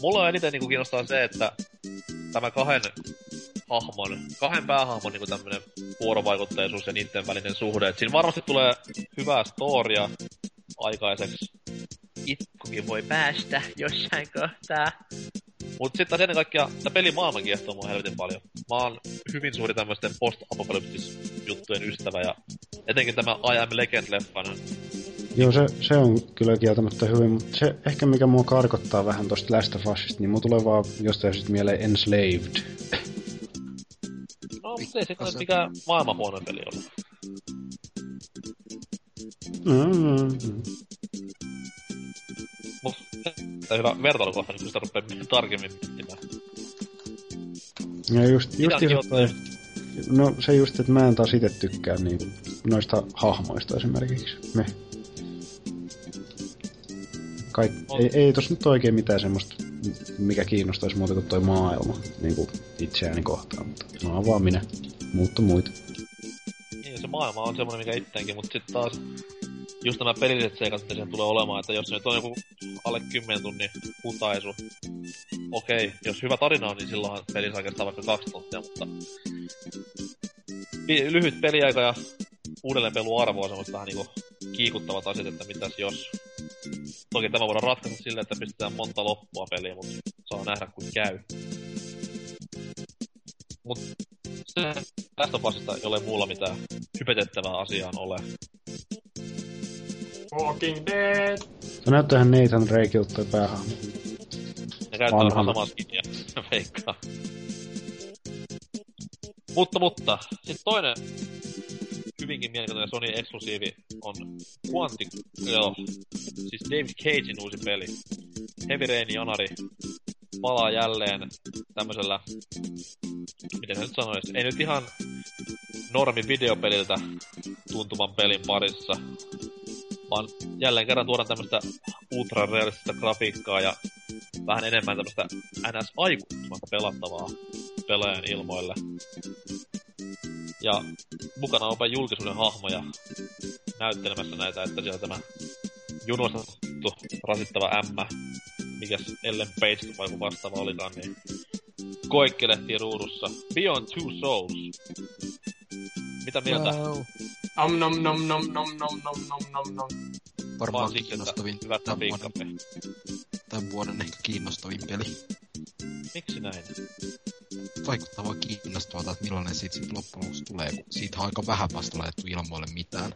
Mulla on eniten niinku kiinnostaa se, että tämä kahden hahmon, kahden päähahmon niinku tämmönen vuorovaikutteisuus ja niiden välinen suhde. Et siinä varmasti tulee hyvää storia aikaiseksi. Itkukin voi päästä jossain kohtaa. Mut sitten taas ennen kaikkea, tää peli maailman kiehtoo mua helvetin paljon. Mä oon hyvin suuri tämmöisten post-apokalyptis juttujen ystävä ja etenkin tämä I Am Legend-leffan. Joo, se, se on kyllä kieltämättä hyvin, mutta se ehkä mikä mua karkottaa vähän tosta Last of Usista, niin mua tulee vaan jostain syystä mieleen Enslaved. No, mutta ei se nyt mikään maailman huono peli ollut. Mm-hmm. Mut tää hyvä vertailukohta, niin kun sitä rupeaa tarkemmin miettimään. Ja just, just toi, no se just, että mä en taas itse tykkää niin, noista hahmoista esimerkiksi. Me. Kaik, On. ei, ei tossa nyt oikein mitään semmoista, mikä kiinnostaisi muuta kuin toi maailma niin kuin itseäni kohtaan, mutta mä oon vaan minä. Muutta muita. Niin, se maailma on semmonen mikä itteenkin, mutta sitten taas just nämä pelilliset seikat, mitä tulee olemaan, että jos se nyt on joku alle 10 tunnin hutaisu, okei, jos hyvä tarina on, niin silloinhan peli saa kestää vaikka kaksi tuntia, mutta lyhyt peliaika ja uudelleenpeluarvo on semmoista vähän niinku kiikuttavat asiat, että mitäs jos. Toki tämä voidaan ratkaista silleen, että pistetään monta loppua peliä, mutta saa nähdä kuin käy. Mut se tästä vastasta ei ole muulla mitään hypetettävää asiaan ole. Walking Dead. Se näyttää ihan Nathan Drakeilta toi päähahmo. Ne käyttää varmaan samaa skinia, veikkaa. Mutta, mutta, sitten toinen hyvinkin mielenkiintoinen Sony-eksklusiivi on Quantic, joo, siis David Cagein uusi peli. Heavy Rain Janari palaa jälleen tämmöisellä, miten se nyt sanoisi, ei nyt ihan normi videopeliltä tuntuvan pelin parissa, vaan jälleen kerran tuodaan tämmöistä ultrarealistista grafiikkaa ja vähän enemmän tämmöistä ns aikuistumasta pelattavaa pelaajan ilmoille. Ja mukana on jopa julkisuuden hahmoja näyttelemässä näitä, että siellä tämä junostettu rasittava ämmä, mikäs Ellen Page vai vastaava olikaan, niin koikkelehtii ruudussa. Beyond Two Souls. Mitä mieltä? Wow. Om nom nom nom nom nom nom nom nom nom. Vaan Varmaan että kiinnostavin tämän vuoden, tämän vuoden ehkä kiinnostavin peli. Miksi näin? Vaikuttaa vaan kiinnostavalta, että millainen siitä sit loppujen lopuksi tulee, kun siitä on aika vähän vasta laitettu ilmoille mitään.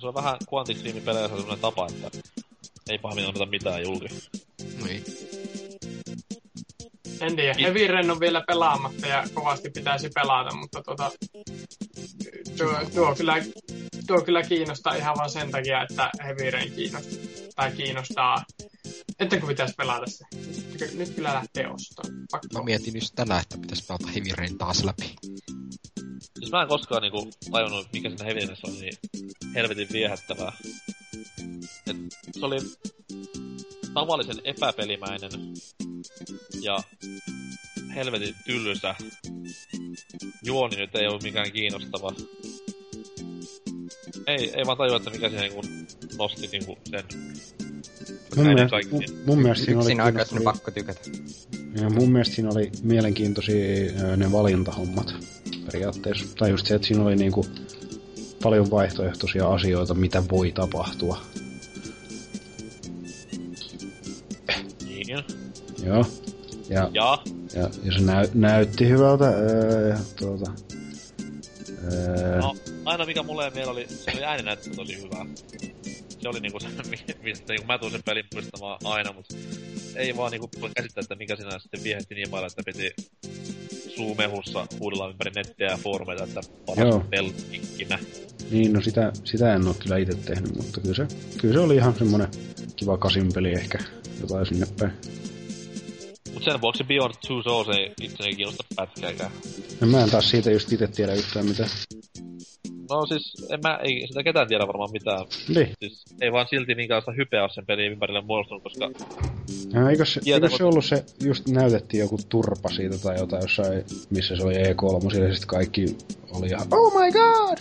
Se on vähän Quantic Dreamin peleissä sellainen tapa, että ei pahemmin anneta mitään julki. No ei. En tiedä, Heavy Rain on vielä pelaamatta ja kovasti pitäisi pelata, mutta tota, tuo, tuo, kyllä, tuo kyllä kiinnostaa ihan vaan sen takia, että Heavy Rain kiinnostaa, tai kiinnostaa, että kun pitäisi pelata se. Nyt, nyt kyllä lähtee ostoon. Pakko. Mä mietin just tänään, että pitäisi pelata Heavy Rain taas läpi. Siis mä en koskaan niinku tajunnut, mikä siinä Heaviness on niin helvetin viehättävää. Et se oli tavallisen epäpelimäinen ja helvetin tylsä. Juoni nyt ei ollut mikään kiinnostava. Ei, ei vaan tajua, että mikä siinä niinku nosti niinku sen. Mun mielestä, kaikkien. mun, mun mielestä siinä oli Yksin pakko tykätä. Ja mun mielestä siinä oli mielenkiintoisia ne valintahommat periaatteessa. Tai just se, että siinä oli niinku paljon vaihtoehtoisia asioita, mitä voi tapahtua. Niin. Joo. Ja, Ja ja, ja se näy, näytti hyvältä. Öö, tuota, öö, No, aina mikä mulle mieleen oli, se oli ääninäyttö tosi hyvä. Se oli niinku se, mi- mistä niinku mä tuun sen pelin muistamaan aina, mut ei vaan niinku voi käsittää, että mikä sinä sitten viehätti niin paljon, että piti suumehussa huudella ympäri nettiä ja foorumeita, että paras peli ikinä. Niin, no sitä, sitä en ole kyllä itse tehnyt, mutta kyllä se, kyllä se oli ihan semmonen kiva kasinpeli ehkä jotain sinne päin. Mut sen vuoksi Beyond Two Souls ei itseni kiinnosta pätkääkään. No mä en taas siitä just itse tiedä yhtään mitään. No siis, en mä, ei sitä ketään tiedä varmaan mitään. Niin. Siis, ei vaan silti minkäänlaista hypeä ole sen pelin ympärille muodostunut, koska Ja eikö, se, eikö se ollut se, just näytettiin joku turpa siitä tai jotain jossain, missä se oli E3, ja sitten kaikki oli ihan, oh my god!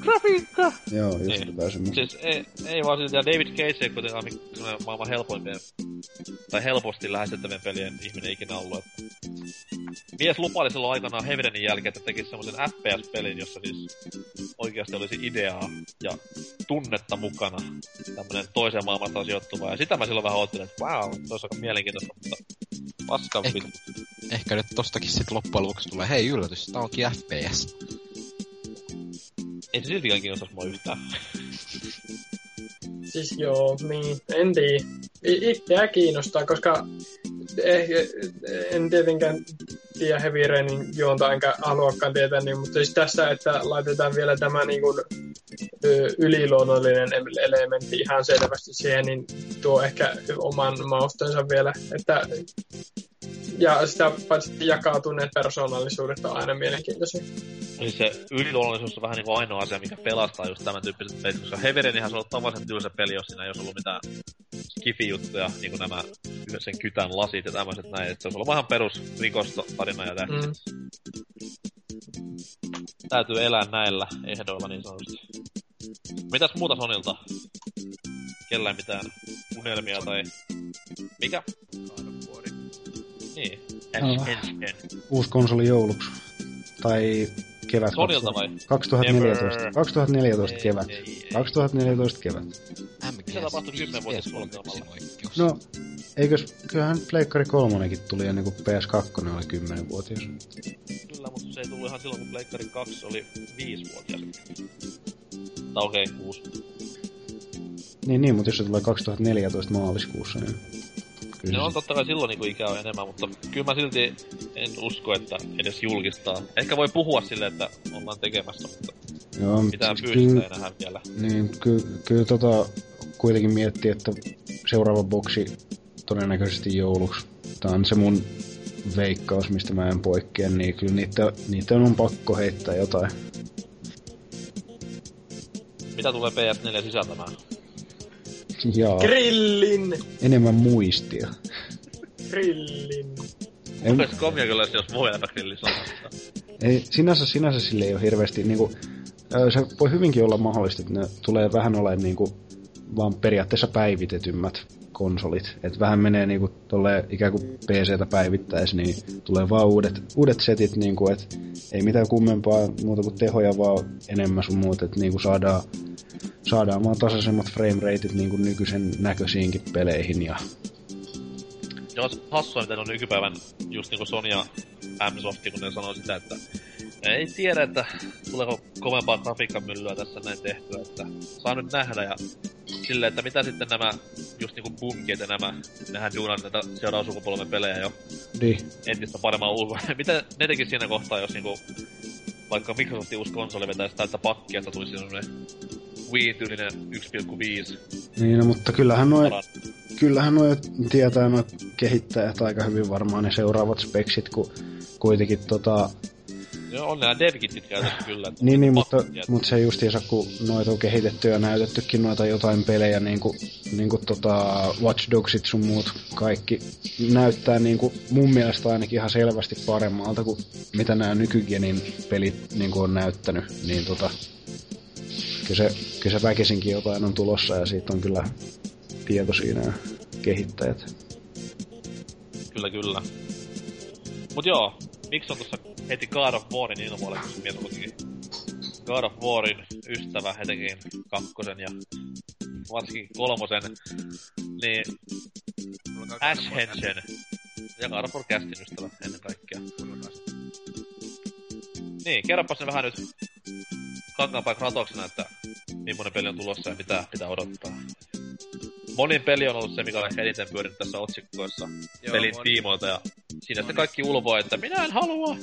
grafiikka! Joo, just Niin. jotain semmoista. Siis ei, ei vaan silti, ja David Cage ei kuitenkaan maailman helpoimpien, tai helposti lähestettävien pelien ihminen ikinä ollut. Mies lupaili silloin aikanaan Heavenin jälkeen, että tekisi semmoisen FPS-pelin, jossa siis oikeasti olisi ideaa ja tunnetta mukana. Tämmönen toisen maailmasta sijoittuva. Ja sitä mä silloin vähän oottelin, että wow, se olisi aika mielenkiintoista, mutta paskan Ehkä. vittu. Ehkä nyt tostakin sit loppujen lopuksi tulee, hei yllätys, tää onkin FPS. Ei se siltikään kiinnostaisi mua yhtään. Siis joo, niin, en tiedä. I- Itseä kiinnostaa, koska eh, en tietenkään tiedä Heavy Rainin juonta, enkä haluakaan tietää, niin, mutta siis tässä, että laitetaan vielä tämä niin kuin, yliluonnollinen ele- elementti ihan selvästi siihen, niin tuo ehkä oman maustensa vielä, että ja sitä paitsi jakautuneet persoonallisuudet on aina mielenkiintoisia. Niin se yliluonnollisuus on vähän niinku ainoa asia, mikä pelastaa just tämän tyyppiset pelit, koska Heverenihän se on tavallisen tylsä peli, jos siinä ei olisi ollut mitään skifi-juttuja, niin kuin nämä sen kytän lasit ja tämmöiset näin, että se olisi ollut vähän perus rikostarina ja tähti. Mm. Täytyy elää näillä ehdoilla niin sanotusti. Mitäs muuta Sonilta? Kellään mitään unelmia tai... Mikä? Niin. Joo. Ensi Uusi konsoli jouluksi. Tai kevät. Sonilta vai? 2014. Never. 2014 Ei, kevät. ei, ei. 2014 kevät. Mitä tapahtui 10-vuotissuunnitelmalla? oikeus. No, eikös, kyllähän Pleikkari 3 tuli ennen kuin PS2 oli 10-vuotias. Kyllä, mutta se ei tullut ihan silloin, kun Pleikkari 2 oli 5-vuotias. Tai okei, okay, 6. Niin, niin, mutta jos se tulee 2014 maaliskuussa, niin... Kyllä No on totta kai silloin niin ikä on enemmän, mutta kyllä mä silti en usko, että edes julkistaa. Ehkä voi puhua sille, että ollaan tekemässä, mutta Joo, mitään fyysistä ei nähdä vielä. niin, ky, kyllä tota, kuitenkin miettii, että seuraava boksi todennäköisesti jouluksi. Tää on se mun veikkaus, mistä mä en poikkea, niin kyllä niitä, niitä on pakko heittää jotain. Mitä tulee PS4 sisältämään? Jaa, Grillin! enemmän muistia. Grillin! En, Olisi komia kyllä, jos voi grilli sanoa. ei, sinänsä, sinänsä sille ei ole hirveästi, niinku, se voi hyvinkin olla mahdollista, että ne tulee vähän olemaan niinku, vaan periaatteessa päivitetymmät konsolit. Et vähän menee niinku tolle ikään kuin PCtä päivittäisi, niin tulee vaan uudet, uudet setit, niinku, et ei mitään kummempaa muuta kuin tehoja, vaan enemmän sun muuta, että niinku saadaan, saadaan vaan tasaisemmat frame rateit niinku nykyisen näköisiinkin peleihin ja Joo, se hassua, miten on nykypäivän just niinku Sony ja M-Soft, kun ne sanoo sitä, että ei tiedä, että tuleeko kovempaa grafiikkamyllyä tässä näin tehtyä, että saa nyt nähdä ja silleen, että mitä sitten nämä just niinku bunkit ja nämä, nehän duunaa näitä seuraavan sukupolven pelejä jo di, entistä paremman ulkoa. mitä ne tekis siinä kohtaa, jos niinku vaikka Microsoftin uusi konsoli vetäisi täältä pakkia, että tulisi semmonen Wii-tyylinen 1,5 niin, no, mutta kyllähän noin kyllähän nuo tietää nuo kehittäjät aika hyvin varmaan ne seuraavat speksit, kun kuitenkin tota... Joo, on nämä devkitit käytössä kyllä. että Niin, niin, mutta, mutta se justiinsa, kun noita on kehitetty ja näytettykin noita jotain pelejä, niin kuin, niin kuin tota Watch Dogsit sun muut kaikki näyttää niin kuin mun mielestä ainakin ihan selvästi paremmalta kuin mitä nämä nykygenin pelit niin kuin on näyttänyt, niin tota, kyllä se, kyllä se väkisinkin jotain on tulossa ja siitä on kyllä tietoisia nämä kehittäjät. Kyllä, kyllä. Mut joo, miksi on tuossa heti God of Warin ilmoille, mies on kuitenkin God of Warin ystävä, etenkin kakkosen ja varsinkin kolmosen, niin Ash Henchen ja God of War Castin ystävä ennen kaikkea. Niin, kerropas ne vähän nyt kankaanpäin kratoksena, että millainen peli on tulossa ja mitä pitää odottaa. Monin peli on ollut se, mikä on ehkä eniten pyörinyt tässä otsikkoissa Joo, pelin tiimoilta ja siinä sitten kaikki ulvoa, että minä en halua.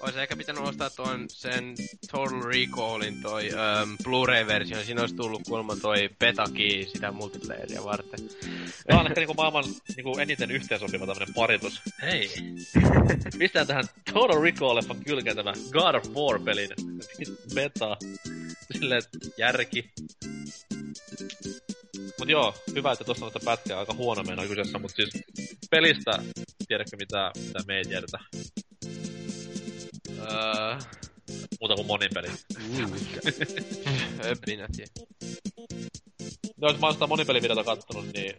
Olisi ehkä pitänyt ostaa tuon sen Total Recallin toi um, Blu-ray-versio. Siinä olisi tullut kuulemma toi Petaki sitä multiplayeria varten. Tämä on ehkä niinku maailman niinku eniten yhteensopiva tämmönen paritus. Hei! Pistään tähän Total Recall-leffan kylkeen tämä God of War-pelin beta. Silleen, järki. Mut joo, hyvä, että tuossa on pätkää aika huono meno kyseessä, mut siis pelistä, tiedätkö mitä, mitä me ei tiedetä? Öö, Muuta kuin monin peli. öppinät ja... No, jos mä oon sitä monipelivideota kattonut, niin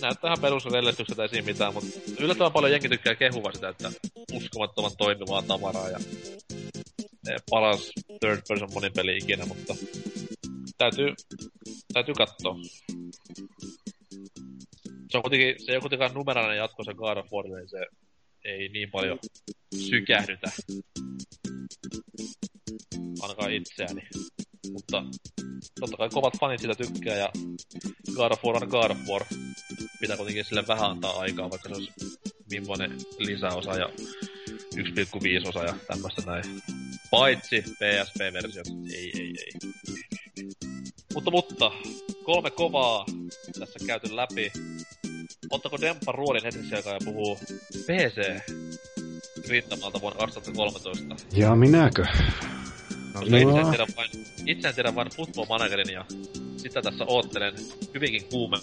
näyttää ihan perusrellestykseltä esiin mitään, mutta yllättävän paljon jenki tykkää kehua sitä, että uskomattoman toimivaa tavaraa ja paras third person monipeli ikinä, mutta täytyy, täytyy katsoa. Se on kuitenkin, se ei ole kuitenkaan numeraalinen jatko se God of Warille, niin se ei niin paljon sykähdytä. Ainakaan itseäni. Mutta totta kai kovat fanit sitä tykkää ja God of War on God of War. Pitää kuitenkin sille vähän antaa aikaa, vaikka se olisi millainen lisäosa ja 1,5 osa ja tämmöistä näin. Paitsi PSP-versiot. Ei, ei, ei. Mutta, mutta, kolme kovaa tässä käyty läpi. Ottako Demppa ruolin hetkeksi aikaa ja puhuu PC rintamalta vuonna 2013? Ja minäkö? No, itse en tiedä vain, itse en tiedä vain Football Managerin ja sitä tässä oottelen hyvinkin kuume.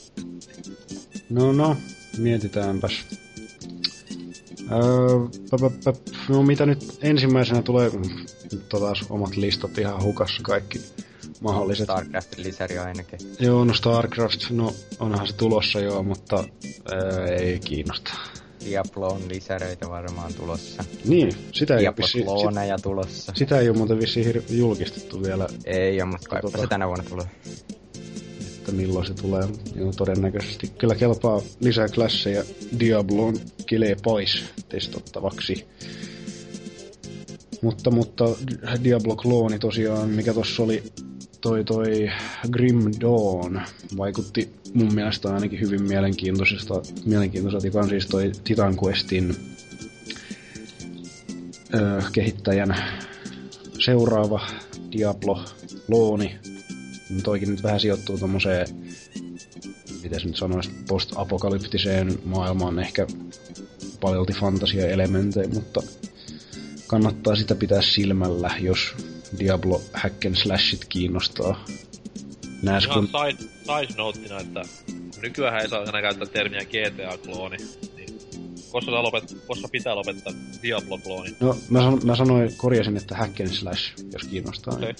No no, mietitäänpäs. Öö, no mitä nyt ensimmäisenä tulee, nyt taas omat listat ihan hukassa kaikki mahdolliset. Starcraftin lisäri ainakin. Joo, no Starcraft, no onhan se tulossa joo, mutta öö, ei kiinnosta. Diabloon lisäreitä varmaan tulossa. Niin, sitä ei, Diablo vissi, sit, tulossa. sitä ei ole muuten vissiin hir- julkistettu vielä, Ei oo, mutta kaipa Tota- se tänä vuonna tulee. että milloin se tulee. Joo, todennäköisesti kyllä kelpaa lisää klasseja Diabloon kilee pois testottavaksi. Mutta, mutta Diablo-klooni tosiaan, mikä tossa oli toi toi Grim Dawn, vaikutti mun mielestä ainakin hyvin mielenkiintoisesta, mielenkiintoiselta, joka on siis toi Titan Questin ö, kehittäjän seuraava Diablo-klooni. Toikin nyt vähän sijoittuu tommoseen, miten nyt sanoisi, post-apokalyptiseen maailmaan, ehkä paljolti fantasia-elementejä, mutta kannattaa sitä pitää silmällä, jos Diablo hack and slashit kiinnostaa. Nääs Ihan kun... side, side noteina, että nykyään ei saa enää käyttää termiä GTA-klooni, niin koska, saa lopet, koska pitää lopettaa Diablo-klooni. No, mä, san, mä sanoin, korjasin, että hack and slash, jos kiinnostaa. Okei.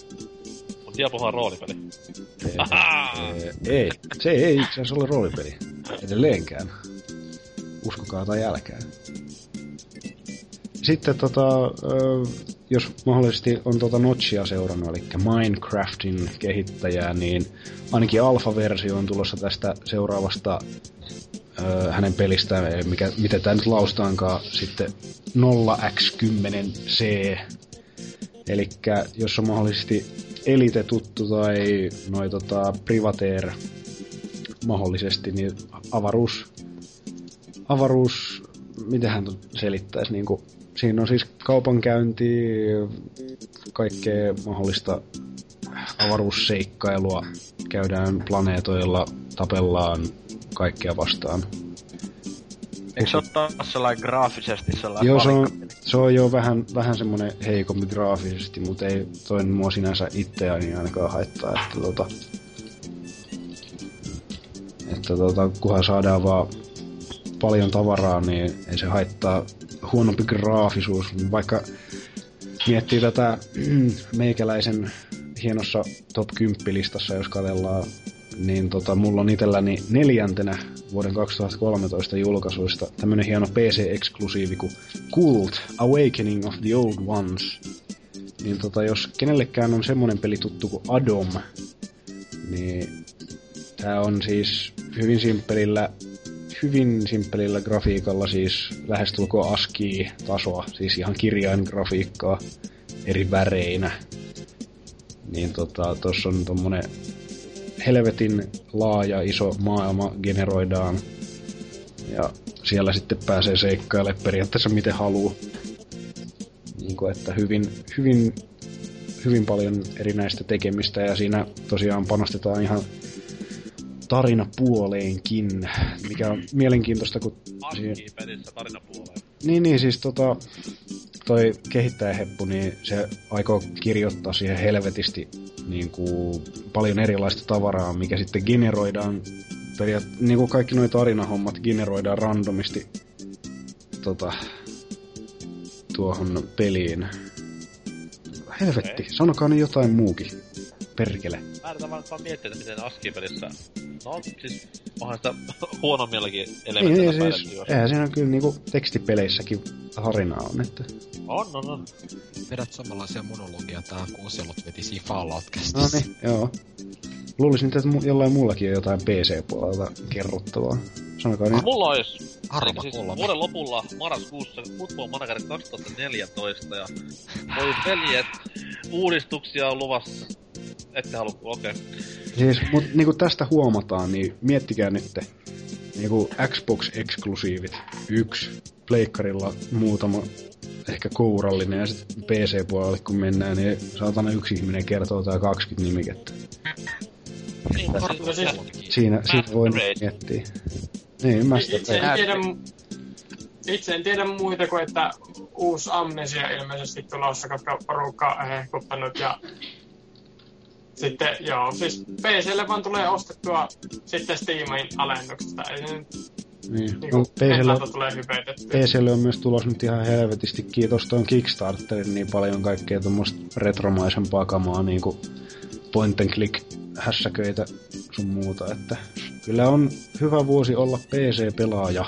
Mut Diablohan on roolipeli. Ei, Ahaa! ei, ei, se ei itse asiassa ole roolipeli. Edelleenkään. Uskokaa tai älkää. Sitten tota, ö, jos mahdollisesti on tota Notchia seurannut, eli Minecraftin kehittäjää, niin ainakin alfa-versio on tulossa tästä seuraavasta ö, hänen pelistään, mikä, miten tämä nyt laustaankaan, sitten 0x10c. Eli jos on mahdollisesti Elite tuttu tai noi tota Privateer mahdollisesti, niin avaruus, avaruus, mitähän selittäisi, niinku, siinä on siis kaupankäynti, kaikkea mahdollista avaruusseikkailua, käydään planeetoilla, tapellaan kaikkea vastaan. Eikö se ole taas sellainen graafisesti sellainen Joo, se on, se on jo vähän, vähän semmonen heikompi graafisesti, mutta ei toinen mua sinänsä itseäni ainakaan haittaa, että tota, että tota, kunhan saadaan vaan paljon tavaraa, niin ei se haittaa huonompi graafisuus, vaikka miettii tätä meikäläisen hienossa top 10 listassa, jos katsellaan, niin tota, mulla on itselläni neljäntenä vuoden 2013 julkaisuista tämmönen hieno PC-eksklusiivi kuin Cult Awakening of the Old Ones. Niin tota, jos kenellekään on semmonen peli tuttu kuin Adom, niin tää on siis hyvin simppelillä hyvin simppelillä grafiikalla, siis lähestulkoon ASCII-tasoa, siis ihan kirjaingrafiikkaa eri väreinä. Niin tota, tossa on tommonen helvetin laaja iso maailma generoidaan. Ja siellä sitten pääsee seikkailemaan periaatteessa miten haluu. Niin niinku, että hyvin, hyvin, hyvin paljon erinäistä tekemistä ja siinä tosiaan panostetaan ihan tarinapuoleenkin, mikä on mielenkiintoista, kun... Aski pelissä tarinapuoleen. Niin, niin, siis tota, toi kehittäjäheppu, niin se aikoo kirjoittaa siihen helvetisti niin kuin, paljon erilaista tavaraa, mikä sitten generoidaan, periaat, niin kuin kaikki nuo tarinahommat generoidaan randomisti tota, tuohon peliin. Helvetti, Okei. sanokaa nyt jotain muukin. Perkele. Mä yritän vaan, vaan miettiä, että miten Aski-pelissä... No, siis onhan sitä huonommillakin elementeillä niin siis, jos. eihän siinä kyllä niinku tekstipeleissäkin tarinaa on, että... On, on, on. Vedät samanlaisia monologia tää, kun Oselot veti siinä fallout No niin, joo. Luulisin, että mu- jollain muullakin on jotain PC-puolelta kerrottavaa. Sanokaa nyt. Mulla ois Arma siis kolme. vuoden lopulla marraskuussa Football Manager 2014 ja voi veljet, uudistuksia on luvassa. Ette halua, okei. Okay. Siis, mut niinku tästä huomataan, niin miettikää nyt. Niinku Xbox-eksklusiivit. Yksi. Pleikkarilla muutama ehkä kourallinen ja sitten PC-puolelle kun mennään, niin saatana yksi ihminen kertoo tää 20 nimikettä. Niin, siis- Siinä, voi miettiä. Niin, Master Itse en, tiedä, itse en tiedä muita kuin, että uusi Amnesia ilmeisesti tulossa, koska porukka on hehkuttanut ja sitten joo, siis PClle vaan tulee ostettua sitten Steamin alennuksesta. Ei se nyt Niin. niinku No, PClle, tulee. PClle on myös tulos nyt ihan helvetisti. Kiitos tuon Kickstarterin niin paljon kaikkea tuommoista retromaisempaa kamaa, niinku point and click hässäköitä sun muuta, että kyllä on hyvä vuosi olla PC-pelaaja.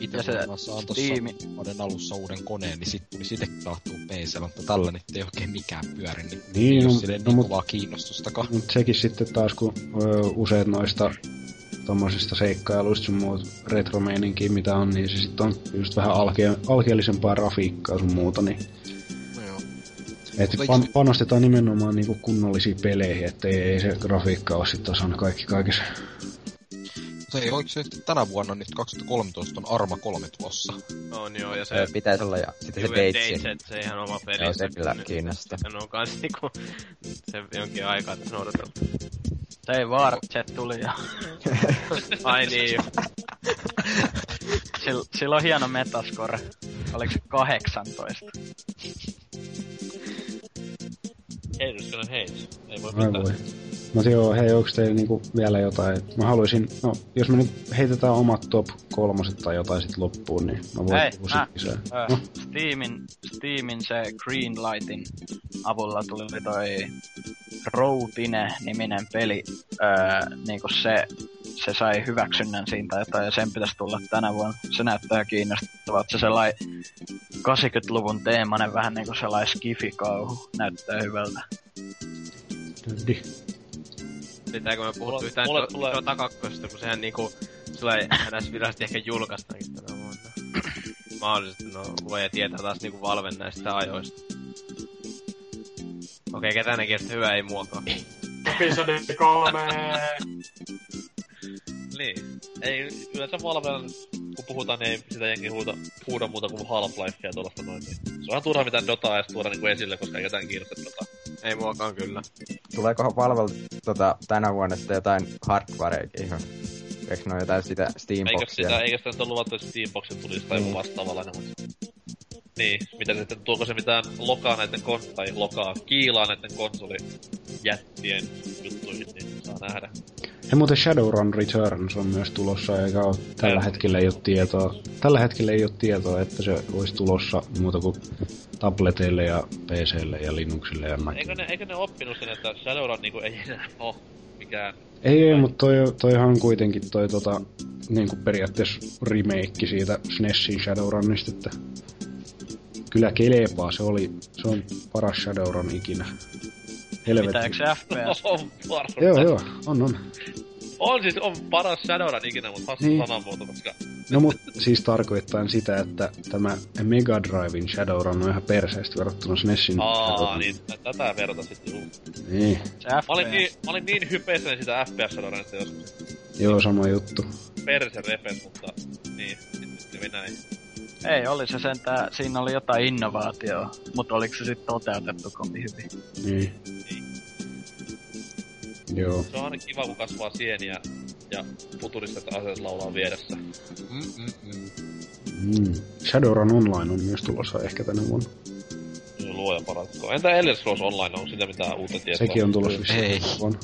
Itse se Steam- vuoden alussa uuden koneen, niin sit tuli sitäkin tahtuu PC, mutta tällä nyt ei oikein mikään pyöri, niin, Niin, ei no, oo silleen no, niin kovaa kiinnostustakaan. Mutta sekin sitten taas, kun ö, useat noista tommosista seikkailuista sun muut retromeininkiä, mitä on, niin se sitten on just vähän alke- alkeellisempaa grafiikkaa sun muuta, niin No. Et pan- panostetaan nimenomaan niinku kunnollisiin peleihin, ettei ei se grafiikka ole sitten tasan kaikki kaikessa. Mutta ei oikein se tänä vuonna nyt 2013 on Arma 3 tulossa. On joo, ja se... Se pitäisi olla, ja sitten se Deitsi. Se ihan oma peli. Joo, se kyllä kiinnostaa. Se on kans niinku... Se jonkin aikaa tässä odoteltu. Se ei Warjet tuli ja Ai niin, jo. sillä, sillä on hieno metascore. Oliko se 18? Heiduskelen heis. Ei voi mitään. voi. Mutta joo, hei, onko teillä niinku vielä jotain? Mä haluaisin, no, jos me nyt heitetään omat top kolmoset tai jotain sit loppuun, niin mä voin Hei, puhua mä- sit lisää. Ö, No, Steamin, Steamin se Greenlightin avulla tuli toi Routine-niminen peli. Öö, niinku se, se sai hyväksynnän siitä tai jotain, ja sen pitäisi tulla tänä vuonna. Se näyttää kiinnostavalta. Se sellainen 80-luvun teemainen, vähän niinku sellainen skifikauhu. Näyttää hyvältä. Di. Pitääkö me Mulle- puhuttu yhtään mulle mulle, tulee- Dota 2, kun sehän niinku... Sulla ei ns. virallisesti ehkä julkaistaankin tänä vuonna. Mahdollisesti, no voi tietää taas niinku Valven näistä ajoista. Okei, ketään ne kestä hyvä ei muokaa. Episodi kolme. Niin. Ei yleensä Valven, kun puhutaan, niin ei sitä jengi huuda, huuda muuta kuin Half-Lifea ja tuollaista noin. Niin. Se on ihan turha mitään Dotaa edes tuoda niinku esille, koska ei ketään kiinnosta Dotaa. Ei muokaan kyllä. Tuleekohan Valvelta tota, tänä vuonna sitten jotain hardwareakin ihan? Eikö ne ole jotain sitä Eikö Steamboxia? sitä, eikö sitä nyt ole luvattu, että Steamboxit tulisi tai joku Niin. vastaavalla Niin, mitä sitten, tuoko se mitään lokaa näiden kon, tai lokaa, kiilaa näiden konsolijättien juttuihin, niin saa nähdä. Ja muuten Shadowrun Returns on myös tulossa, eikä ole, tällä hetkellä ei ole tietoa. Tällä hetkellä ei ole tietoa, että se olisi tulossa muuta kuin tableteille ja PClle ja Linuxille ja Macille. Eikö ne, eikö ne oppinut sen, että Shadowrun niinku ei enää oo mikään... Ei, ei, mutta toi, toihan on kuitenkin toi tota, niin kuin periaatteessa remake siitä SNESin Shadowrunista, että kyllä kelepaa, se oli, se on paras Shadowrun ikinä. Helvetti. Pitääkö se FPS? on varma. Joo, joo, on, on. On siis, on paras Shadowrun ikinä, mutta hassu Niin. sanamuoto, koska... No mut siis tarkoittaa sitä, että tämä Mega Driven Shadowrun on ihan perseestä verrattuna SNESin Aa, Shadowrun. niin tä- tätä verrata sitten juu. Niin, Se Mä olin, FPS. niin, mä olin niin hypeissäni sitä FPS Shadowrunista joskus. joo sama juttu. Perse repes, mutta niin, sitten näin. Ei, oli se sentään, siinä oli jotain innovaatioa, mutta oliko se sitten toteutettu kovin hyvin? Niin. Joo. Se on aina kiva, kun kasvaa sieniä ja futuristit aseet laulaa vieressä. Mm-mm-mm. Mm. Shadowrun Online on myös tulossa ehkä tänä vuonna. Niin Luoja paratkoon. Entä Elder Scrolls Online, onko sitä mitään uutta tietoa? Sekin on tulossa vissiin Ei. vuonna.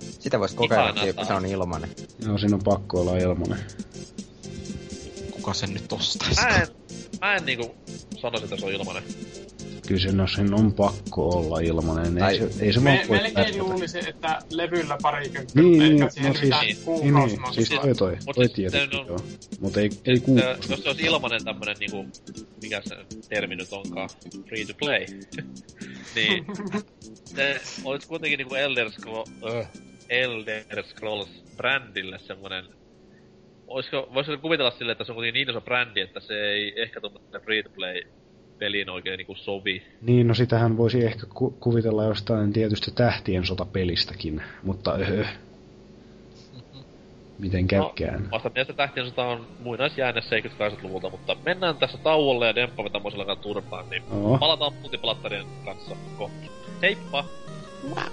Sitä voisi kokeilla, kun se on ilmanen. Joo, siinä on pakko olla ilmanen. Kuka sen nyt ostaisi? Mä en, mä en niinku sanoisi, että se on ilmanen. Kyllä sen, no, sen on pakko olla ilmanen. Ei Tai- se, ei se Me, voi melkein luulisin, että levyllä parikymmentä, Niin, eikä niin, siihen no siis, niin, niin, siis toi toi, Mut toi siis tietysti on- joo. Mut ei, ei Ö, kuukausi. jos se olisi ilmanen tämmönen niinku, mikä se termi nyt onkaan, free to play, niin se olisi kuitenkin niinku Elder, Scrolls, uh, Elder Scrolls brändille semmonen Olisiko, voisiko kuvitella sille, että se on kuitenkin niin iso brändi, että se ei ehkä tuommoinen free to play peliin oikein niinku sovi. Niin, no sitähän voisi ehkä ku- kuvitella jostain tietystä tähtien sotapelistäkin, mutta öö. Miten käykään? Vasta mielestä tähtien sota on muinaisjäänne 70-80-luvulta, mutta mennään tässä tauolle ja demppaamme tämmöisellä turpaan, niin Joo. palataan multiplattarien kanssa kohta. Heippa! Yeah!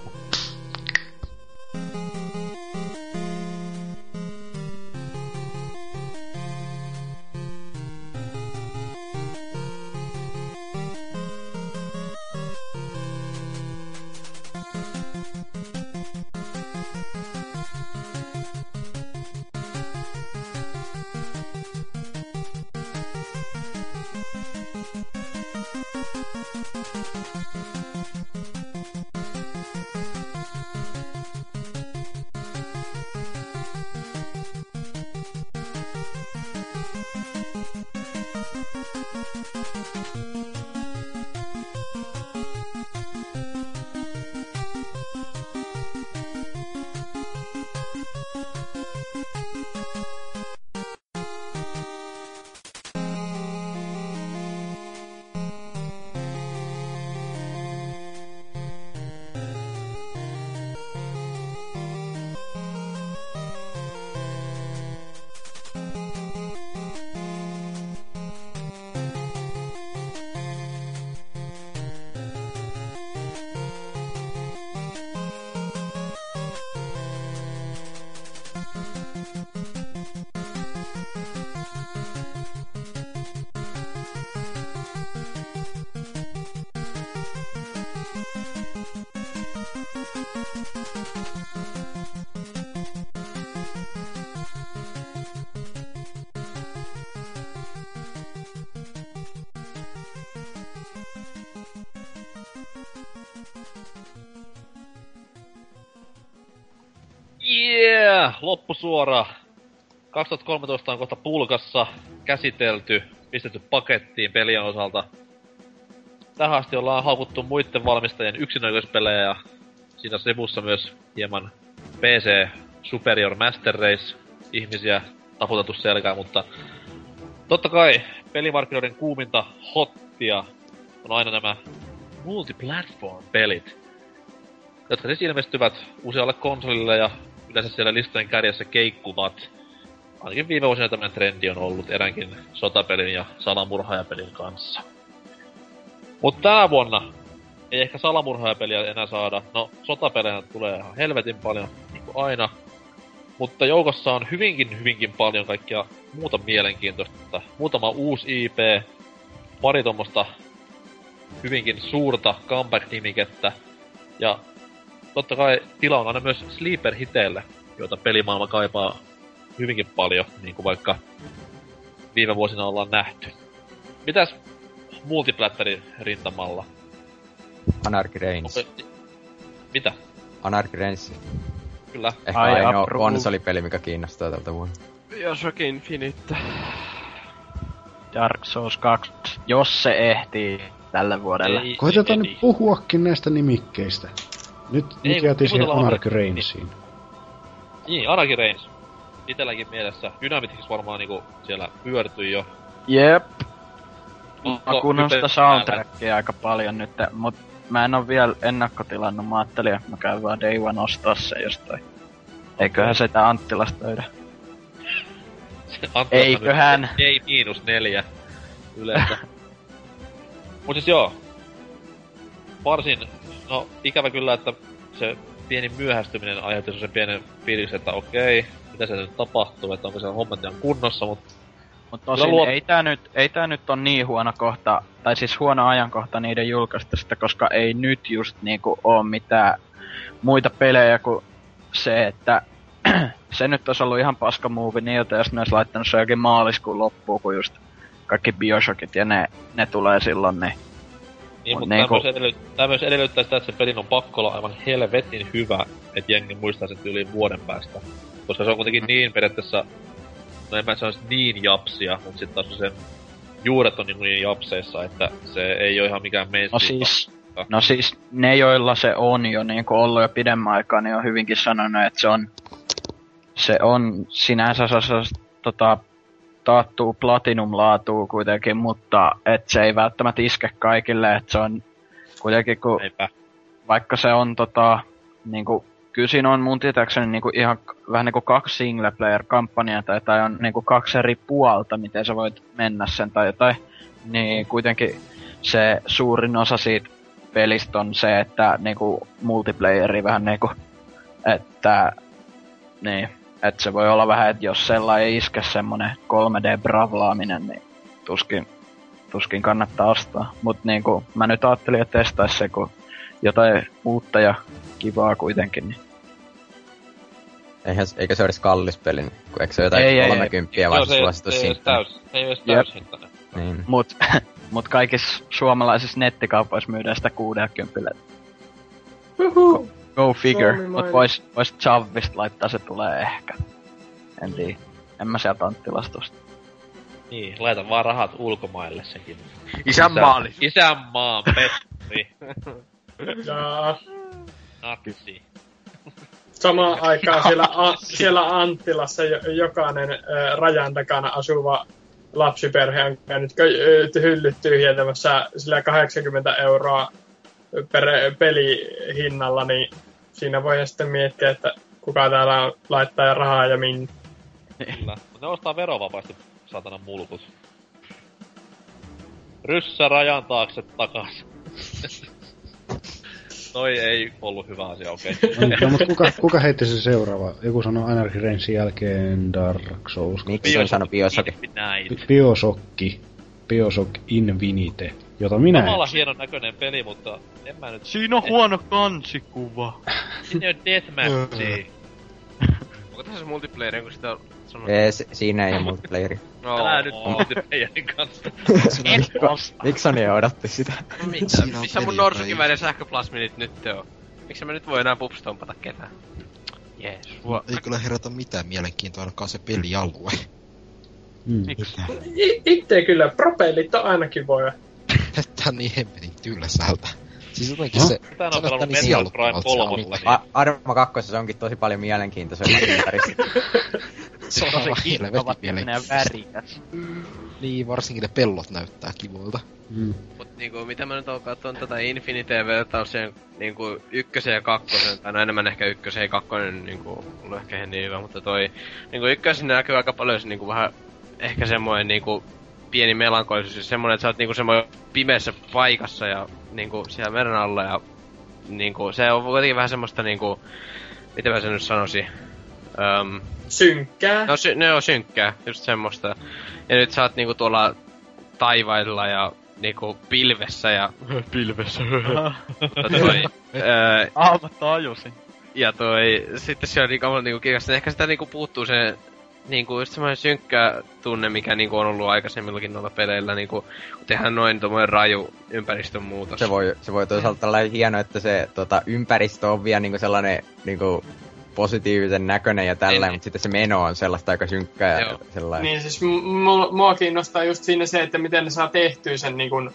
Loppusuora. 2013 on kohta pulkassa käsitelty, pistetty pakettiin pelien osalta. Tähän asti ollaan haukuttu muiden valmistajien yksinäköispelejä ja siinä sivussa myös hieman PC Superior Master Race ihmisiä taputettu selkään, mutta totta kai pelimarkkinoiden kuuminta hottia on aina nämä multiplatform-pelit, jotka siis ilmestyvät usealle konsolille ja yleensä siellä listojen kärjessä keikkuvat. Ainakin viime vuosina tämmöinen trendi on ollut eränkin sotapelin ja salamurhaajapelin kanssa. Mutta tänä vuonna ei ehkä salamurhaajapeliä enää saada. No, sotapelejä tulee ihan helvetin paljon, niin kuin aina. Mutta joukossa on hyvinkin, hyvinkin paljon kaikkia muuta mielenkiintoista. Muutama uusi IP, pari tuommoista hyvinkin suurta comeback-nimikettä. Ja totta kai tila on aina myös sleeper-hiteille, joita pelimaailma kaipaa hyvinkin paljon, niin kuin vaikka viime vuosina ollaan nähty. Mitäs multiplatterin rintamalla? Anarchy Reigns. Onko- Mitä? Anarchy Reigns. Kyllä. Ehkä Ai, ainoa konsolipeli, mikä kiinnostaa tältä vuonna. Bioshock Infinite. Dark Souls 2, jos se ehtii tälle vuodelle. Ei, Koitetaan ei, nyt puhuakin näistä nimikkeistä. Nyt, Ei, nyt jäätiin siihen Anarchy. Reignsiin. Niin, Anarchy Reigns. Itelläkin mielessä. Dynamitix varmaan niinku siellä pyörtyi jo. Jep, mä kuunnellut hype sitä soundtrackia aika paljon nyt, mut mä en oo vielä ennakkotilannut. Mä ajattelin, että mä käyn vaan Day One ostaa se jostain. Eiköhän sitä Anttilasta löydä. Eiköhän. Ei miinus neljä yleensä. Mut siis joo. Varsin, no ikävä kyllä, että se pieni myöhästyminen aiheutti sen pienen fiiliksen, että okei, mitä se nyt tapahtuu, että onko se hommat ihan kunnossa, mutta Mut tosin luot- ei tää nyt, ei tää nyt on niin huono kohta, tai siis huono ajankohta niiden julkaisesta, koska ei nyt just niinku oo mitään muita pelejä kuin se, että se nyt olisi ollut ihan paska muuvi niiltä, jos ne olisi laittanut se jokin maaliskuun loppuun, kun just kaikki Bioshockit ja ne, ne tulee silloin, niin Niin, Mut mutta niinku- tämä, myös edellyt, tämä myös edellyttää sitä, että se pelin on pakko olla aivan helvetin hyvä, että jengi muistaa sen yli vuoden päästä. Koska se on kuitenkin niin periaatteessa, no en mä sanoisi niin japsia, mutta sitten taas sen juuret on niin, niin japseissa, että se ei ole ihan mikään no mainstream. siis, no siis ne, joilla se on jo niin ollut jo pidemmän aikaa, niin on hyvinkin sanonut, että se on, se on sinänsä sellaista tota, taattuu platinum-laatuu kuitenkin, mutta et se ei välttämättä iske kaikille, että se on kuitenkin, kun Eipä. vaikka se on tota, niinku, kyllä siinä on mun tietääkseni niinku ihan k- vähän niinku kaksi single player kampanjaa tai, tai on niinku kaksi eri puolta, miten sä voit mennä sen tai jotain, niin kuitenkin se suurin osa siitä pelistä on se, että niinku multiplayeri vähän niinku, että niin, että se voi olla vähän, että jos sellainen ei iske semmonen 3D-bravlaaminen, niin tuskin, tuskin kannattaa ostaa. Mut niinku, mä nyt ajattelin, että testais se, kun jotain uutta ja kivaa kuitenkin. Niin. Eihän, eikä se ole edes kallis peli, niin kun eikö se ole jotain Ei, ei, ei. 30 Joo, vaan se, ei- suositus se ei täys, se ei Jep. täyshintainen. Niin. Mut, mut kaikissa suomalaisissa nettikaupoissa myydään sitä 60. Huhu. Go figure. Mut vois, vois Chavvista laittaa, se tulee ehkä. En tiedä. En mä sieltä Anttilastosta. Niin, laita vaan rahat ulkomaille sekin. Isänmaallisuus. Isänmaan Petri. Ja Natsi. samaan aikaan siellä, a, siellä Anttilassa jo, jokainen ä, rajan takana asuva lapsiperhe on käynyt ö, hyllyt tyhjentämässä sillä 80 euroa per pelihinnalla, niin siinä voi sitten miettiä, että kuka täällä laittaa rahaa ja minne. Kyllä. Ne ostaa verovapaasti saatana mulkut. Ryssä rajan taakse takas. Toi ei ollut hyvä asia, okei. Okay. No, mutta kuka, kuka heitti se seuraava? Joku sanoi Anarchy Rainsin jälkeen Dark Souls. Miksi on sanonut Bioshock? Näin. Bi- Biosokki. Bioshock Infinite. Jota minä Samalla en. hienon näköinen peli, mutta en mä nyt... Siinä on huono kansikuva. Sinne on deathmatchi. Onko tässä multiplayer, kun sitä on sanonut? Ei, siinä ei ole multiplayeri. No, Älä nyt multiplayerin kanssa. Miksi Sony odotti sitä? Mitä? Siinä on Missä mun norsukiväinen sähköplasminit nyt on? Miksi mä nyt voi enää pupstompata ketään? Jees. Ei kyllä herätä mitään mielenkiintoa ainakaan se pelialue. Mm. Itse kyllä propellit on ainakin voi. Tää on niin hemmetin tylsältä. Siis jotenkin Huh? se... Tää on se pelannut niin Metroid sieluttomalta Prime se kolmosella, anime. niin A- Arma 2 onkin tosi paljon mielenkiintoisempaa ympäristö. Se on Tosi innovatiivinen ja värikäs. Niin, varsinkin ne pellot näyttää kivoilta. Mm. Mut niinku, mitä mä nyt oon katsonut tätä Infiniteen vertaukseen niinku ykkösen ja kakkosen, tai no enemmän ehkä ykkösen ja kakkonen niinku, ollut ehkä ihan niin hyvä, mutta toi niinku ykkösen näkyy aika paljon se niinku vähän ehkä semmoinen niinku pieni melankolisuus ja semmoinen, että sä oot niinku semmoinen pimeässä paikassa ja niinku siellä meren alla ja niinku se on kuitenkin vähän semmoista niinku, miten mä sen nyt sanoisin, Öm, Synkkää. No, sy- ne on synkkää, just semmoista. Ja nyt sä oot niinku tuolla taivailla ja niinku pilvessä ja... pilvessä. Mutta toi, ää, Ah, mä tajusin. ja toi, sitten se on niinku, niinku kirkasta. Ehkä sitä niinku puuttuu se niinku just semmoinen synkkä tunne, mikä niinku on ollut aikaisemmillakin noilla peleillä, niinku, kun tehdään noin tommoinen raju ympäristön muutos. Se voi, se voi toisaalta olla hieno, että se tota, ympäristö on vielä niinku sellainen niinku, positiivisen näköinen ja tällä, Niin. mutta sitten se meno on sellaista aika synkkää ja sellainen. Niin siis mua, mua kiinnostaa just siinä se, että miten ne saa tehtyä sen niin kuin,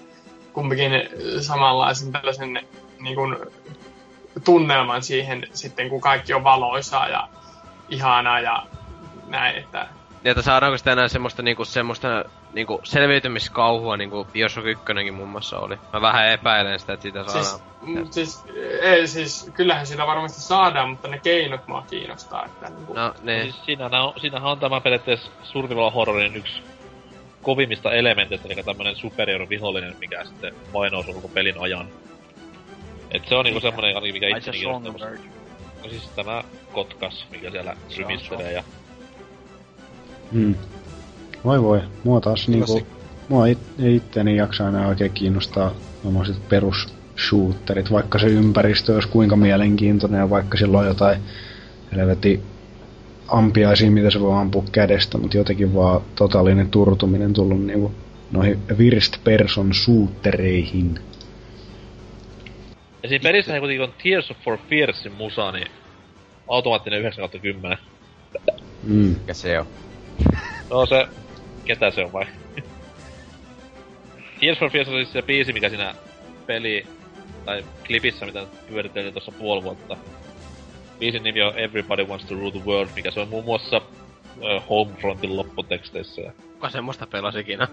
kumpikin samanlaisen tällaisen niin kuin, tunnelman siihen sitten, kun kaikki on valoisaa ja ihanaa ja näin, että Ja että saadaanko sitä enää semmoista niinku semmoista niinku selviytymiskauhua niinku Bioshock 1 muun muassa oli. Mä vähän epäilen sitä, että siitä saadaan. Siis, mm, siis, ei, siis, kyllähän sitä varmasti saadaan, mutta ne keinot mua kiinnostaa. Että, niin kuin, No niin. Siis siinähän on, siinähän on tämä periaatteessa survival horrorin yksi kovimmista elementeistä, eli tämmönen superior vihollinen, mikä sitten vainoo sun koko pelin ajan. Et se on niinku semmonen, ainakin mikä Ai se itseni kiinnostaa. No siis tämä kotkas, mikä siellä rymistelee ja... Hmm. Voi voi, mua taas Kyllä niinku... Mua it, ei itteni jaksa enää oikein kiinnostaa tommoset perus shooterit, vaikka se ympäristö olisi kuinka mielenkiintoinen ja vaikka sillä on jotain helvetin ampiaisia, mitä se voi ampua kädestä, mutta jotenkin vaan totaalinen turtuminen tullut niinku noihin first person shootereihin. Ja siinä pelissä kuitenkin on Tears of for Fearsin musa, niin automaattinen 9 kautta 10. Mm. Mikä se on? No se... Ketä se on vai? Tears for Fears on siis se biisi, mikä siinä peli... Tai klipissä, mitä pyöriteltiin tuossa puoli vuotta. Biisin nimi on Everybody Wants to Rule the World, mikä se on muun muassa äh, Homefrontin lopputeksteissä. Ja Kuka semmoista pelasi ikinä?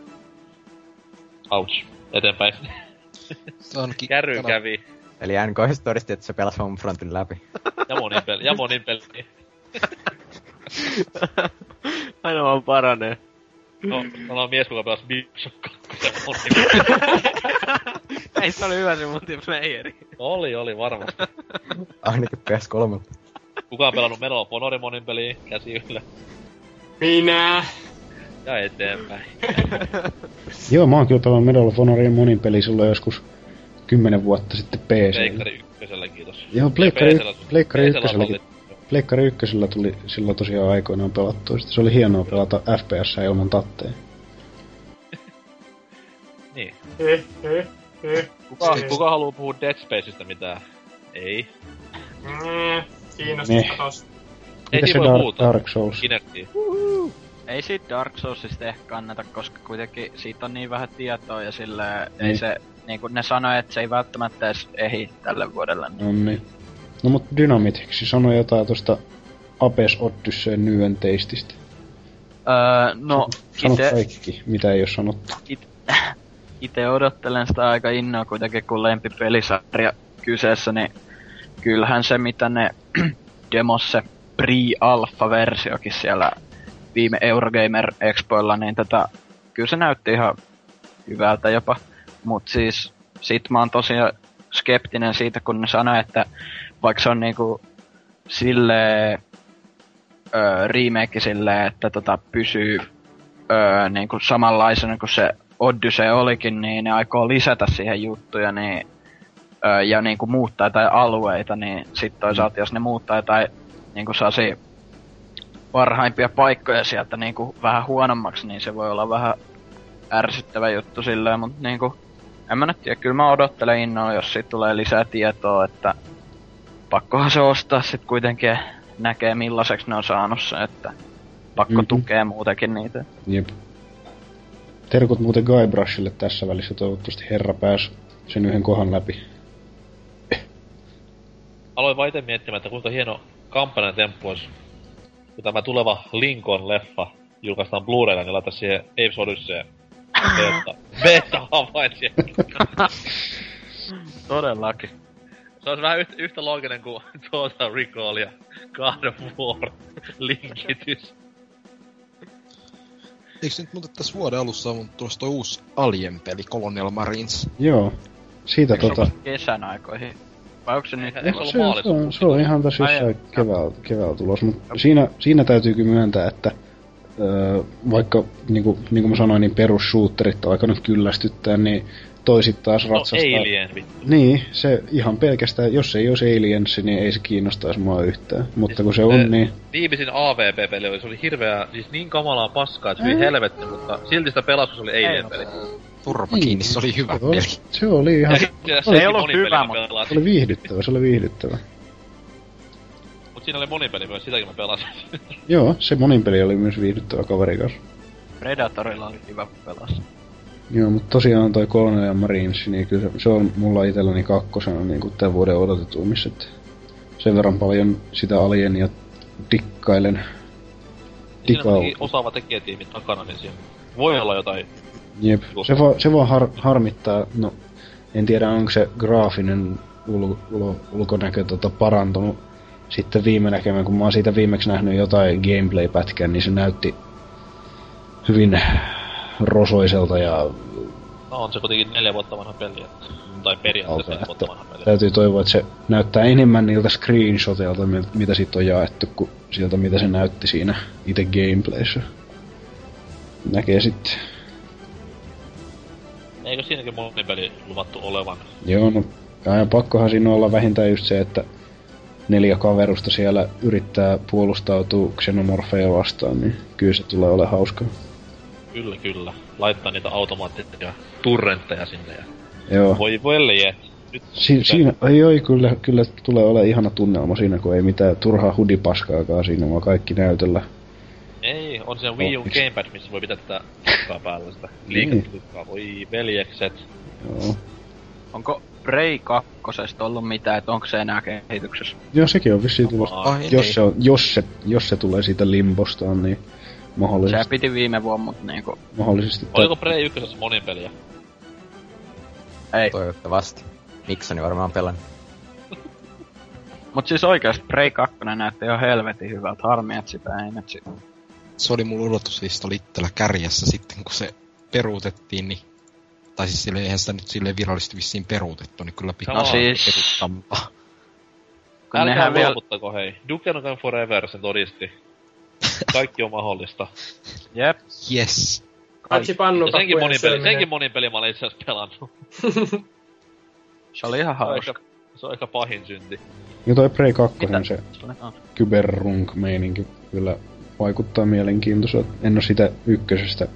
ouch. Eteenpäin. Se Kärry tänä- kävi. Eli NK todisti, että se pelasi Homefrontin läpi. Ja monin peli. Ja monin peli. Aina vaan paranee. No, me on mies, kuka pelasi Bioshock 2 ja monin peli. Ei se oli hyvä se multiplayeri. Oli, oli varmasti. Ainakin PS3. Kuka on pelannut Medal of Honorin monin peliin? Käsi yllä. Minä! Ja eteenpäin. Joo, mä oon kyllä pelannut Medal of Honorin monin peli silloin joskus kymmenen vuotta sitten PC. Pleikkari ykkösellä, kiitos. Joo, Pleikkari, PC:llä Pleikkari oli- Pleikkari ykkösellä tuli silloin tosiaan aikoinaan pelattua. Sitten se oli hienoa pelata FPS ilman tatteja. Niin. Eh, eh, eh. Kuka, kuka haluaa puhua Dead Spaceista mitään? Ei. Mm, kiinnostaa Niin. tosta. Ei se siinä voi Dark, puhuta. Dark Souls? Ei siitä Dark Soulsista ehkä kannata, koska kuitenkin siitä on niin vähän tietoa ja sillä ei Niin. se, niin kuin ne sanoi, että se ei välttämättä edes ehi tälle vuodelle. Niin. No niin. No mut Dynamitiksi sanoi jotain tosta Apes Odysseen Nyen Teististä. Öö, no, Sano ite, kaikki, mitä ei ole sanottu. ite odottelen sitä aika innoa kuitenkin, kun lempipelisarja kyseessä, niin kyllähän se, mitä ne demos se pre-alpha-versiokin siellä viime Eurogamer Expoilla, niin tätä, kyllä se näytti ihan hyvältä jopa. Mut siis sit mä oon tosiaan skeptinen siitä, kun ne sanoi, että vaikka se on niinku silleen öö, remake silleen, että tota pysyy öö, niinku samanlaisena kuin se Odyssey olikin, niin ne aikoo lisätä siihen juttuja, niin öö, ja niinku muuttaa jotain alueita, niin sit toisaalta jos ne muuttaa jotain niinku saasi parhaimpia paikkoja sieltä niinku vähän huonommaksi, niin se voi olla vähän ärsyttävä juttu silleen, mutta niinku, en mä nyt tiedä, kyllä mä odottelen innoa, jos siitä tulee lisää tietoa, että pakkohan se ostaa sit kuitenkin näkee millaiseksi ne on saanut se, että pakko Mhm. mm-hmm. tukea muutenkin niitä. Jep. Terkut muuten Guybrushille tässä välissä, toivottavasti herra pääsi sen yhden kohan läpi. Aloin vaan itse miettimään, että kuinka hieno kampanjan temppu olisi, kun tämä tuleva Lincoln-leffa julkaistaan Blu-raylla, niin laita siihen Apes Odyssey beta, beta havaitsija. Todellakin. Se olisi vähän yhtä, yhtä looginen kuin Total Recall ja God of War linkitys. Eikö nyt muuten tässä vuoden alussa on tulossa toi uusi Alien-peli, Colonial Marines? Joo. Siitä Eikö tota... se kesän aikoihin? Vai onko se nyt? Eikö ollut Se, se, on, maaliskuussa? se on ihan tosissaan joo. keväällä, keväällä tulos, mutta siinä, siinä täytyy kyllä myöntää, että öö, vaikka niinku, niinku mä sanoin, niin perusshooterit on alkanut kyllästyttää, niin toisit taas No ratsastaa. Alien, vittu. Niin, se ihan pelkästään, jos ei olisi Aliens, niin ei se kiinnostaisi mua yhtään. Mutta kun se Se- on, niin Viimeisin AVP-peli oli, se oli hirveä, siis niin kamalaa paskaa, että se oli helvetti, mutta silti sitä se oli Alien-peli. Turpa kiinni, se oli hyvä se oli, peli. se oli ihan, Ja se Se ei se ollut monipeli, hyvä, mutta- pelasin. oli viihdyttävä, se oli viihdyttävä. Mut siinä oli monipeli myös, sitäkin mä pelasin. Joo, se monin peli oli myös viihdyttävä kaveri kanssa. Predatorilla oli hyvä pelas. Joo, mutta tosiaan toi Colonial Marines, niin kyllä se, se on mulla itselläni kakkosena niin kuin tämän vuoden odotetuimmissa, että sen verran paljon sitä alienia dikkailen. Siinä Dikau. on osaava tekijätiimi takana, niin siinä voi olla jotain Jep. Se, va, se vaan har, harmittaa, no en tiedä onko se graafinen ul, ul, ulkonäkö tota, parantunut sitten viime näkemään, kun mä oon siitä viimeksi nähnyt jotain gameplay-pätkää, niin se näytti hyvin rosoiselta ja No on se kuitenkin neljä vuotta vanha peli, että, tai periaatteessa neljä vuotta vanha peli. täytyy toivoa, että se näyttää enemmän niiltä screenshoteilta, mitä siitä on jaettu, kuin sieltä, mitä se näytti siinä itse gameplayssä. Näkee sitten. Eikö siinäkin monipeli luvattu olevan? Joo, no aina pakkohan siinä olla vähintään just se, että neljä kaverusta siellä yrittää puolustautua xenomorfeja vastaan, niin kyllä se tulee ole hauskaa. Kyllä, kyllä. Laittaa niitä automaattisia turrentteja sinne ja... Joo. Voi veljet. Nyt Si- siinä, ai oi, kyllä, kyllä tulee ole ihana tunnelma siinä, kun ei mitään turhaa hudipaskaakaan siinä, vaan kaikki näytöllä. Ei, on se Wii U Oh? Gamepad, missä voi pitää tätä päällä sitä. Niin. Liiketukkaa, voi veljekset. Joo. Onko Prey 2 ollut mitään, että onko se enää kehityksessä? Joo, sekin on vissiin tulossa. Ai, niin. Jos se, on, jos, se, jos se tulee siitä limbostaan, niin Se mahdollisesti, piti viime vuonna, mutta niinku, mahdollisesti Oliko Prey 1 monipeliä? ei. Toivottavasti. Niksoni varmaan pelannut. Mut siis oikeesti Prey 2 näytti ihan helvetin hyvältä. Harmi, että sitä ei nyt sit... Se oli mun odotuslistalla itsellä kärjessä sitten, kun se peruutettiin, niin... Tai siis sille, eihän sitä nyt silleen virallisesti vissiin peruutettu, niin kyllä pitää No siis- peruuttamaan. Kun Älkää vielä... hei. Duke Nukem Forever sen todisti. Kaikki on mahdollista. Jep. Yes. Paitsi Ja senkin monipeli, syöminen. senkin monipeli mä olin itse asiassa pelannut. Se oli ihan Se on hauska. ehkä, se on ehkä pahin synti. Ja toi Prey 2, Mitä? se ah. kyberrunk-meininki kyllä vaikuttaa mielenkiintoiselta. En oo sitä ykkösestä,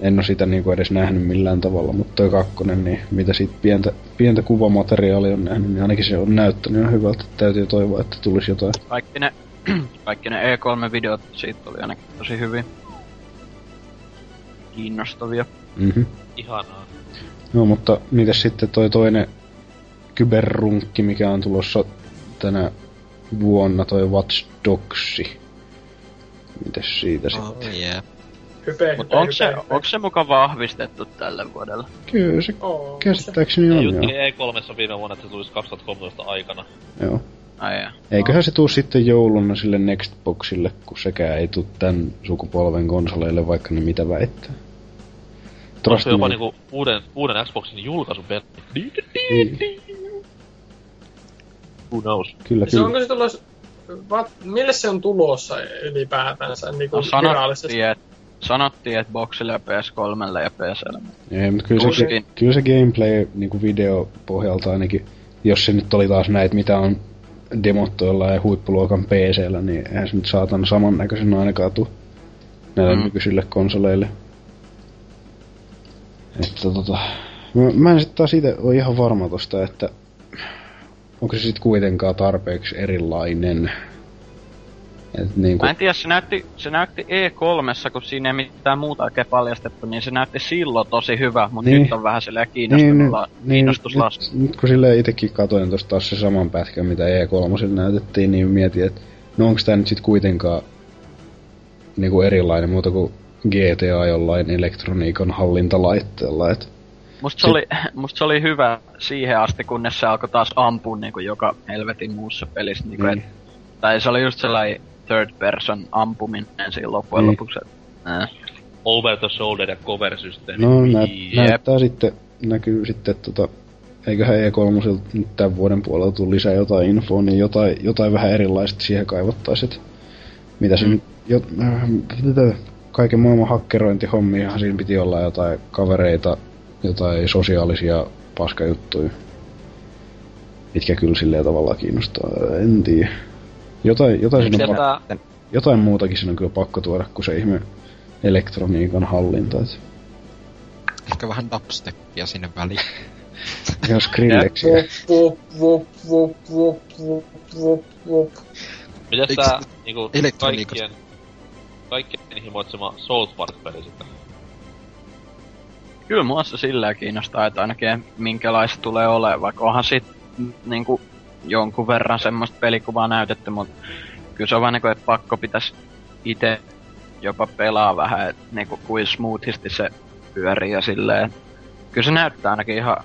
en oo sitä niinku edes nähnyt millään tavalla, mutta toi kakkonen, niin mitä siitä pientä, pientä kuvamateriaalia on nähnyt, niin ainakin se on näyttänyt ihan hyvältä. Täytyy toivoa, että tulisi jotain. Kaikki ne, kaikki ne E3-videot siitä oli ainakin tosi hyvin. Kiinnostavia. Mhm. Ihanaa. No, mutta mitäs sitten toi toinen kyberrunkki, mikä on tulossa tänä vuonna, toi Watch Dogsi. Mitäs siitä sitten? Oh, yeah. Hype, Mut hype, onko se, hype, hype. onko se muka vahvistettu tälle vuodelle? Kyllä se Oo, käsittääkseni Ja on, joo. E3 viime vuonna, että se tulisi 2013 aikana. joo. Ai jaa. Eiköhän se tuu sitten jouluna sille Nextboxille, kun sekään ei tuu tän sukupolven konsoleille, vaikka ne mitä väittää. Onko se jopa Trust niinku uuden, uuden Xboxin julkaisupeli? Niin, Who knows? Kyllä, Se kyllä. onko se tulossa... Va, mille se on tulossa ylipäätänsä niin No, sanottiin, että sanottiin, että boxille ja PS3 ja PClle. Ei, mutta kyllä se, kyllä se gameplay niin video pohjalta ainakin, jos se nyt oli taas näitä, mitä on demottu jollain huippuluokan PCllä, niin eihän se nyt saatana samannäköisen ainakaan tuu näille Mm. mm. nykyisille konsoleille. Että tota, mä, mä en sitten taas itse ole ihan varma tosta, että onko se sitten kuitenkaan tarpeeksi erilainen. Et niin Mä en tiedä, se näytti, se näytti E3, kun siinä ei mitään muuta oikein paljastettu, niin se näytti silloin tosi hyvä, mutta Niin. nyt on vähän silleen kiinnostunut, Niin, niin, kiinnostus nyt, lasku. nyt kun silleen itekin katoin tosta taas se saman pätkän, mitä E3 näytettiin, niin mietin, että no onko tää nyt sit kuitenkaan niinku erilainen muuta kuin GTA jollain elektroniikan hallintalaitteella, et Musta se, oli, musta se oli hyvä siihen asti, kunnes se alkoi taas ampua niin kuin joka helvetin muussa pelissä. Niin kuin, Niin. et, tai se oli just sellainen third person ampuminen siinä loppujen Niin. lopuksi. Äh. Over the shoulder ja cover systeemi. no nä- Jep. näyttää sitten, näkyy sitten tota, eiköhän E3 nyt tämän vuoden puolella tule lisää jotain infoa, niin jotain, jotain vähän erilaista siihen kaivottaisiin, että mitä se Mm. nyt, jo, äh, mitä, kaiken maailman hakkerointihommiahan siinä piti olla jotain kavereita, jotain sosiaalisia paskajuttuja, mitkä kyllä silleen tavallaan kiinnostaa, en tiedä. Jotain, jotain, pakko, Sieltä, jotain muutakin siinä on kyllä pakko tuoda kuin se ihme elektroniikan hallinta. Et Ehkä vähän dubsteppia sinne väliin. ihan Skrillexia. Mitäs tää niinku kaikkien, kaikkien himoitsema South Park-peli sitten? Kyllä mua se sillä kiinnostaa, että ainakin minkälaista tulee olemaan, vaikka onhan sit niinku jonkun verran semmoista pelikuvaa näytetty, mutta kyllä se on vaan niinku, että pakko pitäisi itse jopa pelaa vähän, et niinku kuin smoothisti se pyörii ja silleen. Kyllä se näyttää ainakin ihan,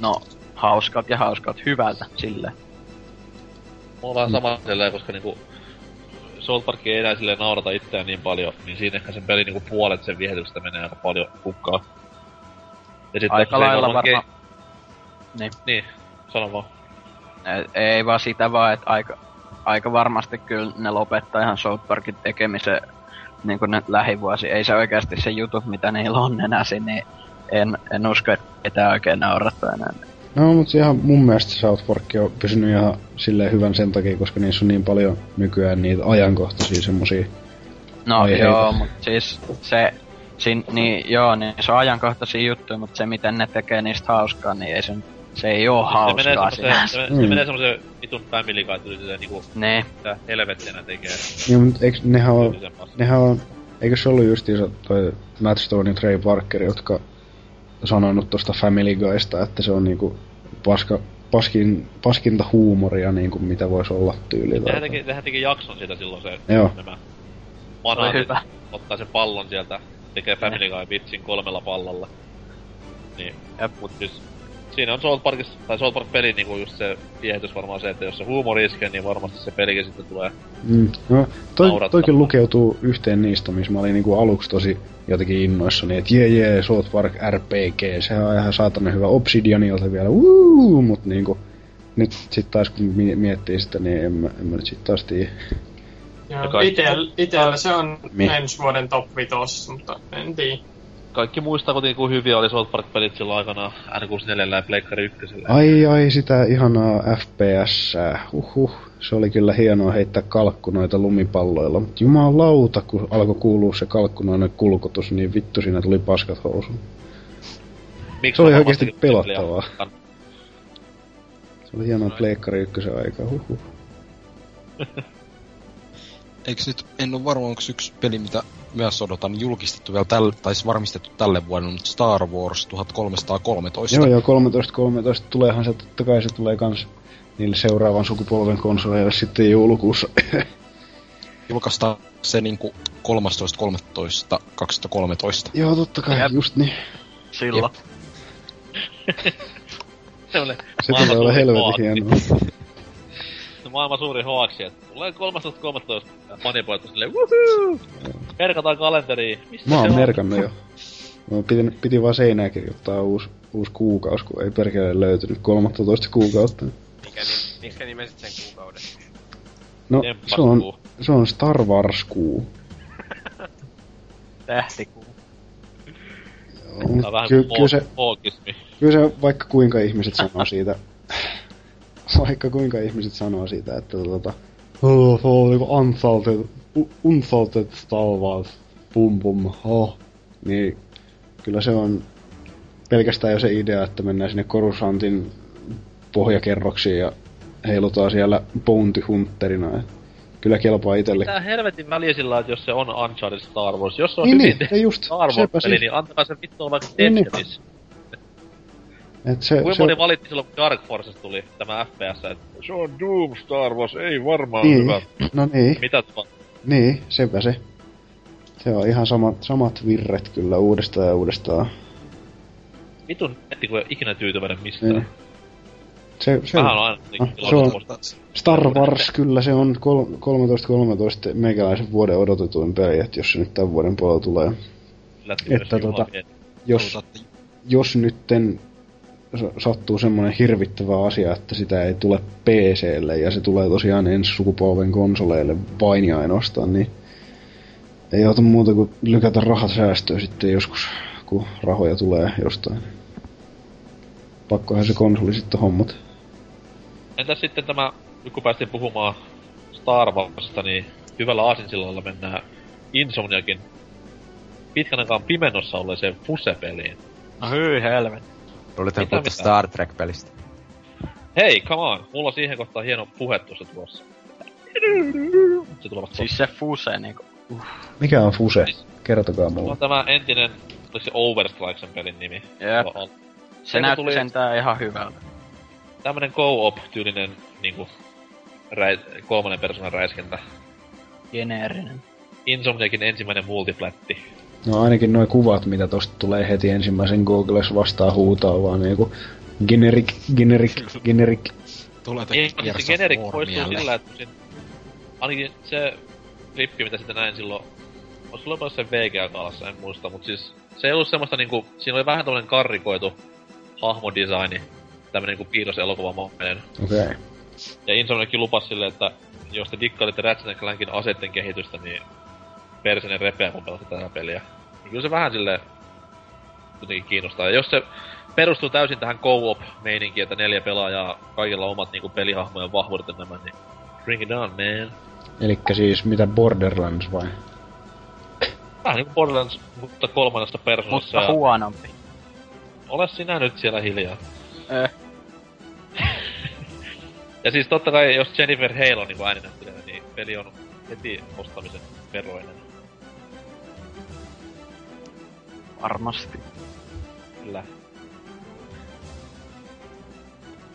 no, hauskalta ja hauskalta, hyvältä silleen. Mulla on vähän sama silleen, koska niinku South Park ei enää silleen naurata itseään niin paljon, niin siinä ehkä sen pelin niinku puolet sen viehätyksestä menee aika paljon hukkaan. Ja sit Aika lailla varmaan. Ge- Niin. niin, sano vaan. Et Ei vaan sitä vaan, että aika, aika varmasti kyllä ne lopettaa ihan South Parkin tekemisen niin kuin nyt lähivuosi. Ei se oikeasti se juttu, mitä niillä on enää niin en, en usko, että ketään oikein naurattaa enää. No, mutta ihan mun mielestä South Park on pysynyt ihan silleen hyvän sen takia, koska niissä on niin paljon nykyään niitä ajankohtaisia semmosia. No Aiheita. joo, mutta siis se, sin, niin, joo, niin se on ajankohtaisia juttuja, mutta se miten ne tekee niistä hauskaa, niin ei se, se ei oo Se menee hauskaa semmoseen, sinänsä. se, se Mm. menee semmoseen vitun family guy tyyliseen niinku, Niin, mitä helvettiä ne tekee. Niin, mutta eikö, nehän on, paskan. nehän on, eikö se ollut justiinsa toi Matt Stone ja Trey Parker, jotka sanonut tosta Family Guysta, että se on niinku paska, paskin, paskinta huumoria niinku mitä voisi olla tyyli. Nehän teki, nehän teki jakson siitä silloin se, Joo. nämä manaatit hyvä. ottaa sen pallon sieltä, tekee Family Guy vitsin kolmella pallolla. Niin, Jep. mut siis siinä on South Parkissa, tai South Park-peli niinku just se viehätys varmaan se, että jos se huumori iskee, niin varmasti se pelikin sitten tulee. Mm, no, toi, toikin lukeutuu yhteen niistä, missä mä olin niinku aluksi tosi jotenkin innoissani, että jee jee, South Park RPG, sehän on ihan saatana hyvä Obsidianilta vielä, wuu, mut niinku, nyt sit taas kun mi- miettii sitä, niin en mä, en mä nyt sit taas tiedä. Ja Joo, kaikki- itel, itellä se on Mi? ensi vuoden top 5, mutta en tiedä. Kaikki muistaa kuitenkin, kuin hyviä oli South Park-pelit silloin aikana N64 ja Pleikkari 1. Ai ai, sitä ihanaa FPS, huhhuh. Se oli kyllä hienoa heittää kalkkunoita lumipalloilla, mutta jumalauta, kun alkoi kuulua se kalkkunoinen kulkutus, niin vittu siinä tuli paskat housuun. Miksi Se oli varmastikin pelottavaa. Se oli hienoa Pleikkari ykkösen aikaa, huhhuh. Eikö nyt, en ole varma, onko yksi peli, mitä myös odotan julkistettu vielä tälle, tai siis varmistettu tälle vuodelle, mutta Star Wars 1313. Joo, joo, 13, 13 tuleehan se, totta kai se tulee kans niille seuraavan sukupolven konsoleille sitten joulukuussa. Julkaistaan se niinku 13.13.2013. joo, totta kai, Jep. just niin. silloin. Se oli Se maailman tulee olla helvetin hienoa. Maailman suuri hoaksi, että tulee 13.13. Manipoitu silleen, wuhuu! Merkataan kalenteriin. Mistä Mä se oon on? merkannut jo. Mä piti, piti vaan seinää kirjoittaa uusi, uusi kuukausi, kun ei perkele löytynyt 13 kuukautta. Mikä, ni, minkä nimesit sen kuukauden? No, Temppaskuu. se on, se on Star Wars kuu. Tähtikuu. Joo, vähän ky- kyllä, se, kyllä se, vaikka kuinka ihmiset sanoo siitä, vaikka kuinka ihmiset sanoo siitä, että tota, oh, se on niinku unsalted, unsalted Star Wars, pum pum, oh. Niin kyllä se on pelkästään jo se idea, että mennään sinne Coruscantin pohjakerroksiin ja heilutaan siellä Bounty Hunterina. Et kyllä kelpaa itelle. Tää helvetin väliä sillä, että jos se on Uncharted Star Wars. Jos se on Niin, hyvin niin, tehty ei just, Star sepä Wars-peli, siis. niin antakaa se vittu olla vaikka Niin, niin. Et se, Kuinka se, moni valitti silloin, kun Dark Forces tuli tämä FPS, että se on Doom Star Wars, ei varmaan niin, hyvä. no niin, Mitä tuo? Niin, sepä se. Se on ihan samat, samat virret kyllä uudestaan ja uudestaan. Vitun netti, kun ei ole ikinä tyytyväinen mistään. Niin. Se, se Vähän on, aina niin Ah, se on-. Star Wars kyllä se on kol- 13.13 meikäläisen vuoden odotetuin peli, että jos se nyt tämän vuoden puolella tulee. että tota- Jos, jos nytten sattuu semmoinen hirvittävä asia, että sitä ei tule PClle ja se tulee tosiaan ensi sukupolven konsoleille vain ja ainoastaan, niin ei auta muuta kuin lykätä rahat säästöön sitten joskus, kun rahoja tulee jostain. Pakkohan se konsoli sitten hommat. Entäs sitten tämä, nyt kun päästiin puhumaan Star Warsista, niin hyvällä aasinsillalla mennään Insomniakin pitkän aikaan pimennossa olleeseen Fuse-peliin. No hyi helvet. Että mitä? Star Trek-pelistä. Hei, come on! Mulla on siihen kohtaan hieno puhe tuossa tuossa. Se tulee Siis se fuse niinku. Mikä on Fuse? Siis- Kertokaa Mulla mulle. on tämä entinen, oliko se Overstrike sen pelin nimi? Jep. On Se Sen näytti tuli- sentään ihan hyvältä. Tämmönen co-op-tyylinen niinku räi, kolmannen persoonan räiskintä. Geneerinen. Insomniakin ensimmäinen multiplätti. No ainakin nuo kuvat, mitä tosta tulee heti ensimmäisen Googles vastaan huutaa, vaan niinku generic, generic, generic. Tulee Ei, se generic poistuu sillä, että siinä, ainakin se klippi, mitä sitten näin silloin, olisi ollut se VGA-kalassa, en muista, mutta siis se ei ollut semmoista niinku, siinä oli vähän tämmönen karrikoitu hahmodesigni, tämmönen niinku piirroselokuvamoinen. Okei. Okay. Ja Insomniakin lupasi silleen, että jos te dikkailitte Ratchet Clankin aseiden kehitystä, niin persinen repeä, kun pelatte tätä peliä. Niin kyllä se vähän sille kuitenkin kiinnostaa. Ja jos se perustuu täysin tähän co-op-meininkiin, että neljä pelaajaa, kaikilla omat niinku pelihahmojen vahvuudet ja nämä, niin bring it on, man. Elikkä siis mitä Borderlands vai? Vähän niinku Borderlands, mutta kolmannesta persoonassa. Mutta huonompi. Ole sinä nyt siellä hiljaa. Eh. ja siis totta kai, jos Jennifer Hale on niinku ääninäyttelijä, niin peli on heti ostamisen veroinen. Varmasti. Kyllä.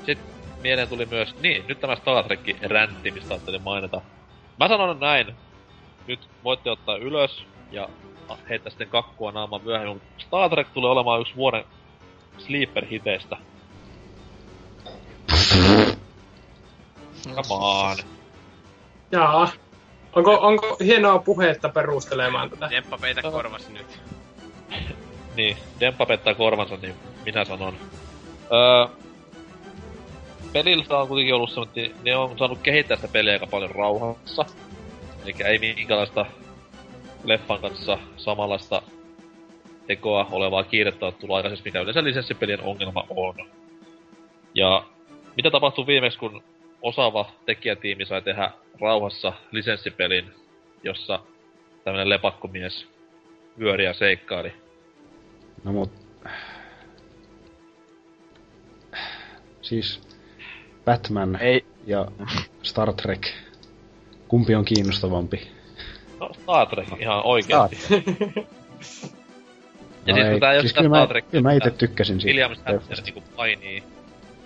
Sitten mieleen tuli myös, niin, nyt tämä Star Trek räntti, mistä ajattelin mainita. Mä sanon näin, nyt voitte ottaa ylös ja heittää sitten kakkua naamaan myöhemmin, mutta Star Trek tulee olemaan yksi vuoden sleeper-hiteistä. Come on. Jaa. Onko, onko hienoa puhetta perustelemaan tätä? Demppa peitä korvasi nyt. Niin, Demppa pettää korvansa, niin minä sanon. Öö, pelillä on kuitenkin ollut semmoinen, ne on saanut kehittää sitä peliä aika paljon rauhassa. Eli ei minkälaista leffan kanssa samanlaista tekoa olevaa kiirettä on tullut aikaisesti, mikä yleensä lisenssipelien ongelma on. Ja mitä tapahtui viimeksi, kun osaava tekijätiimi sai tehdä rauhassa lisenssipelin, jossa tämmönen lepakkomies vyöri ja seikkaili. No mut... Siis Batman Ei, ja Star Trek. Kumpi on kiinnostavampi? No Star Trek ihan oikeesti. ja No siis ei, tää siis kyllä mä, kyllä mä että tykkäsin siitä. William Shatner niinku painii,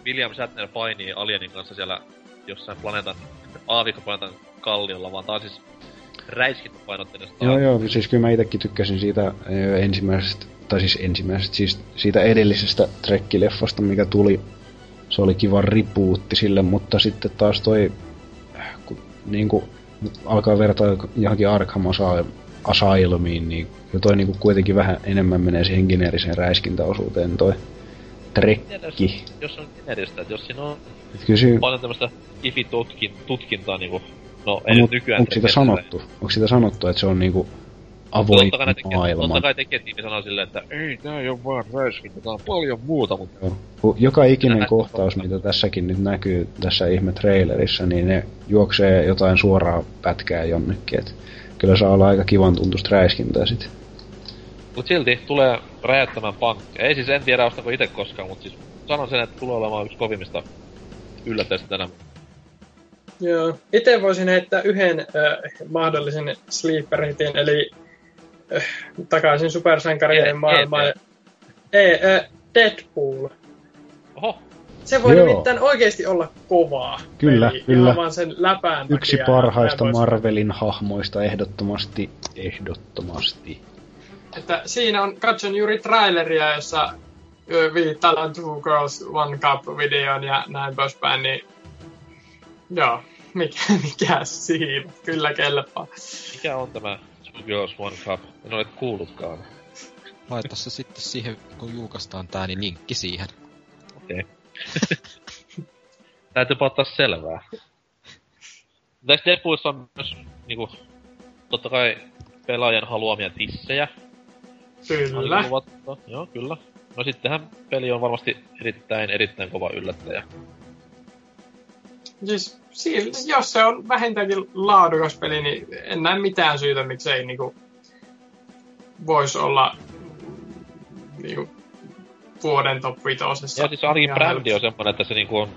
William Shatner painii alienin kanssa siellä jossain planeetan, aavikkoplaneetan kalliolla, vaan tää on siis räiskintäpainotteinen Joo, joo, siis kyllä mä itekin tykkäsin siitä ö, ensimmäisestä, tai siis ensimmäisestä, siis siitä edellisestä Trekki-leffasta, mikä tuli. Se oli kiva ripuutti sille, mutta sitten taas toi, äh, kun niinku alkaa vertaa johonkin Arkham Asy- Asylumiin, niin toi niinku kuitenkin vähän enemmän menee siihen geneeriseen räiskintäosuuteen toi Trekki. Jos on generistä, että jos siinä on Et siinä, paljon tämmöstä ifi-tutkintaa niinku, no ei nyt mut, nykyään onko sitä sanottu? Onko sitä sanottu, että se on niinku. Avoin Totta kai ne tekee, maailma? totta kai tekijätiimi sanoo silleen, että ei tää ei oo vaan räiskintä, tää on paljon muuta, mutta Joo. Joka ikinen kohtaus, kohta. mitä tässäkin nyt näkyy tässä ihme trailerissa, niin ne juoksee jotain suoraa pätkää jonnekin. Et kyllä saa olla aika kivan tuntusta räiskintää sit. Mut silti tulee räjäyttämään pankkia. Ei siis en tiedä ostako itse koskaan, mut siis sanon sen, että tulee olemaan yksi kovimmista yllättäistä tänä Joo. Itse voisin heittää yhden äh, mahdollisen sleeper hitin, eli takaisin supersankarien E- maailmaan. E- Ei, äh, Deadpool. Oho, Se voi Joo. nimittäin oikeasti olla kovaa. Kyllä, peli, kyllä. Ihan vaan sen läpään Yksi takia. parhaista Marvelin hahmoista ehdottomasti, ehdottomasti. Että siinä on, katson juuri traileria, jossa ö, viittaillaan Two Girls One Cup videon ja näin poispäin, niin joo, mikä, mikä siinä, kyllä kelpaa. mikä on tämä Girls One Cup? En ole kuullutkaan. Laita se sitten siihen, kun julkaistaan tää, niin linkki siihen. Okei. Täytyypä ottaa selvää. Tässä Deadpoolissa on myös niinku, totta kai pelaajan haluamia tissejä. Kyllä. Luvattu. Joo, kyllä. No sittenhän peli on varmasti erittäin, erittäin kova yllättäjä. Siis, si- jos se on vähintäänkin laadukas peli, niin en näe mitään syytä, miksei niinku voisi olla niinku vuoden top vitosessa. Ja siis ainakin brändi on semmonen, että se niinku on...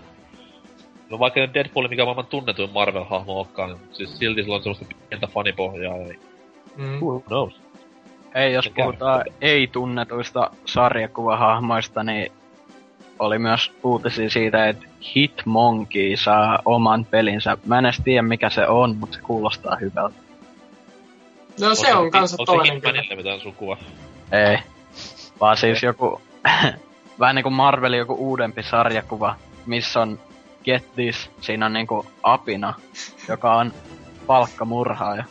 No vaikka nyt Deadpool, mikä on maailman tunnetuin Marvel-hahmo onkaan, niin siis silti sillä on semmoista pientä fanipohjaa. Ja Mm. who knows? Ei, jos Mikä? puhutaan ei-tunnetuista sarjakuvahahmoista, niin oli myös uutisia siitä, että Hitmonkey saa oman pelinsä. Mä en edes tiedä mikä se on, mutta se kuulostaa hyvältä. No se on kanssa onko se toinen. Hitmanille mitään sukua? Ei. Vaan siis joku, vähän niinku Marvelin joku uudempi sarjakuva, missä on Get This, siinä on niinku apina, joka on palkkamurhaaja.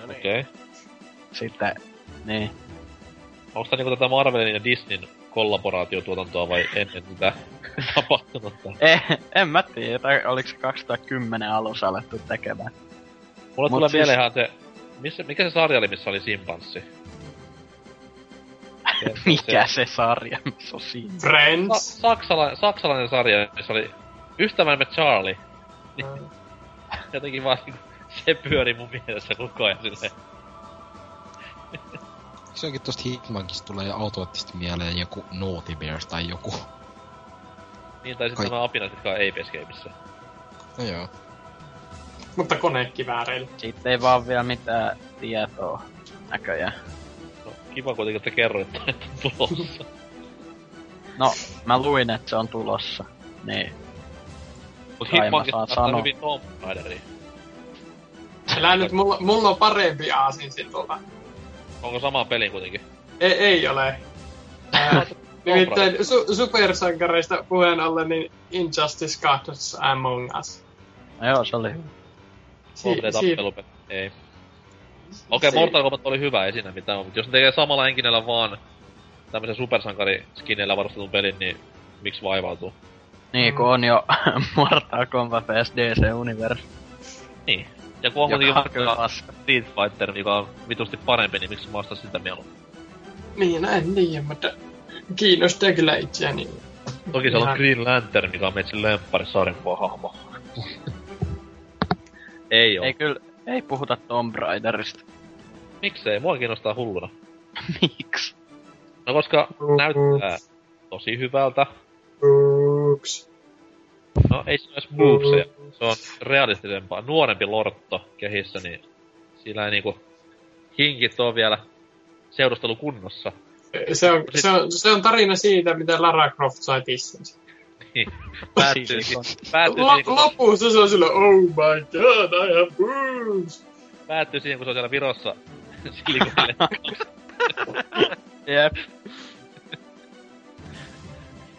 No niin. Okei. Okay. Sitten, niin. Onko tää niinku tätä Marvelin ja Disneyn kollaboraatiotuotantoa vai ennen mitä tapahtunut tää? Eh, en mä tiedä, oliko se 2010 alussa alettu tekemään. Mulle Mut tulee siis- mieleen ihan se, missä, mikä se sarja oli, missä oli simpanssi? Se- Mikä se sarja, missä on siinä? Sa- Friends. saksala, saksalainen sarja, missä oli ystävämme Charlie. Jotenkin vaan se pyöri mun mielessä koko ajan silleen. Se onkin tosta Hitmankista tulee automaattisesti mieleen joku Naughty Bears tai joku. Niin, tai sitten Kai- nämä apinat, jotka on Ape Escapeissa. No joo. Mutta konekivääreillä. Siitä ei vaan vielä mitään tietoa näköjään. No, kiva kuitenkin, että kerroit, että on tulossa. No, mä luin, että se on tulossa. Niin. Mut Hitmankista sanoa. hyvin Tomb Raideri. Älä nyt, mulla, mulla on parempi aasin situlla. Onko sama peli kuitenkin? Ei, ei ole. Ää, Nimittäin su- supersankareista puheen ollen, niin Injustice Gods Among Us. No joo, se oli hyvä. Si- 3D-tappelupeli. Ei. Okei, Si- Mortal Kombat oli hyvä, ei siinä mitään, mutta jos ne tekee samalla enkinellä vaan tämmöisen supersankariskineillä varustetun pelin, niin miksi vaivautuu? Niin, kun on jo Mortal Kombat vs DC Universe. Niin. Ja kun on kuitenkin vaikka. Street Fighter, joka on vitusti parempi, niin miksi mä ostan sitä mieluummin? Niin, en tiedä, mutta kiinnostaa kyllä itseäni. Toki se on Ihan- Green Lantern, mikä on meitsin lemppari sarjakuva hahmo. ei oo. Ei kyllä, ei puhuta Tomb Raiderista. Miksei? Mua kiinnostaa hulluna. Miksi? No koska näyttää tosi hyvältä. Oops. No ei se ole edes movesia. Se on realistisempaa. Nuorempi lortto kehissä, niin sillä ei niinku hinkit on vielä seurustelu kunnossa. Se on, se, on, se on tarina siitä, miten Lara Croft sai tissinsä. Niin. Päättyy, siihen, kun, lopussa se on sillä, oh my god, I have boobs. päättyy siihen, kun se on siellä Virossa silikonille. Jep.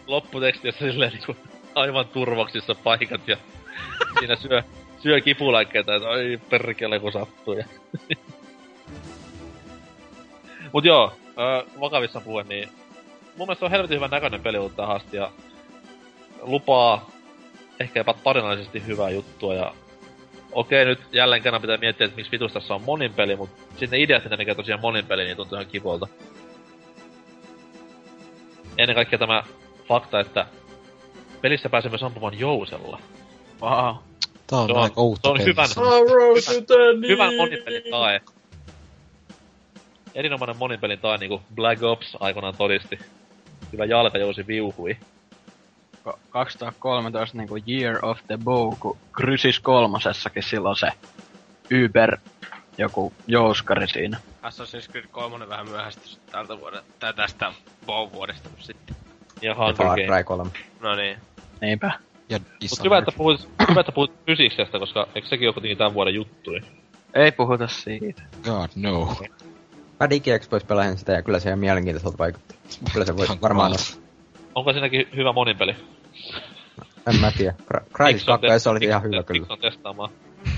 Lopputeksti on silleen niinku aivan turvoksissa paikat ja siinä syö, syö kipulääkkeitä, että ai perkele kun sattuu. Ja... Mut joo, ö, vakavissa puhuen, niin mun mielestä on helvetin hyvän näköinen peli ollut tähän asti ja lupaa ehkä jopa tarinallisesti hyvää juttua ja okei nyt jälleen kerran pitää miettiä, että miksi vitus tässä on monin peli, mutta sitten ne ideat, tekee tosiaan monin peli, niin tuntuu ihan kivolta. Ennen kaikkea tämä fakta, että pelissä pääsemme sampumaan jousella. Wow. Tää on Se on- aika outo se on hyvän- the Hyvän monipelin tae. Erinomainen monipelin tae, niinku Black Ops aikoinaan todisti. Kyllä jalkajousi viuhui. Ko- 2013 niinku Year of the Bow, kun Crysis kolmosessakin silloin se Uber joku jouskari siinä. Assassin's Creed 3 vähän myöhästys tältä vuodelta, tai tästä Bow-vuodesta nyt sitten. Ja Ja Hunger Far Games. Cry 3. No niin. Niinpä. Ja Mut Dishonored. hyvä, että puhut, hyvä, että puhut fysiiksestä, koska eikö sekin ole kuitenkin tämän vuoden juttu? Niin? Ei puhuta siitä. God no. Mä DigiExpois pelasin sitä ja kyllä se ihan mielenkiintoiselta vaikutti. Kyllä se Ihan varmaan kamala. Onko siinäkin hyvä monipeli? En mä tiedä. Cry- Crysis Miksi on 2 se oli te- ihan hyvä kyllä. Miksi on testaamaan?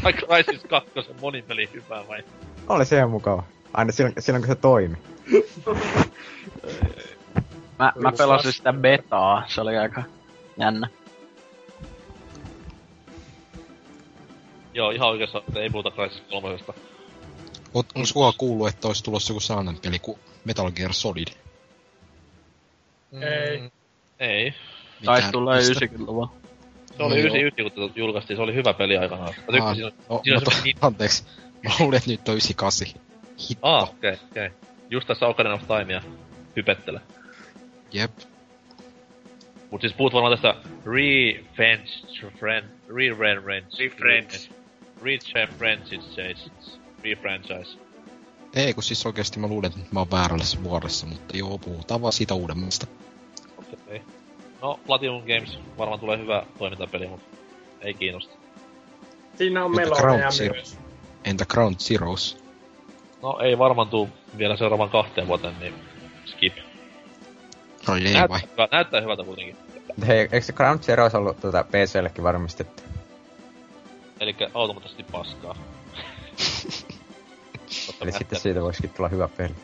Ai Crysis 2 monipeli hyvä vai? Oli se ihan mukava. Aina silloin, silloin kun se toimi. Mä, mä pelasin sitä betaa, se oli aika jännä. Joo, ihan oikeassa, että ei puhuta Crysis 3. Oot, on sua kuullut, että olisi tulossa joku sellainen peli kuin Metal Gear Solid? Ei. Ei. Taisi tulla mistä? 90-luvulla. Se oli No joo. 99, kun tätä julkaistiin. Se oli hyvä peli aikanaan. Mä Ah, tykkäsin. no, siinä on no, to, anteeksi. Mä luulin, että nyt on 98. Hitto. Ah, okei, okay, okei. Okay. Just tässä Ocarina of Timea hypettele. Jep. Mut siis puhut varmaan tästä Revenge Friend... Re-Revenge... Refranchise. Re-Franchise. Re-Franchise. Ei, kun siis oikeesti mä luulen, että mä oon väärällä vuodessa, mutta joo, puhutaan vaan siitä uudemmasta. Okei. Okay. No, Platinum Games varmaan tulee hyvä toimintapeli, mut ei kiinnosta. Siinä on Mutta Zero. myös. Entä Ground Zeroes? No ei varmaan tuu vielä seuraavan kahteen vuoteen, niin skip. Ai ei vai? Näyttää, hyvä, näyttää hyvältä kuitenkin. Hei, eikö se Ground Zeroes ollut tuota PCllekin varmistettu? Eli automaattisesti paskaa. Eli sitten siitä voisikin tulla hyvä peli.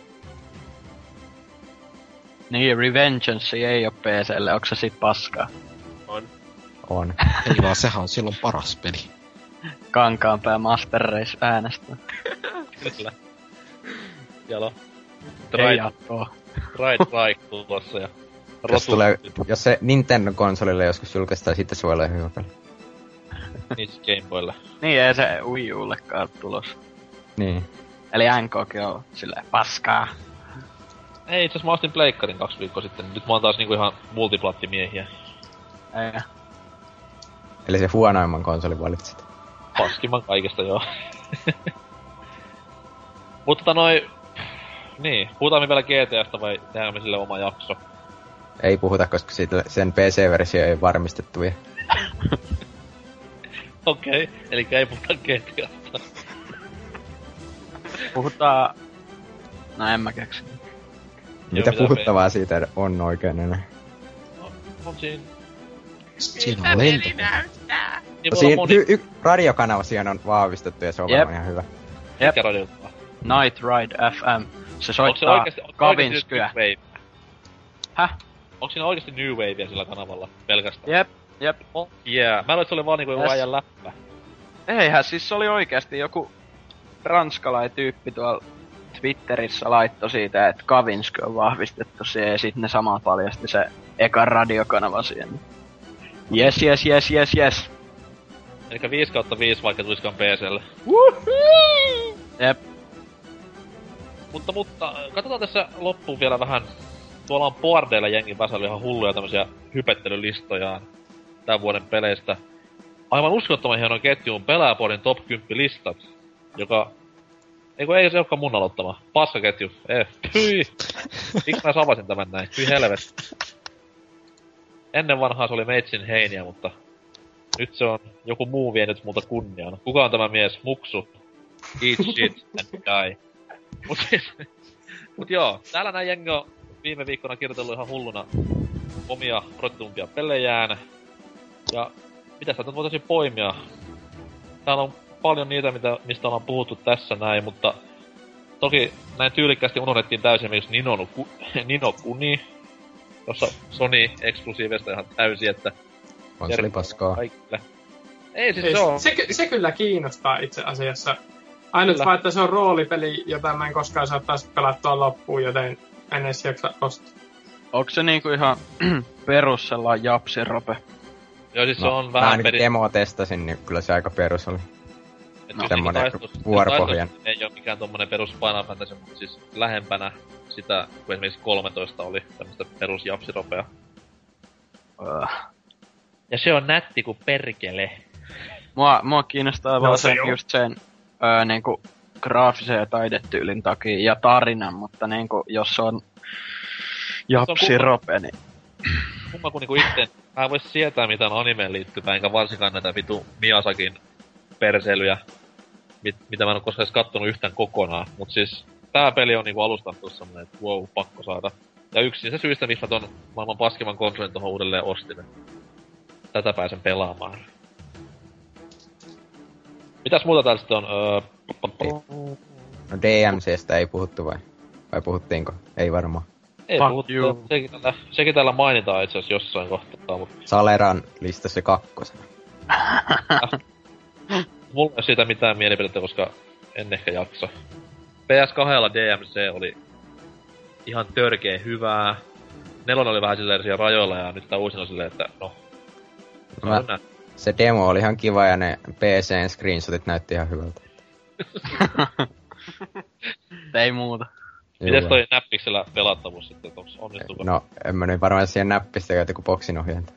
Niin, Revengeance ei oo PClle, onko se sit paskaa? on. On. Ei vaan sehän on silloin paras peli. Kankaanpää Master Race äänestää. Kyllä. Jalo. Ei Ride, jatkoa. Ride Strike tulossa ja Jos, tulee, jos se Nintendo-konsolille joskus julkaistaan, sitten se voi olla hyvä peli. Niissä Gameboylle. Niin, ei se Wii Ullekaan tulos. Niin. Eli NKkin on silleen paskaa. Ei, itse mä ostin Pleikkarin kaksi viikkoa sitten, nyt mä oon taas niinku ihan multiplattimiehiä. Ei. Eli se huonoimman konsolin valitsit. Paskimman kaikesta, joo. Mutta tota noi... Niin, puhutaan me vielä GTAsta vai tehdäänkö me sille oma jakso? Ei puhuta, koska siitä, sen PC-versio ei varmistettu vielä. Okei, okay, eli ei puhuta GTAsta. Puhutaan... No en mä keksi. Mitä mitä puhuttavaa siitä on oikein enää? On siinä... Siinä on lento. Niin No, siinä, moni... y- y- radiokanava siihen on vahvistettu ja se on Jep. varmaan ihan hyvä. Jep. Night Ride FM. Se Onko se soittaa onko Kavinskyä. New Wave? Häh? Onko siinä oikeesti New Wavea sillä kanavalla pelkästään? Jep, jep. Oh, yeah. Mä luulen, se oli vaan niinku joku Yes. äijän läppä. Eihän, siis se oli oikeasti joku ranskalainen tyyppi tuolla Twitterissä laitto siitä, että Kavinsky on vahvistettu siihen ja sitten ne sama paljasti se eka radiokanava siihen. Yes, yes, yes, yes, yes. Eli 5 kautta 5 vaikka tuliskaan PClle. Jep. Mutta, mutta, katsotaan tässä loppuun vielä vähän. Tuolla on boardeilla jengi pääsellä ihan hulluja tämmösiä hypettelylistojaan tämän vuoden peleistä. Aivan uskottoman hieno ketju on Pelaajaboardin top 10 listat, joka... Eiku ei se olekaan mun aloittama. Paskaketju. Eh, pyi! Miksi mä savasin tämän näin? Pyi helvet. Ennen vanhaa se oli Meitsin heiniä, mutta nyt se on joku muu vienyt multa kunniaan. Kuka on tämä mies? Muksu. Eat shit and die. Mut siis, mut joo, täällä näin jengi on viime viikkona kirjoitellut ihan hulluna omia protitumpia pelejään. Ja mitä täältä voitaisiin poimia? Täällä on paljon niitä, mitä, mistä ollaan puhuttu tässä näin, mutta toki näin tyylikkäästi unohdettiin täysin esimerkiksi Nino, no Ku, Nino Kuni, jossa Sony eksklusiivista ihan täysin, että Konsoli paskaa. kaikille. Ei siis Ei, se on. se, se kyllä kiinnostaa itse asiassa. Ainut Kyllä. vaan, että se on roolipeli, jota mä en koskaan saa taas pelattua loppuun, joten en edes jaksa ostaa. Onko se niinku ihan perus sellainen japsirope? Joo, siis se No, on mä vähän ainakin peri... demoa testasin, niin kyllä se aika perus oli. Et No, semmonen taistus- vuoropohjan. taistus Ei oo mikään tommonen perus Final Fantasy, mutta siis lähempänä sitä, kun esimerkiksi 13 oli tämmöstä perus japsiropea. Öö. Ja se on nätti kuin perkele. Mua, mua kiinnostaa No vaan se sen, joo. just sen öö, niinku, graafisen ja taidetyylin takia ja tarinan, mutta niinku, jos on japsirope, niin Kumma kun niinku itse, mä en voi sietää mitään animeen liittyvää, enkä varsinkaan näitä vitu Miasakin perseilyjä, mit, mitä mä en oo koskaan edes kattonut yhtään kokonaan. Mut siis tää peli on niinku alusta tullut semmonen, että wow, pakko saada. Ja yksi se syystä, miksi mä ton maailman paskimman konsolin tohon uudelleen ostin. Tätä pääsen pelaamaan. Mitäs muuta täällä sitten on? Öö, No DMCstä ei puhuttu vai? Vai puhuttiinko? Ei varmaan. Ei Fuck puhuttu. you. Sekin täällä, sekin täällä mainitaan itse asiassa jossain kohtaa, mutta Saleran listassa kakkosena. Mulla ei siitä mitään mielipidettä, koska en ehkä jaksa. PS2 DMC oli ihan törkeä hyvää. Nelonen oli vähän silleen siellä rajoilla ja nyt tää uusin on silleen, että no... Mä- Mä... Se demo oli ihan kiva ja ne PCn screenshotit näytti ihan hyvältä. ei muuta. Mites toi näppiksellä pelattavuus sitten, että onks onnistuuko? No, en mä nyt varmaan siihen näppistä käytä kuin boksin ohjainta.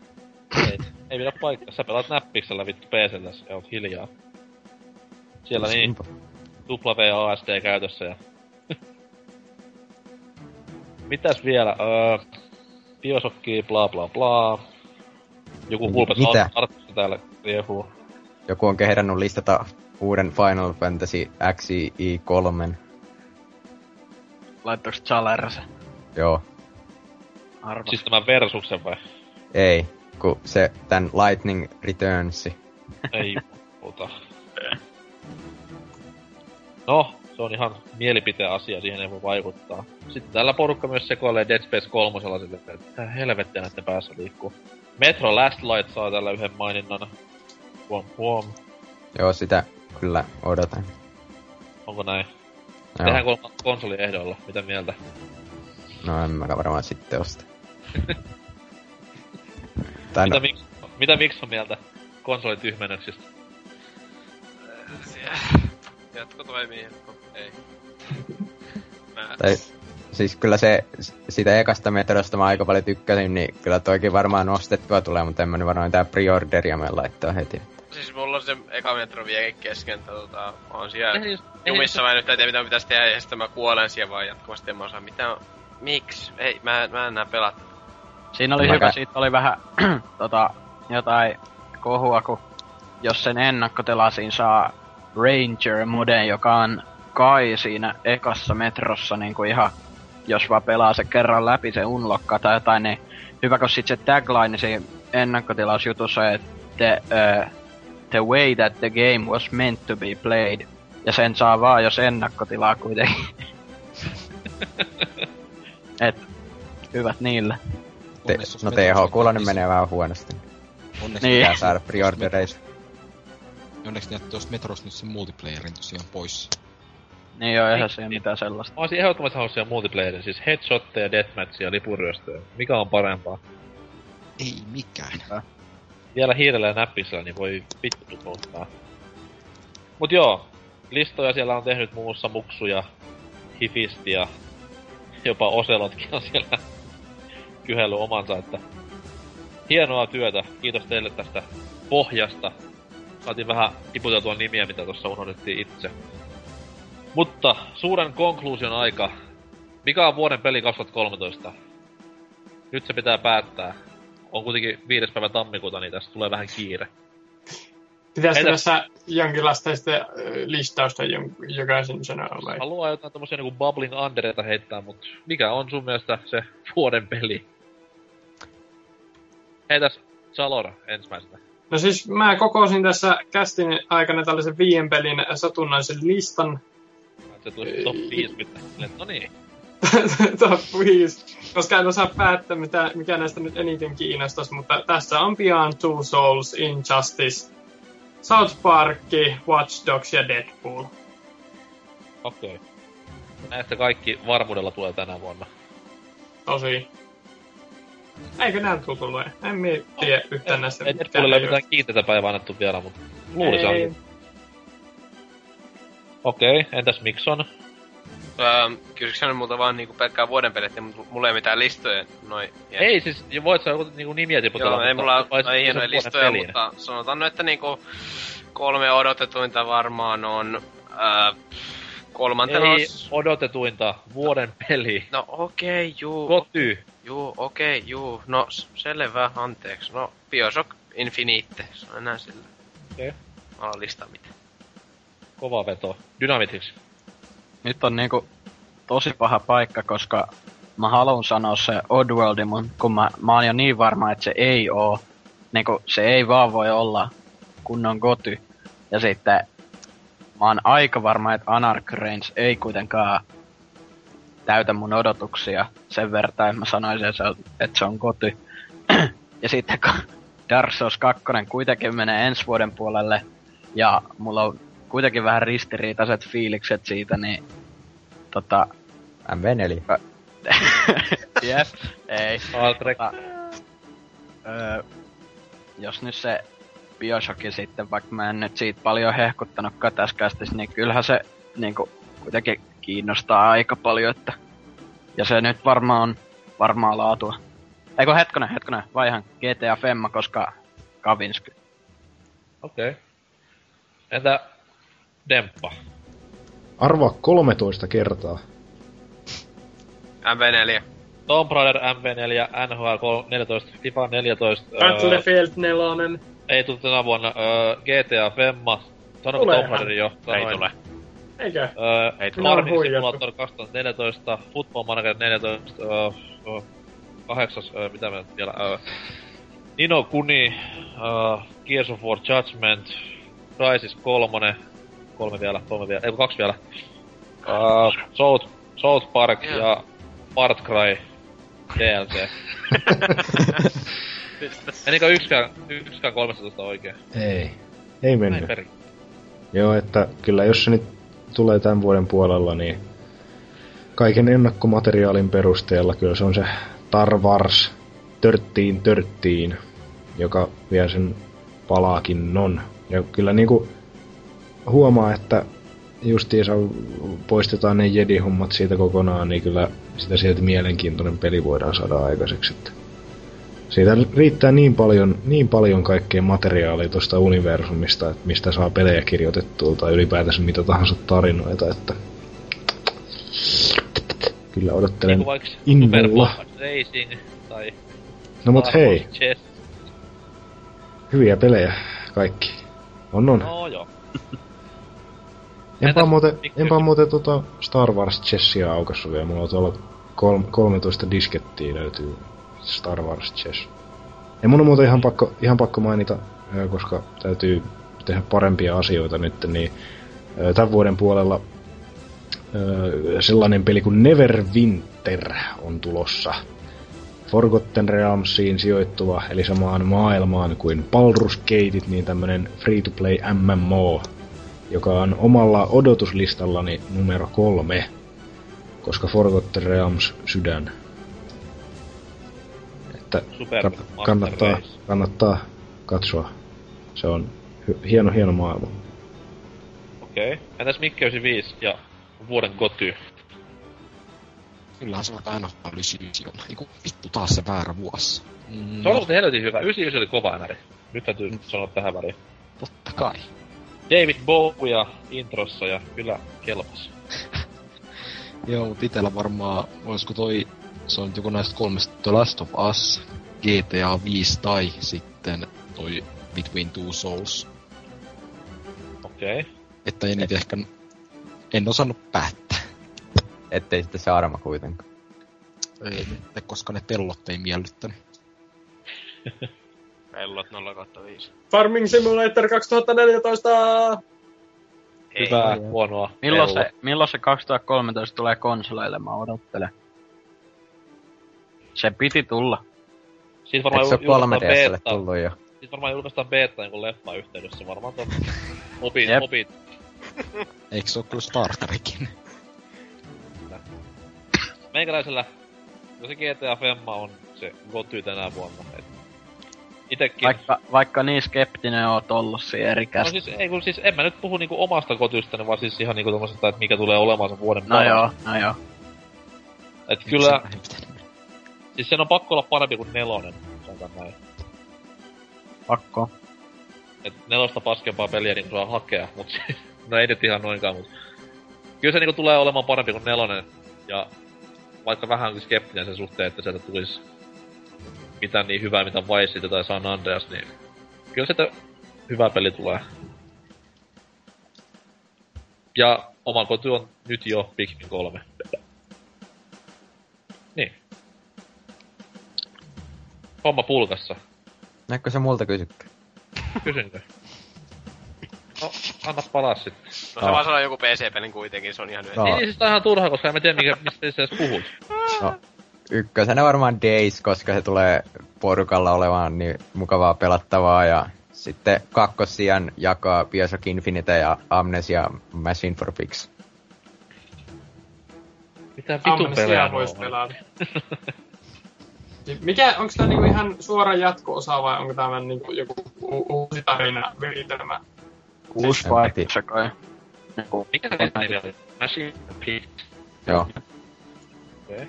Ei, ei pidä paikkaa. Sä pelaat näppiksellä vittu PCllä ja oot hiljaa. Siellä niin, WASD käytössä ja... Mitäs vielä? Öö, Biosokki, bla bla bla. Joku hulpes Mitä? artisti täällä riehuu. Joku on kehdannut listata uuden Final Fantasy XI3. Laittoiko Chalers? Joo. Arvas. Siis tämän Versuksen vai? Ei, kun se tän Lightning Returnsi. Ei puhuta. No, se on ihan mielipiteen asia, siihen ei voi vaikuttaa. Sitten täällä porukka myös sekoilee Dead Space 3 sille, että helvettiä näiden päässä liikkuu. Metro Last Light saa tällä yhden maininnan. Huom, huom. Joo, sitä kyllä odotan. Onko näin? Joo. Tehdään kolma konsoli ehdolla. Mitä mieltä? No en mä varmaan sitten osta. tai Mitä, no, miksi, mitä miksi on mieltä konsolityhmennöksistä? Jatko toimii, jatko. Ei. Mä... tai, siis kyllä se, sitä ekasta metrosta mä aika paljon tykkäsin, niin kyllä toikin varmaan ostettua tulee, mutta en mä nyt varmaan tää preorderia me laittaa heti. Siis mulla on se eka metro vieläkin kesken, että tota, mä oon siellä Ei, ei, jumissa, mä en nyt tiedä mitä pitäisi tehdä, ja sitten mä kuolen siellä vaan jatkuvasti, en mä osaa mitään. Miksi? Ei, mä, mä en näe pelata. Siinä oli Mäkä- hyvä, siitä oli vähän tota, jotain kohua, kun jos sen ennakkotelasiin saa Ranger-moden, joka on kai siinä ekassa metrossa niin kuin ihan, jos vaan pelaa se kerran läpi, se unlockkaa tai jotain, niin hyvä, kun sit se tagline siinä ennakkotilausjutussa, että uh, the way that the game was meant to be played. Ja sen saa vaan, jos ennakkotilaa kuitenkin. Et, hyvät niille. Te, no THQlla nyt menee vähän huonosti. Onneksi, Niin. Pitää saada preordereita. onneksi ne tuosta Metrosta nyt sen multiplayerin tosiaan pois. Niin joo, eihän siinä mitään sellaista. Mä olisin ehdottomasti halunnut siellä multiplayerin, siis headshotteja, deathmatchia, lipuryöstöjä. Mikä on parempaa? Ei mikään. Vielä hiirellä ja näppisellä, niin voi vittu polttaa. Mut joo, listoja siellä on tehnyt muun muassa Muksu ja Hifisti ja jopa Oselotkin on siellä kyhellyt omansa, että hienoa työtä. Kiitos teille tästä pohjasta. Saatiin vähän tiputeltua nimiä, mitä tuossa unohdettiin itse. Mutta suuren konkluusion aika. Mikä on vuoden peli 2013? Nyt se pitää päättää. On kuitenkin viides päivä tammikuuta, niin tästä tulee vähän kiire. Pitäisikö Entä- tässä jonkinlaista sitten listausta jokaisen sanoa vai? Haluaa jotain tommosia niinku bubbling undereita heittää, mut mikä on sun mielestä se vuoden peli? Heitäs Salor ensimmäisenä. No siis mä kokosin tässä kästin aikana tällaisen viien pelin satunnaisen listan. Se tuli top 50. Silleen, No niin. Top 5. Koska en osaa päättää, mitä, mikä näistä nyt eniten kiinnostaisi, mutta tässä on Beyond Two Souls, Injustice, South Park, Watch Dogs ja Deadpool. Okei. Okay. Näistä kaikki varmuudella tulee tänä vuonna. Tosi. Eikö tuu tulee? En mie tiedä yhtään näistä. Ei Deadpoolille mitään kiinteitä päivää annettu vielä, mutta luulisin. Okei, okay. entäs Mikson? Öö, multa vaan niinku pelkkää vuoden pelit, niin mulla ei mitään listoja noin. Ei siis, voit sä niinku nimiä tiputella. Joo, ei mutta mulla ole hienoja listoja, pelin. mutta sanotaan nyt, että niinku kolme odotetuinta varmaan on kolmantena... Ei odotetuinta vuoden peli. No okei, okay, juu, Koty. juu, okei, okay, juu. No selvä, anteeksi. No Bioshock Infinite, se on enää sillä. Okei. Mä oon lista mitä. Kova veto. Dynamitix. Nyt on niinku tosi paha paikka, koska mä haluan sanoa se Oddworldi, mun kun mä, mä oon jo niin varma, että se ei oo. Niinku, se ei vaan voi olla kunnon goty. Ja sitten mä oon aika varma, että Anarch Reigns ei kuitenkaan täytä mun odotuksia sen verran, että mä sanoisin, että se on, että se on goty. ja sitten kun Dark Souls 2 kuitenkin menee ensi vuoden puolelle, ja mulla on kuitenkin vähän ristiriitaiset fiilikset siitä, niin tota, MV4. jep, ei. Tota, öö, jos nyt se Bioshock sitten, vaikka mä en nyt siitä paljon hehkuttanutkaan tässä kästissä, niin kyllähän se niinku kuitenkin kiinnostaa aika paljon, että ja se nyt varmaan on varmaa laatua. Eikö hetkonen, hetkonen, vai ihan GTA Femma, koska Kavinsky. Okei. Okay. Entä Demppa? Arvaa 13 kertaa. MV4. Tomb Raider, MV4, NHL 14, FIFA 14. öö, Battlefield 4. ei tule tänä vuonna. Öö, GTA Femma. Sanoiko Tuleehan. Tomb Raider jo? Ei tule. Eikö? Öö, Ei olen Farming. Simulator 2014, Football Manager 14, öö, öö, kahdeksas, öö, mitä me vielä, öö, Nino Kuni, öö, Gears of War Judgment, Crysis 3, kolme vielä, kolme vielä, ei kun kaksi vielä, öö, South, South Park Joo. ja Far Cry DLC. Menikö yksikään, yksikään 13 oikein? Ei. Ei Näin mennyt. perin. Joo, että kyllä jos se nyt tulee tämän vuoden puolella, niin kaiken ennakkomateriaalin perusteella kyllä se on se Star Wars 1313, joka vie sen palaakin non. Ja kyllä niinku huomaa, että justiinsa poistetaan ne Jedi-hommat siitä kokonaan, niin kyllä sitä sieltä mielenkiintoinen peli voidaan saada aikaiseksi. Että siitä riittää niin paljon, niin paljon kaikkea materiaalia tuosta universumista, että mistä saa pelejä kirjoitettua tai ylipäätänsä mitä tahansa tarinoita, että kyllä odottelen Super innolla. Racing tai No mut hei, Chess. hyviä pelejä kaikki. On on. No joo. Enpä muuten, enpä muuten tota Star Wars Chessia aukassu vielä. Mulla on tuolla kol- 13 diskettiä löytyy Star Wars Chess. Ja mun on muuten ihan pakko, ihan pakko mainita, koska täytyy tehdä parempia asioita nyt, niin tämän vuoden puolella sellainen peli kuin Neverwinter on tulossa. Forgotten Realmsiin sijoittuva, eli samaan maailmaan kuin Baldur's Gateit, niin tämmönen free-to-play MMO, joka on omalla odotuslistallani numero kolme, koska Forgotten Realms sydän. Että Super kann- kannattaa, Race. kannattaa katsoa. Se on hy- hieno, hieno maailma. Okei. Okay. Entäs Mikke 95 ja vuoden Goty? Kyllähän se on aina paljon on. Eiku vittu taas se väärä vuosi. Mm, Se on ollut helvetin hyvä. 99 oli kova äänäri. Nyt täytyy sanoa tähän väliin. totta kai. David Bowie introssa ja kyllä kelpas. Joo, mut itellä varmaan, olisiko toi, se on joku näistä kolmesta, The Last of Us, GTA 5 tai sitten toi Between Two Souls. Okei. Okay. Että en nyt ehkä, en osannut päättää. Ettei sitten se arma kuitenkaan. Ei koska ne pellot ei miellyttänyt. Pellot 0 5. Farming Simulator 2014! Hyvää, huonoa. Milloin se, milloin se 2013 tulee konsoleille, mä odottelen. Se piti tulla. Siitä varmaan Eikö se julkaistaan 3 DSlle beta. tullut jo? Siitä varmaan julkaistaan beta niin leffa yhteydessä. Varmaan ton mobi, Jep. mobi, Eikö se oo kyllä Starterikin? meikäläisellä, no se GTA Femma on se Goty tänä vuonna. Et itekin... Vaikka, vaikka niin skeptinen oot ollut siinä eri No siis, ei kun siis, en mä nyt puhu niinku omasta kotystäni, vaan siis ihan niinku tommosesta, että mikä tulee olemaan se vuoden No joo, no joo. Et kyllä, siis sen on pakko olla parempi kuin nelonen, sanotaan näin. Pakko. Et nelosta paskempaa peliä niinku saa hakea, mut siis, no ei nyt ihan noinkaan, mut... Kyllä se niinku tulee olemaan parempi kuin nelonen, ja vaikka vähän onkin skeptinen sen suhteen, että sieltä tulisi mitään niin hyvää, mitä Vice City tai San Andreas, niin kyllä sieltä hyvä peli tulee. Ja oma koti on nyt jo Pikmin 3. Niin. Homma pulkassa. Näkö se multa kysykkä? Kysynkö? No, anna palaa sitten. No se vaan sanoo joku PC-pelin kuitenkin, se on ihan hyvä. No. Niin, siis on ihan turha, koska en mä tiedä, mikä, mistä sä edes puhut. No, ykkösenä varmaan Days, koska se tulee porukalla olemaan niin mukavaa pelattavaa ja sitten kakkosian jakaa Bioshock Infinite ja Amnesia Machine for Fix. Mitä vitun pelejä Amnesia nuo vois on? pelata. Mikä, onko tää niinku ihan suora jatko-osa vai onko tämä niinku joku u- uusi tarina viritelmä? Uusi se kai. Joku- Mikä se nimi oli? Machine. Joo. Okei.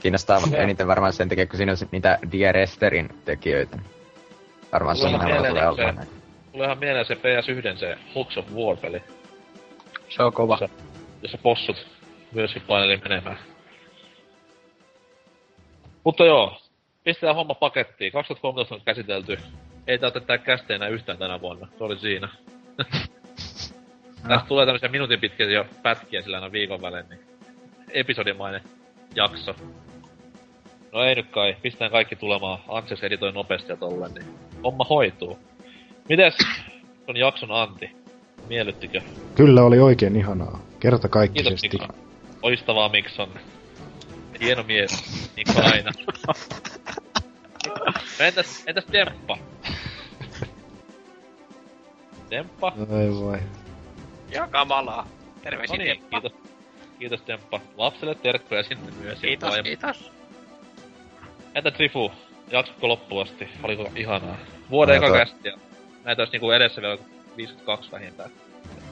Kiinnostaa eniten varmaan sen takia, kun siinä on niitä Dear Esterin tekijöitä. Varmaan mieleen tulee se- olemaan näin. Tulee ihan mieleen se PS1, se Hooks of War-peli, Se on kova. Se- jossa bossut myöskin paineli menemään. Mutta joo, pistetään homma pakettiin. 2013 on käsitelty. Ei tää oteta tää käste enää yhtään tänä vuonna. Se oli siinä. Tästä tulee tämmöisiä minuutin pitkiä jo pätkiä sillä aina viikon välein, niin episodimainen jakso. No ei nyt kai, pistään kaikki tulemaan. Anses editoi nopeasti ja tolleen, niin homma hoituu. Mites on jakson anti? Miellyttikö? Kyllä oli oikein ihanaa. Kiitos Kertakaikkisesti. Mikko. Loistavaa Mikson. Hieno mies, niin kuin aina. No entäs, entäs Demppa? Demppa? Ai vai. Ja kamalaa. No Terveisin niin, Demppa. kiitos. Kiitos Demppa. Lapselle terkkuja sinne myös. Kiitos, Ja- kiitos. Entä Trifu? Jaksotko loppuun asti? Oliko ihanaa? Vuoden No, eka kästiä. Näitä olisi niinku edessä vielä 52 vähintään.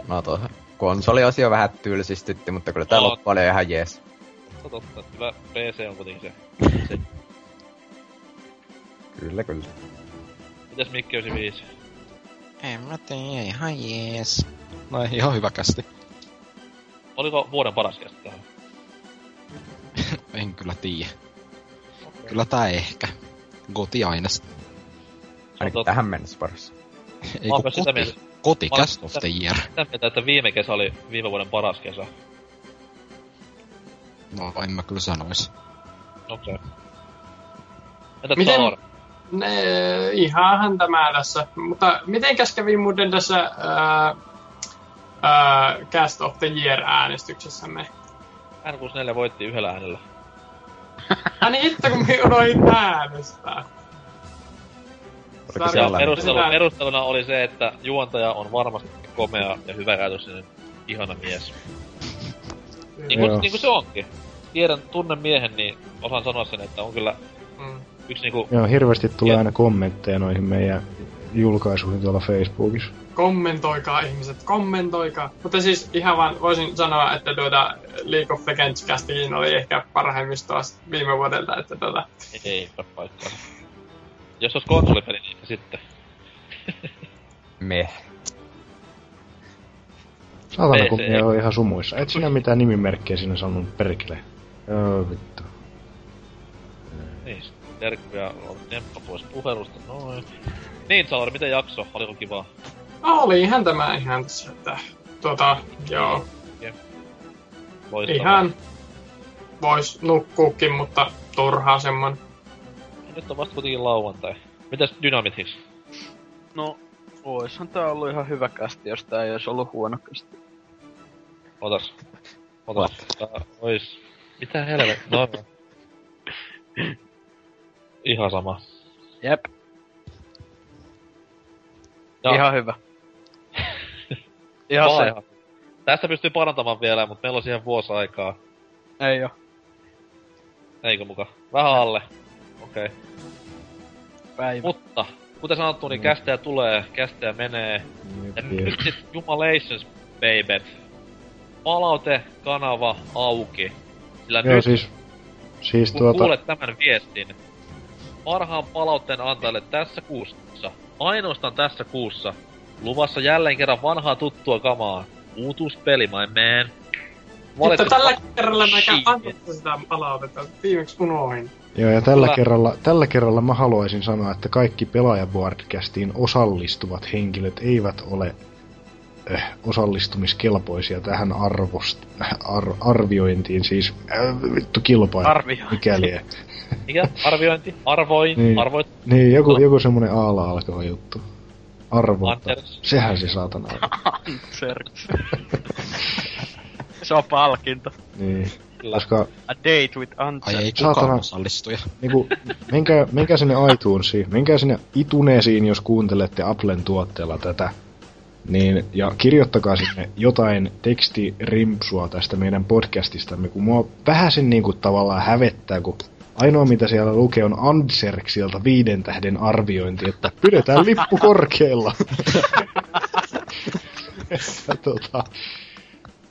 No tuo konsoliosio vähän tylsistytti, mutta kyllä tää Oo. loppu oli ihan jees. Totta, totta. että Kyllä PC on kuitenkin se. se. Kyllä, kyllä. Mitäs Mikki 95? En mä tiedä, ihan jees. No ei, ihan hyvä kästi. Oliko vuoden paras kästi tähän? En kyllä tiedä. Kyllä tää ehkä. Goti aina. Ainakin totta. tähän mennessä paras. Ei kun koti, mieltä. koti Cast of sitä- the Year. Sitä mieltä, että viime kesä oli viime vuoden paras kesä. No en mä kyllä sanois. Okei. Okay. Entä Miten- Saur? Ne, ihanhan tämä tässä. Mutta mitenkäs kävi muuten tässä ää, ää, Cast of the Year äänestyksessämme? N64 voitti yhdellä äänellä. Ai niin, hitto kun me unohdin äänestää. Perustelu, perusteluna oli se, että juontaja on varmasti komea ja hyväkäytöksinen ihana mies. Niin kuin, niin kuin se onkin. Tiedän, tunnen miehen, niin osaan sanoa sen, että on kyllä Mm. yksi niinku... Joo, hirveästi tulee Joo. aina kommentteja noihin meidän julkaisuihin tuolla Facebookissa. Kommentoikaa ihmiset, kommentoikaa. Mutta siis ihan vaan voisin sanoa, että tuota League of Legends castiin oli ehkä parhaimmistoa viime vuodelta, että tuota, Ei paikkaa. Jos olisi konsolipeli, niin sitten. Meh. Saatana, kun minä on ihan sumuissa. Et sinä mitään nimimerkkejä sinne sanonut perkele. Joo, vittu. Niin, terkkuja on Demppa pois puhelusta, noin. Niin, Sauri, miten jakso? Oliko kivaa? oli ihan tämä ihan tässä, että tuota, joo, Loistavaa. ihan vois nukkuukin, mutta turhaa semmonen. Nyt on vasta kuitenkin lauantai. Mitäs Dynamitix? No, oishan tää ollut ihan hyvä kästi, jos tää ei olisi ollut huono kästi. Otas. Otas. Tää ois... Mitä helvet? No. Ihan sama. Jep, Ja, ihan hyvä. ihan se. ihan. Tästä pystyy parantamaan vielä, mutta meillä on siihen vuosi aikaa. Ei oo. Eikö muka? Vähän alle. Okei. Okay. Päivä. Mutta, kuten sanottu, niin kästejä tulee, kästejä menee. Ja nyt sit Jumalations, babet. Palaute, kanava, auki. Sillä Joo, nyt, siis... Siis kun tuota... kuulet tämän viestin, parhaan palautteen antajalle tässä kuussa, ainoastaan tässä kuussa, luvassa jälleen kerran vanhaa tuttua kamaa. Uutuuspeli, my man. Mutta tällä kerralla mä antaa sitä palautetta. Viimeksi unohdin. Joo, ja tällä Kyllä. kerralla, tällä kerralla mä haluaisin sanoa, että kaikki pelaajaboardcastiin osallistuvat henkilöt eivät ole äh, osallistumiskelpoisia tähän arvost, äh, ar, arviointiin, siis äh, vittu kilpailu. Arvio. Mikäli. Mikä? Arviointi? Arvoin? Niin. Arvoit? Niin, joku, joku semmonen aala alkava juttu. Arvottaa. Anders. Sehän se saatana on. Serks. se on palkinto. niin. Koska A date with Antse. Ai ei Saatana. kukaan osallistuja. niinku, menkää, menkää sinne iTunesiin, menkää sinne ituneesiin, jos kuuntelette Applen tuotteella tätä. Niin, ja kirjoittakaa sinne jotain tekstirimpsua tästä meidän podcastistamme, kun mua vähäsen niinku tavallaan hävettää, kun ainoa mitä siellä lukee on Anserksilta viiden tähden arviointi, että pidetään lippu korkealla. että tota,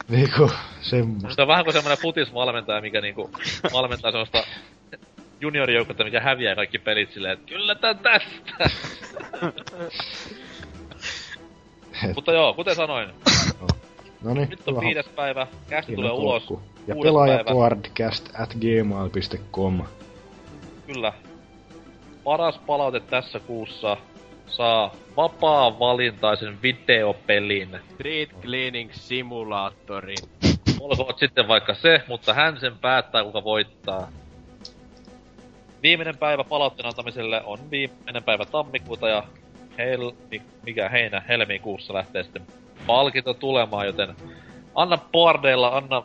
niinku, semmoista. Se on vähän kuin semmonen futisvalmentaja, mikä niinku valmentaa semmoista juniorijoukkoa, mikä häviää kaikki pelit silleen, että kyllä tää tästä. Mutta joo, kuten sanoin, No niin, nyt on viides päivä, kästi tulee ulos. Ja pelaajapodcast at gmail.com. Kyllä. Paras palaute tässä kuussa. saa vapaa-valintaisen videopelin. Street Cleaning Simulaattori. Olkoon sitten vaikka se, mutta hän sen päättää, kuka voittaa. Viimeinen päivä palautteen antamiselle on viimeinen päivä tammikuuta ja hel, mikä heinä, helmikuussa lähtee sitten palkinto tulemaan, joten anna boardeilla, anna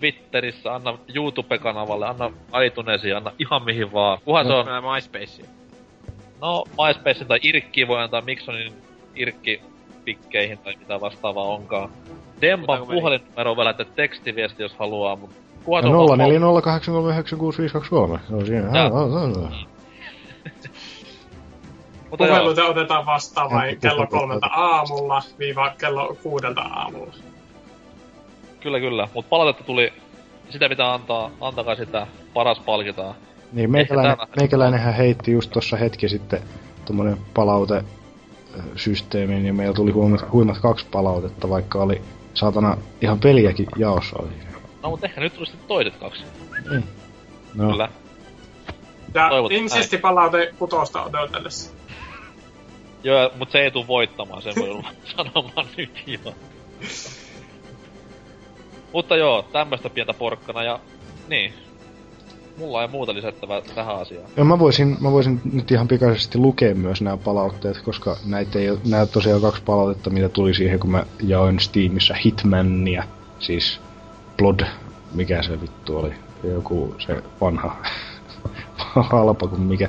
Twitterissä, anna YouTube-kanavalle, anna iTunesiin, anna ihan mihin vaan. Kuhan se on... Mä MySpace. No, MySpace tai Irkkiin voi antaa Miksonin Irkki pikkeihin tai mitä vastaavaa onkaan. Me- puhelinnumero lähettää tekstiviesti, jos haluaa, mutta kuhan se No, on... 0408396523. Se on siinä. Jaa. Mutta joo, Puheluita otetaan vastaan vai kello kolmelta aamulla viiva kello kuudelta aamulla. kyllä kyllä. Mut palautetta tuli, sitä pitää antaa, antakaa sitä, paras palkitaan. Niin, meikäläinen, meikäläinenhän heitti just tuossa hetki sitten tommonen palaute systeemiin ja meillä tuli huimat, huimat kaksi palautetta, vaikka oli saatana ihan peliäkin jaossa oli. No mut ehkä nyt tuli sitten toiset kaksi. No, Kyllä. Ja Toivotaan insistipalaute kutosta odotellessa. Joo, mut se ei tuu voittamaan, sen voi olla sanomaan nyt jo. Mutta joo, tämmöstä pientä porkkana ja niin. Mulla ei muuta lisättävää tähän asiaan. Ja mä voisin, mä voisin nyt ihan pikaisesti lukea myös nämä palautteet, koska näitä ei ole, nämä tosiaan kaksi palautetta, mitä tuli siihen, kun mä jaoin Steamissa Hitmania, siis Blood, mikä se vittu oli, joku se vanha halpa kuin mikä.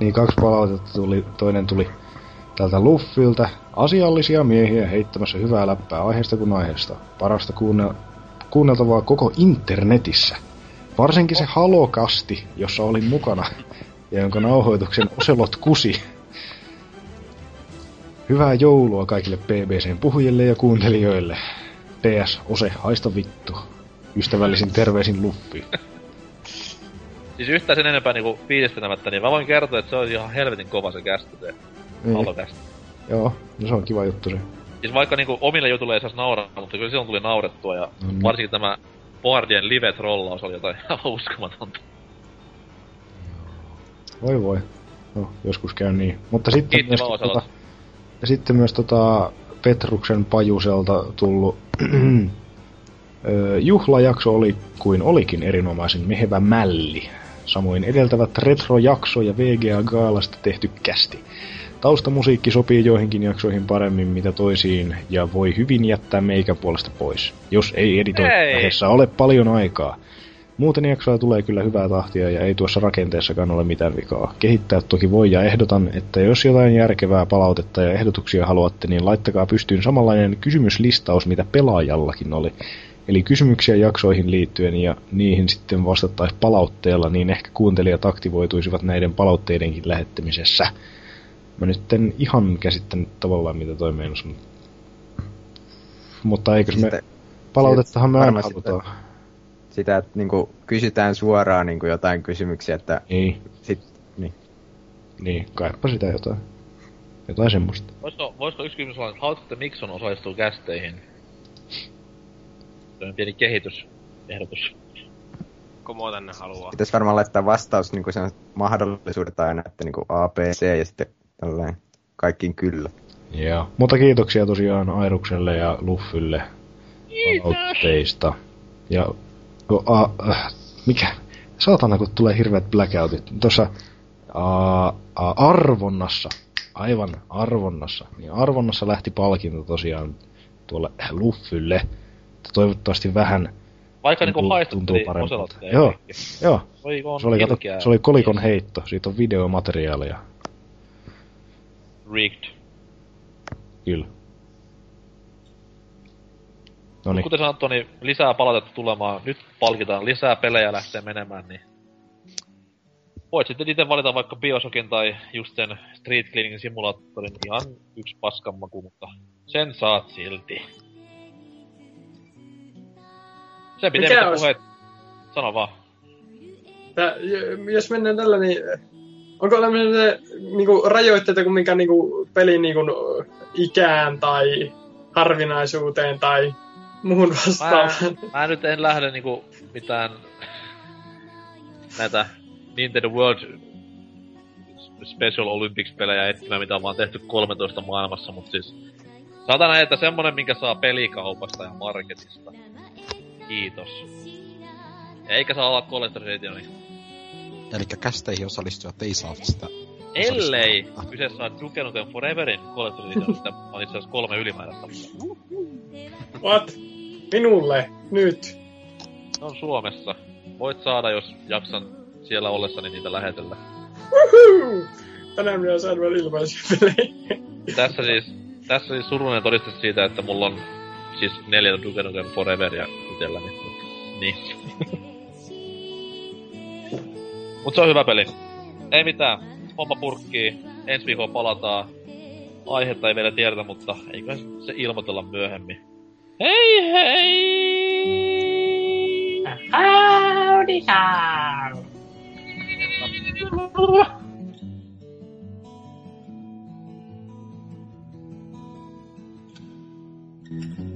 Niin kaksi palautetta tuli, toinen tuli tältä Luffilta, asiallisia miehiä heittämässä hyvää läppää aiheesta kuin aiheesta. Parasta kuunne- kuunneltavaa koko internetissä. Varsinkin se halokasti, jossa olin mukana, ja jonka nauhoituksen Oselot kusi. Hyvää joulua kaikille BBCn puhujille ja kuuntelijoille. PS, Ose, haista vittu. Ystävällisin terveisin Luffi. Siis yhtään sen enempää niinku fiilistelemättä, niin mä voin kertoa, että se on ihan helvetin kova se kästi Niin, halokästi. joo, no se on kiva juttu se. Siis vaikka niinku omille jutuille ei saisi nauraa, mutta kyllä silloin tuli naurettua ja niin. varsinkin tämä Boardien live-trollaus oli jotain aivan uskomatonta. Voi voi. No, joskus käy niin. Mutta sitten Kiitti myös, tota, ja sitten myös tota Petruksen Pajuselta tullut Juhlajakso oli kuin olikin erinomaisen mehevä mälli. Samoin edeltävät retrojakso ja VGA Gaalasta tehty kästi. Taustamusiikki sopii joihinkin jaksoihin paremmin mitä toisiin ja voi hyvin jättää meikän puolesta pois, jos ei editoinnissa ole paljon aikaa. Muuten jaksoa tulee kyllä hyvää tahtia ja ei tuossa rakenteessakaan ole mitään vikaa. Kehittää toki voi ja ehdotan, että jos jotain järkevää palautetta ja ehdotuksia haluatte, niin laittakaa pystyyn samanlainen kysymyslistaus, mitä pelaajallakin oli. Eli kysymyksiä jaksoihin liittyen ja niihin sitten vastattaisiin palautteella, niin ehkä kuuntelijat aktivoituisivat näiden palautteidenkin lähettämisessä. Mä nyt en ihan käsittänyt tavallaan mitä toi meinasi, mutta... Mutta eikös me... Sitten- Palautettahan me aina varmasti halutaan. Sitä, että niinku kysytään suoraan niinku jotain kysymyksiä, että Niin, sit, niin. niin, kaipa sitä jotain. Jotain semmoista. Voisiko, voisiko yksi kysymys olla, että haluatko, että Mikson osallistuu kästeihin? Se on pieni kehitysehdotus. Komo tänne haluaa. Pitäis varmaan laittaa vastaus niinku sen mahdollisuudet aina, että niinku A, B, C ja sitten tällainen kaikkiin kyllä. Joo. Mutta kiitoksia tosiaan Airukselle ja Luffylle palautteista. Ja no, a, äh, mikä? Saatana, kun tulee hirveät blackoutit. Tuossa a, a, arvonnassa, aivan arvonnassa, niin arvonnassa lähti palkinto tosiaan tuolle Luffylle. Toivottavasti vähän Vaikka tuntuu, niinku. Oselotteja. Joo, joo. Se oli, kato, se oli kolikon heitto. Siitä on videomateriaalia. Rigged. Kyllä. No niin. Kuten sanottu, niin lisää palautetta tulemaan. Nyt palkitaan lisää pelejä lähtee menemään, niin... Voit sitten itse valita vaikka Bioshockin tai just sen Street Cleaning Simulaattorin ihan yksi paskan maku, mutta sen saat silti. Se olisi- puheet... Sano vaan. Tää, jos mennään tällä, niin onko tämmöinen niinku, rajoitteita kuin mikä niinku, pelin niinku, ikään tai harvinaisuuteen tai muuhun Mä, vastaavaan? mä nyt en lähde niinku mitään näitä Nintendo World Special Olympics-pelejä etsimään, mitä on vaan tehty 13 maailmassa, mutta siis... Saatana, että semmonen, minkä saa pelikaupasta ja marketista. Kiitos. Eikä saa olla Collector's Editioni. Eli kästeihin osallistujat ei saa sitä Ellei kyseessä on Duke Nukem Foreverin Collector's Editionista, on itse asiassa kolme ylimääräistä. What? Minulle? Nyt? Ne on Suomessa. Voit saada, jos jaksan siellä ollessani niitä lähetellä. Woohoo! Tänään minä saan vielä ilmaisia pelejä. Tässä siis, tässä siis surullinen todiste siitä, että mulla on siis neljä Duke Nukem Foreveria itselläni. Niin. Mut se on hyvä peli. Ei mitään. Homma purkkii. Ensi viikolla palataan. Aihetta ei vielä tiedetä, mutta eiköhän se ilmoitella myöhemmin. Hei hei! Howdy how!「私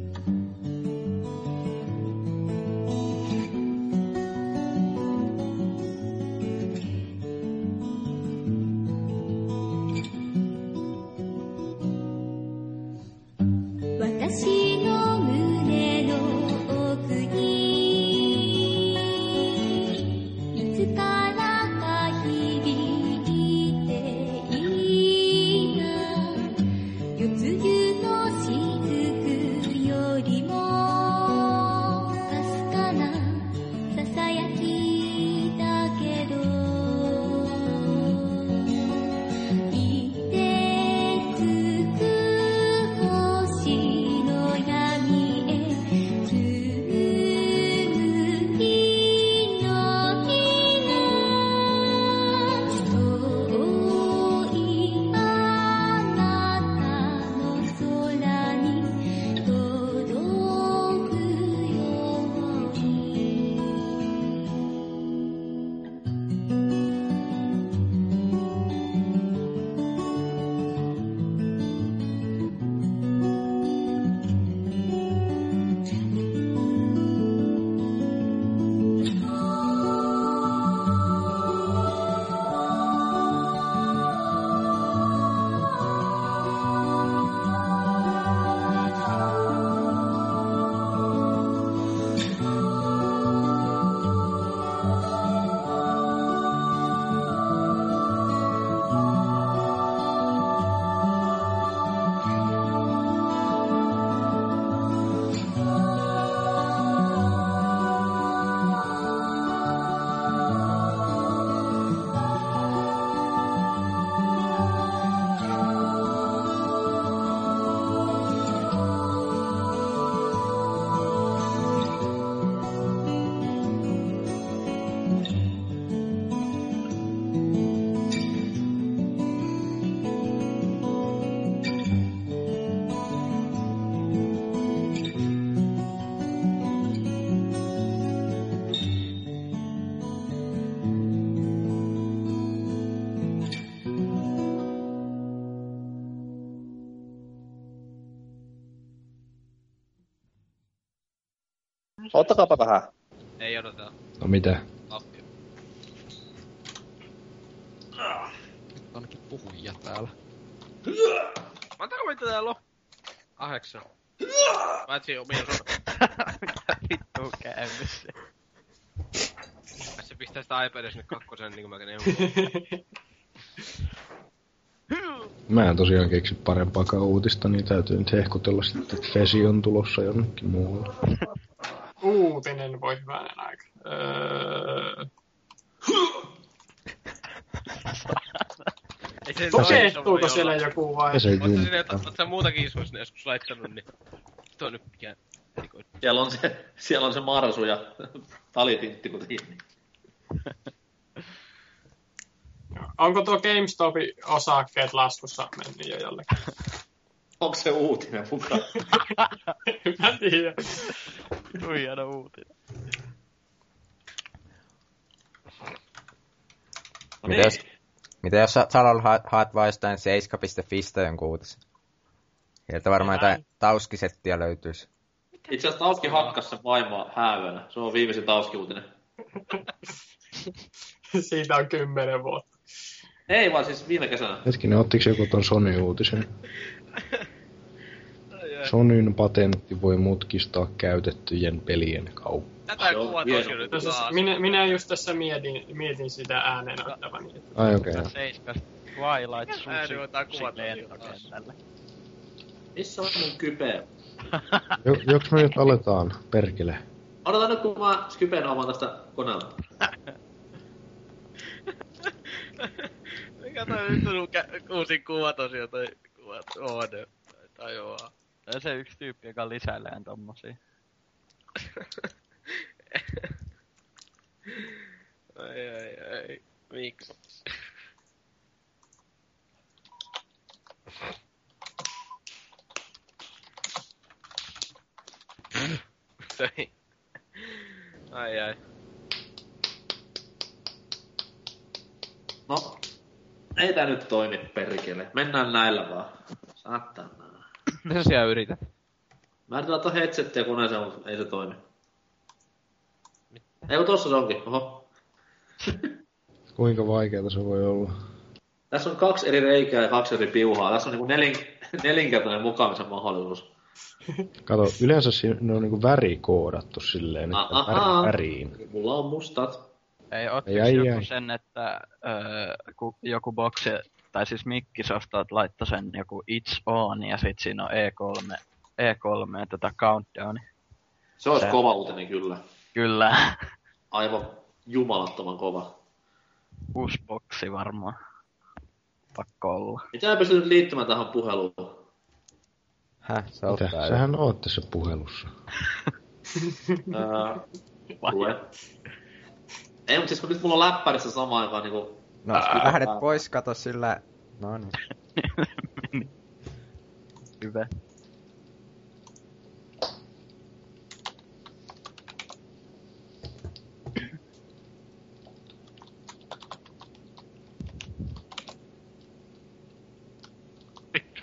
Ottakaapa vähän. Ei odoteta. No mitä? Appia. Nyt ainakin puhujia täällä. Montako meitä täällä on? Kahdeksan. Paitsi omien sun... Mitä vittu käynnissä? Se pistää sitä iPadia sinne kakkosen niinku mä. Mä en tosiaan keksi parempaakaan uutista, niin täytyy nyt hehkutella sitten, että Fesi on tulossa jonnekin muualle. Uutinen voi hyvänen aika. Öö... Ei se Toteutuuko siellä joku vai? Ja se Oot sä muutakin isoissa joskus laittanut, niin... Tuo on nyt mikään erikoinen. Siellä on se, siellä on se marsu ja talitintti kuitenkin. Onko tuo GameStopin osakkeet laskussa mennyt jo jollekin? Onko se uutinen mukaan? Mä tiedän. Hieno uutinen. No Mitä jos, mitä jos sä Salol haet, haet vaan jostain 7.fistä jonkun uutisen? Sieltä varmaan jotain tauskisettiä löytyisi. Itse asiassa Tauski hakkas sen vaimoa häävönä. Se on viimeisin Tauski-uutinen. Siitä on kymmenen vuotta. Ei vaan siis viime kesänä. Hetkinen, ottiko joku ton Sony-uutisen? Sonyn patentti voi mutkistaa käytettyjen pelien kauppaa. Tätä Joo, kuvat mies on on- nyt No siis minä, minä just tässä mietin, mietin sitä ääneen ottavani. että- Ai okei. Okay. Seiskas Twilight ääni Susi otetaan kuvat on lentokentälle. Missä on mun kype? Jo, joks me nyt aletaan, perkele? Odotan nyt kun mä skypen oman tästä koneelta. Mikä toi nyt on kä- uusin kuva tosiaan toi kuvat on. Tajuaa. Tai se yksi tyyppi, joka lisäilee tommosia. ai ai ai. Miksi? Toi. Ai ai. No, ei tää nyt toimi perkele. Mennään näillä vaan. Saatana. Mitä sä siellä yrität? Mä yritän laittaa headsettiä koneeseen, mutta ei se toimi. Ei kun tossa se onkin. Oho. Kuinka vaikeeta se voi olla? Tässä on kaksi eri reikää ja kaksi eri piuhaa. Tässä on niinku nelin, nelinkertainen mukaamisen mahdollisuus. Kato, yleensä ne on niinku värikoodattu silleen, että Aha. väri, väriin. Mulla on mustat. Ei ottiko Ei, ai, joku ai. sen, että öö, ku, joku boksi, tai siis Microsoft laittoi sen joku It's On, ja sit siinä on E3, E3 tätä countdown. Se olisi Se- kova uutinen kyllä. Kyllä, Aivan jumalattoman kova. uusi boksi varmaan. Pakko olla. Mitä ei pysty nyt liittymään tähän puheluun? Häh, se Mitä? ottaa Sähän oot tässä puhelussa. Ei, mutta siis kun nyt mulla on läppärissä samaan aikaan niinku... No, lähdet pois, kato sillä... No niin. Hyvä.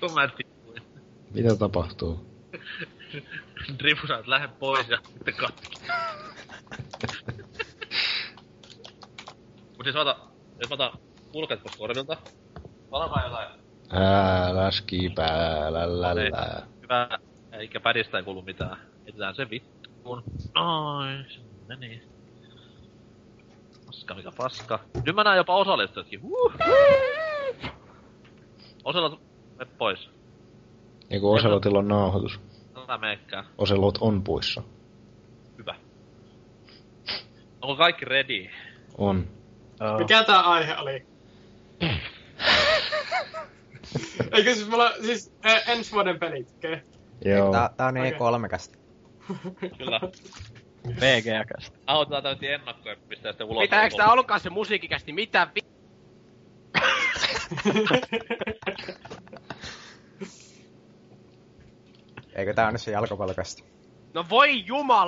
Vittu mä tippuin. Mitä tapahtuu? Drifu että lähde pois ja sitten katki. Mut siis mä otan, jos mä otan pulkat pois korvilta. Valakaan jotain Älä skipäällä. hyvää, eikä pädistä ei kuulu mitään. Etetään se vittuun. Noin, se meni. Paska mikä paska. Nyt mä näen jopa osallistujatkin. Huh. Oselot, me pois. Eiku Oselotilla on nauhoitus. Älä meekään. Oselot on puissa. Hyvä. Onko kaikki ready? On. Oh. Mikä tää aihe oli? Eikö siis mulla, siis ä, ensi vuoden pelit, okei? Okay? Joo. Tää, tää on Okei. E3-kästä. Kyllä. VGA-kästä. Autetaan tää nyt ennakkoja pistää sitten ulos. Mitä, eikö tää ollutkaan se musiikkikästi? Mitä vi... Eikö tää on nyt se jalkapallokästä? No voi jumala!